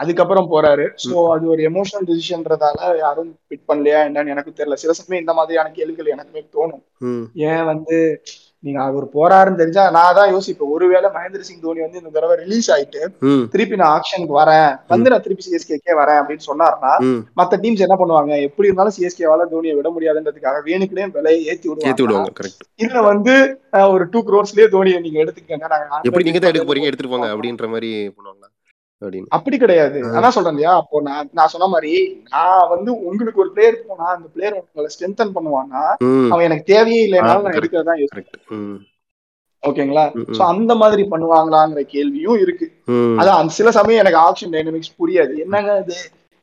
B: அதுக்கப்புறம் போறாரு. சோ அது ஒரு எமோஷனல் டிசிஷன்றதால யாரும் பிட் பண்ணலையா என்னன்னு எனக்கு தெரியல. சில சமயம் இந்த மாதிரியான கேள்விகள் எனக்குமே தோணும். ஏன் வந்து நீங்க அவர் போறாருன்னு தெரிஞ்சா நான் தான் யோசிப்பேன். ஒருவேளை மகேந்திர சிங் தோனி வந்து இந்த தடவை ரிலீஸ் ஆயிட்டு திருப்பி நான் ஆக்ஷனுக்கு வரேன். வந்து நான் திருப்பி சிஎஸ்கேக்கே வரேன் அப்படின்னு சொன்னாருன்னா. மத்த டீம்ஸ் என்ன பண்ணுவாங்க? எப்படி இருந்தாலும் சிஎஸ்கேவால தோனியை விட முடியாதுன்றதுக்காக வேணுக்குனே விலையை ஏத்தி விடுவாங்க. இல்ல வந்து ஒரு டூ க்ரோர்ஸ்லயே தோனியை நீங்க எடுத்துக்கங்க. நாங்க
A: எப்படி நீங்க தான் எடுக்க போறீங்க? எடுத்துட்டு போங்க. அப்படின்ற மாதிரி பண்ணுவாங்களா? அப்படின்னு.
B: அப்படி கிடையாது. அதான் சொல்றேன் இல்லையா அப்போ நான் நான் சொன்ன மாதிரி நான் வந்து உங்களுக்கு ஒரு பிளேயர் போனா அந்த பிளேயர் உங்களை ஸ்ட்ரென்தன் பண்ணுவான்னா அவன் எனக்கு தேவையே இல்லைனாலும் நான் எடுக்கிறதா
A: ம்.
B: ஓகேங்களா? சோ அந்த மாதிரி பண்ணுவாங்களாங்கிற கேள்வியும் இருக்கு. அதான் அந்த சில சமயம் எனக்கு ஆப்ஷன் டைனமிக்ஸ் புரியாது. என்னங்க இது?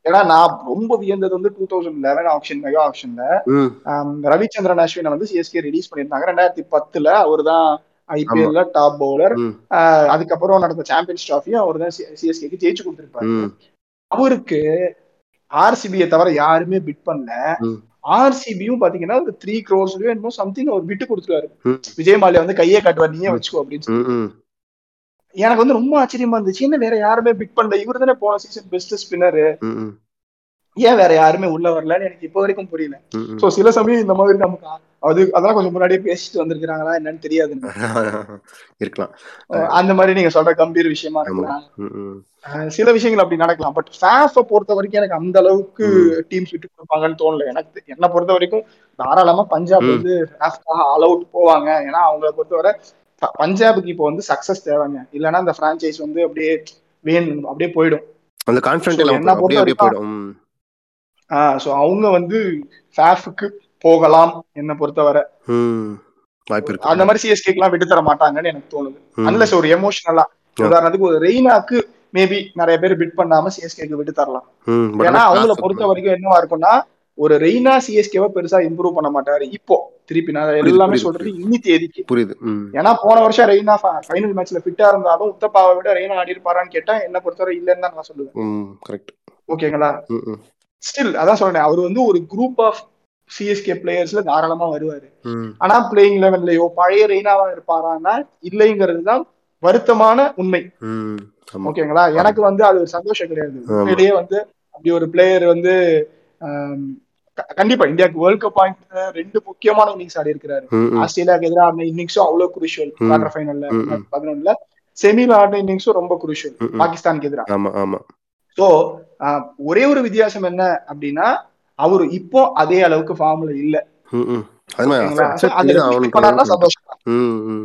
B: ஏன்னா நான் ரொம்ப வியந்தது வந்து two thousand eleven auction mega ஆப்ஷன்ல ரவிச்சந்திரன் அஸ்வினை வந்து சிஎஸ்கே ரிலீஸ் பண்ணியிருந்தாங்க. ரெண்டாயிரத்தி பத்துல அவர் தான் ஐபிஎல்ல டாப் பவுலர் அதுக்கப்புறம் நடந்த சாம்பியன்ஸ் டிராஃபியும் அவர் தான் சிஎஸ்கேக்கு ஜெயிச்சு கொடுத்திருப்பாரு. அவருக்கு ஆர்சிபியை தவிர யாருமே பிட் பண்ணல. ஆர்சிபியும் பாத்தீங்கன்னா ஒரு த்ரீ க்ரோர்ஸ்லயோ என்னமோ சம்திங் அவர் விட்டு கொடுத்துருவாரு. விஜய் மாலியா வந்து கையே காட்டுவார் நீயே வச்சுக்கோ அப்படின்னு சொல்லி. எனக்கு வந்து ரொம்ப ஆச்சரியமா இருந்துச்சு. என்ன வேற யாருமே பிட் பண்ணல. இவர் தானே போன சீசன் பெஸ்ட் ஸ்பின்னர் ஏன் வேற யாருமே உள்ள வரலன்னு எனக்கு இப்போ வரைக்கும் புரியல. சோ சில சமயம் இந்த மாதிரி நமக்கு அது அதெல்லாம் கொஞ்சம் முன்னாடியே பேசிட்டு வந்திருக்காங்களா என்னன்னு தெரியாது. எனக்கு.
A: இருக்கலாம்
B: அந்த மாதிரி நீங்க சொல்ற கம்பீர் விஷயமா இருக்கலாம். சில விஷயங்கள் அப்படி நடக்கலாம். பட் ஃபேஃப பொறுத்த வரைக்கும் எனக்கு அந்த அளவுக்கு டீம்ஸ் விட்டு கொடுப்பாங்கன்னு தோணல. எனக்கு என்னை பொறுத்த வரைக்கும் தாராளமா பஞ்சாப் வந்து ஆல் அவுட் போவாங்க. ஏன்னா அவங்கள பொறுத்தவரை பஞ்சாபுக்கு இப்போ வந்து சக்சஸ் தேவைங்க. இல்லைன்னா அந்த பிரான்ச்சைஸ் வந்து அப்படியே வேணும் அப்படியே போயிடும்.
A: அந்த கான்ஃபிடென்ட்
B: என்ன பொறுத்த வரைக்கும் ஸோ அவங்க வந்து ஃபேஃபுக்கு போகலாம் என்னை பொறுத்தவரை. அந்த மாதிரி சிஎஸ்கேக்கெல்லாம் விட்டு தர மாட்டாங்கன்னு எனக்கு தோணுது. அன்லஸ் ஒரு எமோஷனலா உதாரணத்துக்கு ஒரு ரெய்னாக்கு மேபி நிறைய பேர் பிட் பண்ணாம சிஎஸ்கேக்கு விட்டு தரலாம். ஏன்னா அவங்கள பொறுத்த வரைக்கும் என்னவா இருக்கும்னா ஒரு ரெய்னா சிஎஸ்கேவை பெருசா இம்ப்ரூவ் பண்ண மாட்டாரு. இப்போ திருப்பி நான் எல்லாமே சொல்றது இன்னி தேதிக்கு.
A: புரியுது
B: ஏன்னா போன வருஷம் ரெய்னா ஃபைனல் மேட்ச்ல ஃபிட்டா இருந்தாலும் உத்தப்பாவை விட ரெய்னா ஆடி இருப்பாரான்னு கேட்டா என்ன பொறுத்தவரை இல்லைன்னு தான் நான் சொல்லுவேன். ஓகேங்களா? ஸ்டில் அதான் சொல்றேன் அவர் வந்து ஒரு குரூப் ஆஃப் சிஎஸ்கே பிளேயர்ஸ்ல தாராளமா வருவாரு. ஆனா பிளேயிங் லெவன்லயோ பழைய ரெய்னாவா இருப்பாரான்னா இல்லைங்கிறது தான் வருத்தமான உண்மை. ஓகேங்களா? எனக்கு வந்து அது ஒரு சந்தோஷம் கிடையாது. உண்மையிலேயே வந்து அப்படி ஒரு பிளேயர் வந்து கண்டிப்பா இந்தியாவுக்கு வேர்ல்ட் கப் பாயிண்ட் ரெண்டு முக்கியமான இன்னிங்ஸ் ஆடி இருக்கிறாரு. ஆஸ்திரேலியாவுக்கு எதிராக ஆடின இன்னிங்ஸும் அவ்வளவு குருஷியல் குவார்டர் ஃபைனல்ல பதினொன்னுல. செமில ஆடின இன்னிங்ஸும் ரொம்ப குருஷியல் பாகிஸ்தானுக்கு எதிராக சோ ஒரே ஒரு வித்தியாசம் என்ன அப்படின்னா அவரு இப்போ அதே அளவுக்கு ஃபார்ம்ல இல்ல.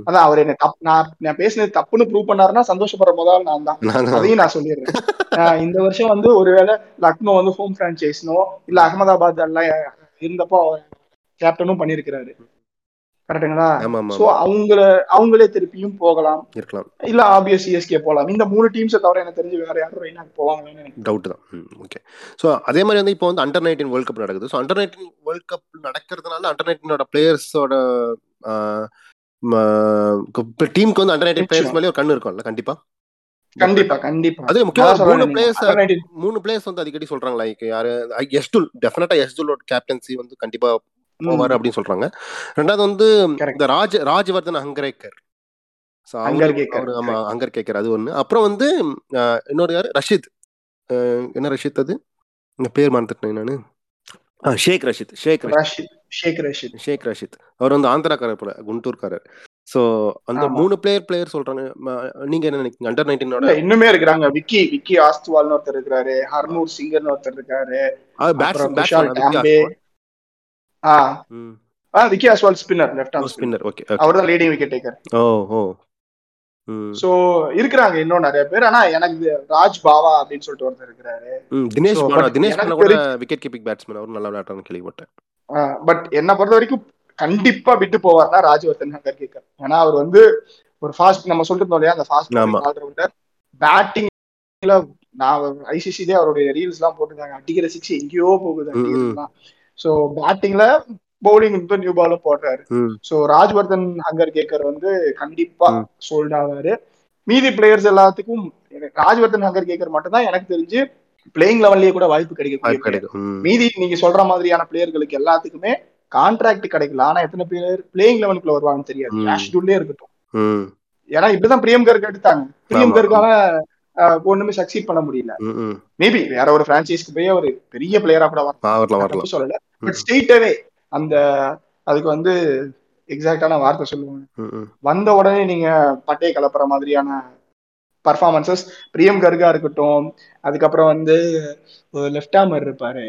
B: அதான் அவர் என்ன நான் பேசினது தப்புன்னு ப்ரூவ் பண்ணாருன்னா சந்தோஷப்படுற முதல் நான் தான். அதையும் நான் சொல்லிடுறேன். இந்த வருஷம் வந்து ஒருவேளை லக்னோ வந்து ஹோம் பிரான்ச்சைஸ்னோ இல்ல அகமதாபாத் எல்லாம் இருந்தப்போ கேப்டனும் பண்ணியிருக்கிறாரு. கரெக்டுங்களா? சோ அவங்கள அவங்களே திருப்பியும் போகலாம்.
A: இருக்கலாம்.
B: இல்ல ஆபியஸ் சிஎஸ்கே போகலாம். இந்த மூணு டீம்ஸை தவிர எனக்கு தெரிஞ்சு வேற யாரும் ரெய்னாக்கு போவாங்கன்னு எனக்கு
A: டவுட் தான். ஓகே ஸோ அதே மாதிரி வந்து இப்போ வந்து அண்டர் நைன்டீன் வேர்ல்ட் கப் நடக்குது. So under nineteen world cup நடக்கிறதுனால அண்டர் நைன்டீனோட பிளேயர்ஸோட டீமுக்கு வந்து அண்டர் நைன்டீன் பிளேயர்ஸ் மேலே ஒரு கண்ணு இருக்கும்ல கண்டிப்பா?
B: கண்டிப்பா கண்டிப்பா.
A: அது முக்கியமா மூணு பிளேயர்ஸ் மூணு பிளேயர்ஸ் வந்து அடிக்கடி சொல்றாங்க லைக் யாரு எஸ்டுல் டெஃபினட்டா எஸ்டுலோட கேப்டன்சி வந்து கண்டிப்பா போவாரு அப்படின்னு சொல்றாங்க. ரெண்டாவது வந்து இந்த ராஜ் ராஜ்வர்தன் ஹங்கரேக்கர் அவரு
B: அங்கர் கேக்கர்
A: ஆமா அது ஒன்று அப்புறம் வந்து இன்னொரு யாரு? ரஷீத். என்ன ரஷீத் அது? பேர் மறந்துட்டேன் நான். ஷேக் ரஷீத் ஷேக் ரஷீத்.
B: ஷேக் ரஷித்.
A: ஷேக் ரஷீத். அவர் வந்து ஆந்திராக்காரர் போல குண்டூர்காரர். ஸோ அந்த
B: ஆமா.
A: மூணு பிளேயர் பிளேயர் சொல்றாங்க. நீங்க என்ன நினைக்கிறீங்க? அண்டர் நைன்டீனோட
B: இன்னுமே இருக்கிறாங்க. விக்கி விக்கி ஆஸ்துவால்னு ஒருத்தர் இருக்காரு ஹர்னூர் சிங்கர்னு ஒருத்தர் இருக்காரு
A: பேட்ஸ்
B: அப்புறம் குஷால்
A: பேட்ஸ்மேன் விக்கி
B: டாம்பே
A: ஆஸ்வால்
B: ஆ. ஆ Vicky Ostwal spinner left hand spinner.
A: Okay
B: அவர் தான் லீடிங் விக்கெட் டேக்கர்
A: ஓ ஓ.
B: சோ இருக்கிறாங்க இன்னும் நிறைய பேர். ஆனா எனக்கு ராஜ் பாவா அப்படின்னு சொல்லிட்டு ஒருத்தர் இருக்கிறாரு.
A: தினேஷ் தினேஷ் கூட விக்கெட் கீப்பிங் பேட்ஸ்மேன் அவரும் நல்லா விளையாட்டான்னு கேள்விப்பட்டேன்.
B: பட் என்ன பொறுத்த வரைக்கும் கண்டிப்பா விட்டு போவார்னா ராஜ்வர்தன் ஹங்கர் ஏன்னா அவர் வந்து ஒரு ஃபாஸ்ட் நம்ம சொல்லிட்டு இருந்தோம் இல்லையா அந்த ஃபாஸ்ட். ஆல்ரவுண்டர் பேட்டிங்ல நான் ஐசிசிலே அவருடைய ரீல்ஸ் எல்லாம் போட்டிருக்காங்க. அடிக்கிற சிக்ஸ் எங்கேயோ போகுது ஸோ பேட்டிங்ல பவுலிங் வந்து நியூ பாலும் போடுறாரு. ஸோ ராஜ்வர்தன் ஹங்கர் கேக்கர் வந்து கண்டிப்பா. சோல்ட் ஆவாரு. மீதி பிளேயர்ஸ் எல்லாத்துக்கும் ராஜ்வர்தன் ஹங்கர் கேக்கர் மட்டும் தான் எனக்கு தெரிஞ்சு பிளேயிங் லெவல்லயே கூட வாய்ப்பு.
A: கிடைக்கும்.
B: மீதி நீங்க சொல்ற மாதிரியான பிளேயர்களுக்கு எல்லாத்துக்குமே கான்ட்ராக்ட் கிடைக்கல. ஆனா எத்தனை பேர் பிளேயிங் லெவலுக்குள்ள வருவாங்கன்னு தெரியாது. கேஷ் இருக்கட்டும். ஏன்னா இப்படிதான் பிரியம் கர்க் எடுத்தாங்க. பிரியம். கர்க்கால ஒண்ணுமே சக்சீட் பண்ண முடியல. மேபி வேற ஒரு பிரான்ச்சைஸ்க்கு போய் ஒரு பெரிய பிளேயரா கூட வரலாம். சொல்லல. பட். ஸ்ட்ரெயிட்டாவே அந்த அதுக்கு வந்து எக்ஸாக்டான வார்த்தை சொல்லுவாங்க. வந்த உடனே நீங்க பட்டையை கலப்புற மாதிரியான பர்ஃபார்மன்சஸ் பிரியம் கர்கா இருக்கட்டும் அதுக்கப்புறம் வந்து லெஃப்ட் ஹேமர் இருப்பாரு.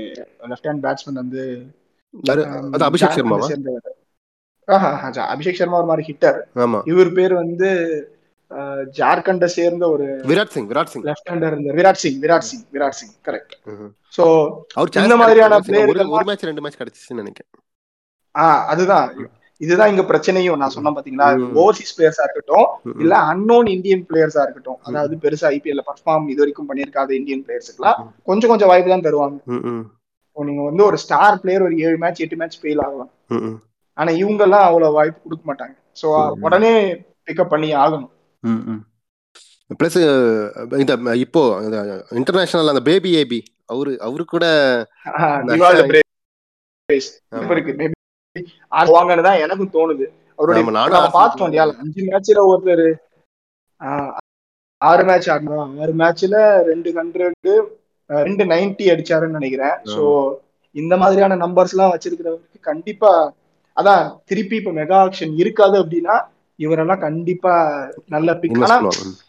B: லெஃப்ட் ஹேண்ட் பேட்ஸ்மேன் வந்து
A: அது அபிஷேக்
B: ஆஹா, அபிஷேக் சர்மா ஒரு மாதிரி ஹிட்டர் இவர் பேர் வந்து ஜார்க்கண்டை சேர்ந்த ஒரு
A: விராட் சிங் விராட் சிங்
B: லெஃப்ட் ஹேண்டர் இருந்தார் விராட் சிங் விராட் சிங் விராட் சிங் கரெக்ட். சோ
A: அவர்
B: இந்த மாதிரியான
A: கிடைச்சது. ஒரு மேட்ச் ரெண்டு மேட்ச் கிடைச்சிச்சுன்னு நினைக்கிறேன்
B: ஆஹ் அதுதான் இதுதான் இங்க பிரச்சனையும் நான் சொன்னேன் பாத்தீங்களா. ஓவர்சீஸ் பிளேயர்ஸா இருக்கட்டும். இல்ல அன்னோன் இந்தியன் பிளேயர்ஸா இருக்கட்டும் அதாவது பெருசா ஐபிஎல்ல பர்ஃபார்ம் இது வரைக்கும் பண்ணிருக்காத இந்தியன் பிளேயர்ஸுக்குலாம். கொஞ்சம் கொஞ்சம் வாய்ப்பு தான் தருவாங்க நீங்க வந்து ஒரு ஸ்டார் பிளேயர் ஒரு ஏழு மேட்ச் எட்டு மேட்ச் ஃபெயில் ஆகலாம். ஆனா இவங்க எல்லாம் அவ்வளவு வாய்ப்பு கொடுக்க மாட்டாங்க சோ. உடனே பிக்கப் பண்ணி ஆகணும்.
A: பிளஸ் இந்த இப்போ இன்டர்நேஷனல் அந்த பேபி ஏபி அவரு அவரு கூட
B: தான் எனக்கும் தோணுது. அவருடைய
A: நானும்
B: அஞ்சு மேட்ச்ல ஒருத்தர் ஆறு மேட்ச் ஆடணும் ஆறு மேட்ச்ல ரெண்டு ஹண்ட்ரட் ரெண்டு நைன்டி அடிச்சாருன்னு நினைக்கிறேன். சோ இந்த மாதிரியான நம்பர்ஸ் எல்லாம் வச்சிருக்கிறவருக்கு கண்டிப்பா அதான் திருப்பி இப்ப மெகா ஆக்ஷன் இருக்காது அப்படின்னா இவரெல்லாம் கண்டிப்பா நல்ல பிக் ஆனா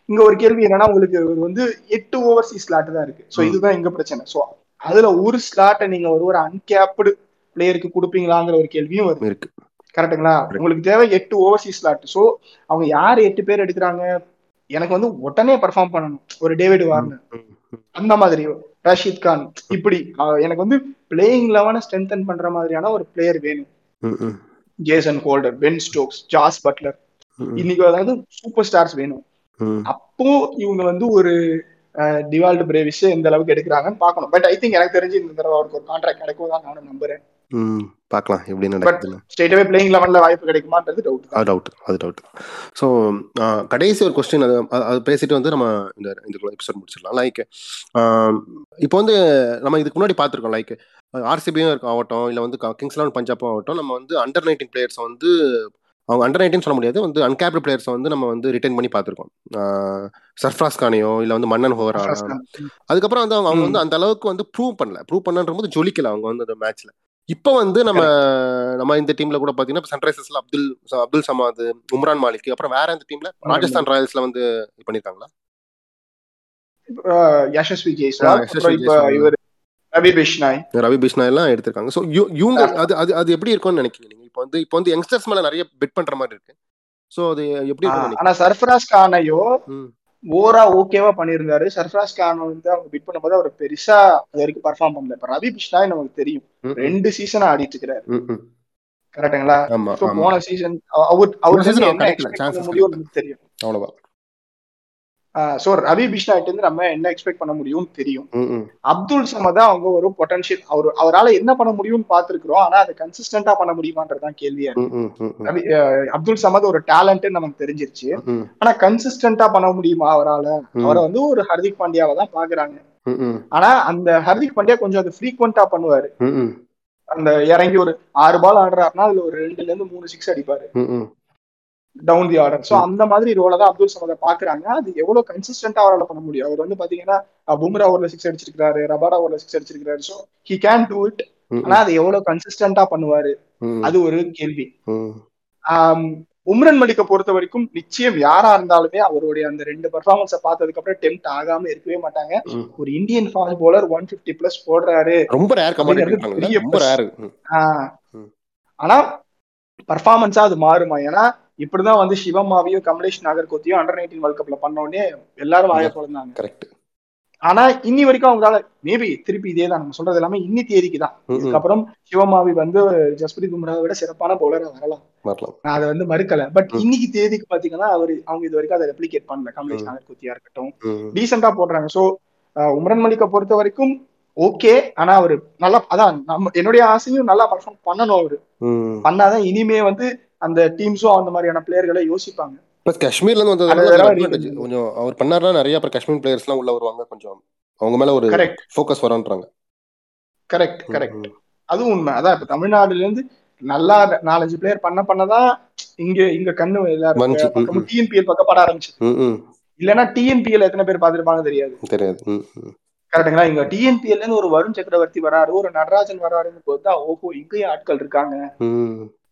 B: இங்க ஒரு கேள்வி என்னன்னா உங்களுக்கு வந்து எட்டு ஓவர்சீஸ் ஸ்லாட் தான் இருக்கு. சோ
A: ம்.
B: இதுதான் எங்க பிரச்சனை. சோ அதுல ஒரு ஸ்லாட்டை நீங்க ஒரு ஒரு அன்கேப்டு பிளேயருக்கு கொடுப்பீங்களாங்கிற ஒரு கேள்வியும் வருது.
A: இருக்கு.
B: கரெக்ட்டுங்களா உங்களுக்கு தேவை எட்டு ஓவர்சீஸ் ஸ்லாட் சோ அவங்க யார் எட்டு பேர் எடுக்கிறாங்க? எனக்கு வந்து உடனே பெர்ஃபார்ம் பண்ணணும். ஒரு டேவிட் வார்னர். அந்த மாதிரி. ரஷீத் கான் இப்படி. எனக்கு வந்து பிளேயிங் லெவனை ஸ்ட்ரென்தன் பண்ற மாதிரியான ஒரு பிளேயர் வேணும். Jason Holder Ben Stokes Jos Buttler இன்னைக்கு அதாவது சூப்பர் ஸ்டார்ஸ் வேணும். அப்போ இவங்க வந்து ஒரு டிவால்டு பிரேவிஸ் எந்த அளவுக்கு எடுக்கிறாங்கன்னு பார்க்கணும். பட் ஐ திங்க் எனக்கு தெரிஞ்சு இந்த தடவை அவருக்கு ஒரு கான்ட்ராக்ட் கிடைக்கும் தான் நானும் நம்புறேன்.
A: பார்க்கலாம். எப்படி நடக்குதுன்னு.
B: ஸ்ட்ரெயிட்டாவே பிளேயிங் லெவன்ல வாய்ப்பு கிடைக்குமான்றது டவுட்
A: அது டவுட் அது டவுட் ஸோ கடைசி ஒரு கொஸ்டின் அது அது- பேசிட்டு வந்து நம்ம இந்த இந்த எபிசோட் முடிச்சிடலாம். லைக் இப்போ வந்து நம்ம இதுக்கு முன்னாடி பார்த்துருக்கோம். லைக் ஆர்சிபியும் ஆகட்டும் இல்லை வந்து கிங்ஸ் லெவன் பஞ்சாப்பும் ஆகட்டும். நம்ம வந்து அண்டர் நைன்டீன் பிளேயர்ஸை வந்து அவங்க அண்டர் நைன்டீன் சொல்ல முடியாது. வந்து அன்கேப்டு பிளேயர்ஸை வந்து நம்ம வந்து ரிட்டைன் பண்ணி பார்த்துருக்கோம். சர்ஃப்ராஸ் கானையோ இல்லை வந்து மன்னன் ஹோரா. அதுக்கப்புறம் வந்து அவங்க அவங்க வந்து அந்த அளவுக்கு வந்து ப்ரூவ் பண்ணல. ப்ரூவ் பண்ணன்ற போது ஜொலிக்கல அவங்க வந்து அந்த மேட்ச்ல இப்போ வந்து நம்ம நம்ம இந்த டீம்ல கூட பாத்தீங்கன்னா சன்ரைசர்ஸ்ல அப்துல் அப்துல் சமாத் உம்ரான் மாலிக் அப்புறம் வேற எந்த டீம்ல ராஜஸ்தான் ராயல்ஸ்ல வந்து இது பண்ணிருக்காங்களா?
B: யசஸ்வி ஜெய்ஸ்வால் ரவி பிஷ்னாய்
A: ரவி பிஷ்னா எல்லாம் எடுத்திருக்காங்க. ஸோ இவங்க அது அது அது எப்படி இருக்கும்னு நினைக்கிறீங்க இப்போ வந்து இப்போ வந்து யங்ஸ்டர்ஸ் மேல நிறைய பெட் பண்ற மாதிரி இருக்கு. ஸோ அது எப்படி
B: ஆனா சர்ஃபராஸ் கானையோ ஓரா ஓகேவா பண்ணியிருந்தாரு. சர்ஃபராஸ் கான் வந்து அவங்க பிட் பண்ணும்போது அவர் பெருசா அது வரைக்கும் பர்ஃபார்ம் பண்ணல. இப்ப ரவி பிஷ்னாய் நமக்கு தெரியும். ரெண்டு சீசன் ஆடிட்டு இருக்கிறாரு. கரெக்ட்டுங்களா
A: ஆமா
B: போன சீசன் அவர் அவருக்கு
A: season
B: சோ ரவி பிஷ்னாய்ட்டு இருந்து நம்ம என்ன எக்ஸ்பெக்ட் பண்ண முடியும்னு தெரியும். அப்துல் சமதா அவங்க ஒரு பொட்டன்ஷியல் அவர் அவரால என்ன பண்ண முடியும்னு பார்த்திருக்கிறோம் ஆனா அதை கன்சிஸ்டன்டா பண்ண முடியுமான்றதுதான் கேள்வியா இருக்கு அப்துல் சமத் ஒரு டேலண்ட் நமக்கு தெரிஞ்சிருச்சு. ஆனா கன்சிஸ்டன்டா பண்ண முடியுமா அவரால? அவரை வந்து ஒரு ஹர்திக் பாண்டியாவை தான் பாக்குறாங்க. ஆனா அந்த ஹர்திக் பாண்டியா கொஞ்சம் அது ஃப்ரீக்வெண்டா பண்ணுவாரு. அந்த இறங்கி ஒரு ஆறு பால் ஆடுறாருன்னா அதுல ஒரு ரெண்டுல இருந்து மூணு சிக்ஸ் அடிப்பாரு. டவுன் தி ஆர்டர் சோ அந்த மாதிரி ரோல தான் அப்துல் சமத பாக்குறாங்க அது எவ்வளவு கன்சிஸ்டன்டா அவரால் பண்ண முடியும்? அவர் வந்து பாத்தீங்கன்னா பும்ரா ஓவர்ல சிக்ஸ் அடிச்சிருக்காரு ரபாடா ஓவர்ல சிக்ஸ் அடிச்சிருக்காரு so he can do it
A: ம்,
B: ஆனா அது எவ்வளவு கன்சிஸ்டன்டா பண்ணுவாரு?
A: ம்,
B: அது ஒரு கேள்வி. ஆம், உம்ரன் மலிக்க பொறுத்த வரைக்கும் நிச்சயம் யாரா இருந்தாலுமே அவருடைய அந்த ரெண்டு பெர்ஃபார்மன்ஸை பார்த்ததுக்கு அப்புறம் டெம்ட் ஆகாம இருக்கவே மாட்டாங்க. ஒரு Indian fast bowler one fifty plus போடுறாரு.
A: ரொம்ப ரேர்.
B: ஆனா பர்ஃபார்மன்ஸா அது மாறுமா? ஏன்னா இப்படிதான் வந்து சிவமாவையும் கமலேஷ் நாகர்கோத்தியும் அண்டர் நைன்டீன் வேர்ல்ட் கப்ல பண்ண உடனே எல்லாரும் வாய பிறந்தாங்க
A: கரெக்ட்
B: ஆனா இன்னி வரைக்கும் அவங்களால மேபி திருப்பி இதே தான் நம்ம சொல்றது எல்லாமே இன்னி தேதிக்கு தான். இதுக்கப்புறம் சிவமாவி வந்து ஜஸ்பிரீத் பும்ராவை விட சிறப்பான பவுலரா வரலாம். நான் அதை வந்து மறுக்கல. பட். இன்னைக்கு தேதிக்கு பாத்தீங்கன்னா அவர் அவங்க இது வரைக்கும் அதை ரெப்ளிகேட் பண்ணல. கமலேஷ். நாகர்கோத்தியா இருக்கட்டும். டீசெண்டா போடுறாங்க. சோ உம்ரன் மலிக்கை பொறுத்த வரைக்கும் ஓகே ஆனா அவரு நல்லா அதான் நம்ம என்னுடைய ஆசையும் நல்லா பர்ஃபார்ம் பண்ணணும் அவரு. பண்ணாதான் இனிமே வந்து அந்த டீம்ஸும் அந்த மாதிரியான பிளேயர்களை யோசிப்பாங்க.
A: ப்ளஸ் காஷ்மீர்ல இருந்து வந்ததுனால. கொஞ்சம் அவர் பண்ணாருன்னா நிறைய அப்புறம் காஷ்மீர் பிளேயர்ஸ் எல்லாம் உள்ள வருவாங்க. கொஞ்சம் அவங்க மேல ஒரு ஃபோக்கஸ் வரன்றாங்க
B: கரெக்ட் கரெக்ட் அதுவும் உண்மை. அதான் இப்ப தமிழ்நாடுல இருந்து நல்லா நாலஞ்சு பிளேயர் பண்ண பண்ணதான் இங்க இங்க கண்ணு. எல்லாரும். டிஎன்பிஎல் பக்கம். பட ஆரம்பிச்சு இல்லைன்னா டிஎன்பிஎல் எத்தனை பேர் பார்த்திருப்பாங்க தெரியாது.
A: தெரியாது.
B: கரெக்டுங்களா இங்க டிஎன்பிஎல்ல இருந்து ஒரு வருண் சக்கரவர்த்தி வராரு ஒரு நடராஜன் வராருன்னு போது ஓஹோ இங்கேயும் ஆட்கள் இருக்காங்க.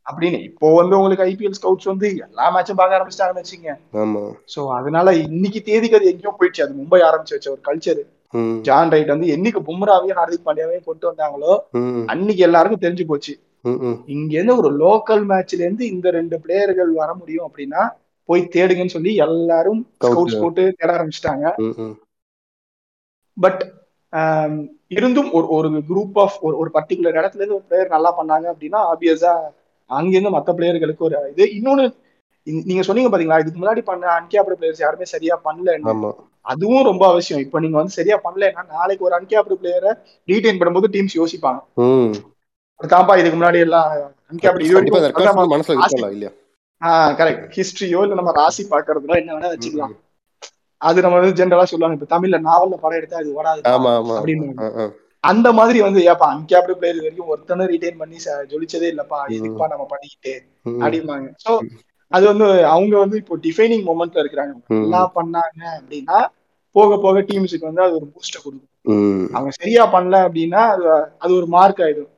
B: அப்படின்னு. இப்போ வந்து உங்களுக்கு ஐபிஎல் ஸ்கவுட்ஸ் வந்து எல்லா மேட்சும் பார்க்க ஆரம்பிச்சிட்டாங்கன்னு வச்சுங்க
A: ஆமா.
B: சோ அதனால இன்னைக்கு தேதிக்கு அது எங்கேயோ போயிடுச்சு. அது மும்பை ஆரம்பிச்சு வச்ச ஒரு கல்ச்சர் ஜான் ரைட் வந்து என்னைக்கு பும்ராவையும் ஹார்திக் பாண்டியாவையும் கொண்டு வந்தாங்களோ அன்னைக்கு எல்லாருக்கும் தெரிஞ்சு போச்சு. இங்க இருந்து ஒரு லோக்கல் மேட்ச்ல இருந்து இந்த ரெண்டு பிளேயர்கள் வர முடியும் அப்படின்னா போய் தேடுங்கன்னு சொல்லி எல்லாரும். ஸ்கவுட்ஸ் போட்டு தேட ஆரம்பிச்சிட்டாங்க. பட் இருந்தும் ஒரு ஒரு குரூப் ஆஃப் ஒரு ஒரு பர்டிகுலர் இடத்துல இருந்து ஒரு பிளேயர் நல்லா பண்ணாங்க அப்படின்னா ஆப்வியஸா அங்கிருந்து மத்த பிளேயர்களுக்கு ஒரு இது. இன்னொன்னு நீங்க சொன்னீங்க பாத்தீங்களா இதுக்கு முன்னாடி பண்ண அன்கேப்டு பிளேயர்ஸ் யாருமே சரியா பண்ணல அதுவும் ரொம்ப அவசியம். இப்ப நீங்க வந்து சரியா பண்ணலன்னா நாளைக்கு ஒரு அன்கேப்டு பிளேயரை ரீடைன் பண்ணும்போது டீம்ஸ் யோசிப்பாங்க. தாம்பா இதுக்கு முன்னாடி எல்லாம் அன்கேப்டு இது வரைக்கும்
A: இல்லையா?
B: கரெக்ட் ஹிஸ்டரியோ இல்ல நம்ம ராசி பாக்குறதுலோ என்ன வேணா வச்சுக்கலாம். அது நம்ம வந்து ஜென்ரலா சொல்லுவாங்க இப்ப தமிழ்ல நாவல்ல படம் எடுத்தா அது ஓடாது அப்படின்னு. அந்த மாதிரி வந்து ஏப்பா அன்கேப்டு பிளேயர் வரைக்கும் ஒருத்தனை ரிட்டைன் பண்ணி ஜொலிச்சதே இல்லப்பா
A: ம்.
B: எதுக்குப்பா நம்ம பண்ணிக்கிட்டு. அப்படிம்பாங்க சோ அது வந்து அவங்க வந்து இப்போ டிஃபைனிங் மொமெண்ட்ல இருக்கிறாங்க. நல்லா பண்ணாங்க அப்படின்னா போக போக டீம்ஸுக்கு வந்து அது ஒரு பூஸ்ட கொடுக்கும். அவங்க சரியா பண்ணல அப்படின்னா அது அது ஒரு மார்க் ஆயிடும்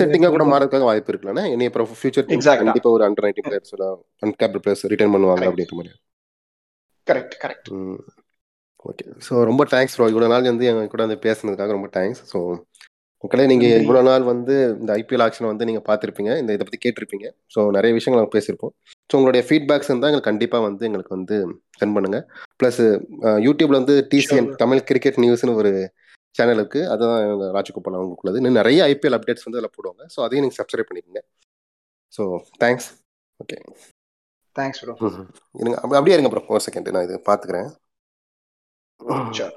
A: செட்டிங்கா கூட மாறதுக்காக வாய்ப்பு இருக்குல்லண்ணே இனி அப்புறம் ஃபியூச்சர். கண்டிப்பா ஒரு under ninety players uncapped players return பண்ணுவாங்க. அப்படின்ற மாதிரி
B: கரெக்ட் கரெக்ட்
A: ஓகே ஸோ ரொம்ப தேங்க்ஸ் ப்ரோ இவ்வளோ நாள் வந்து எங்க கூட வந்து பேசுனதுக்காக ரொம்ப தேங்க்ஸ் ஸோ மக்களே நீங்கள். இவ்வளோ நாள் வந்து இந்த ஐபிஎல் ஆக்ஷனை வந்து நீங்கள் பார்த்துருப்பீங்க. இந்த இதை பற்றி கேட்டிருப்பீங்க. ஸோ நிறைய விஷயங்கள் நம்ம பேசியிருப்போம். ஸோ உங்களுடைய ஃபீட்பேக்ஸ் இருந்தால் எங்களுக்கு கண்டிப்பாக வந்து எங்களுக்கு வந்து சென்ட் பண்ணுங்கள் ப்ளஸ் யூடியூப்ல வந்து டிசிஎன். தமிழ் கிரிக்கெட் நியூஸ்னு ஒரு சேனல் இருக்குது அதுதான் எங்கள் ராஜகோபால் அவங்களுக்குள்ளது. இன்னும் நிறைய ஐபிஎல் அப்டேட்ஸ் வந்து அதில் போடுவாங்க. ஸோ அதையும் நீங்கள் சப்ஸ்கிரைப் பண்ணிக்கோங்க. So thanks okay
B: thanks bro
A: இருங்க. அப்படி- அப்படியே இருங்க ப்ரோ ஒரு செகண்ட் நான் இது பார்த்துக்கிறேன். Chuck.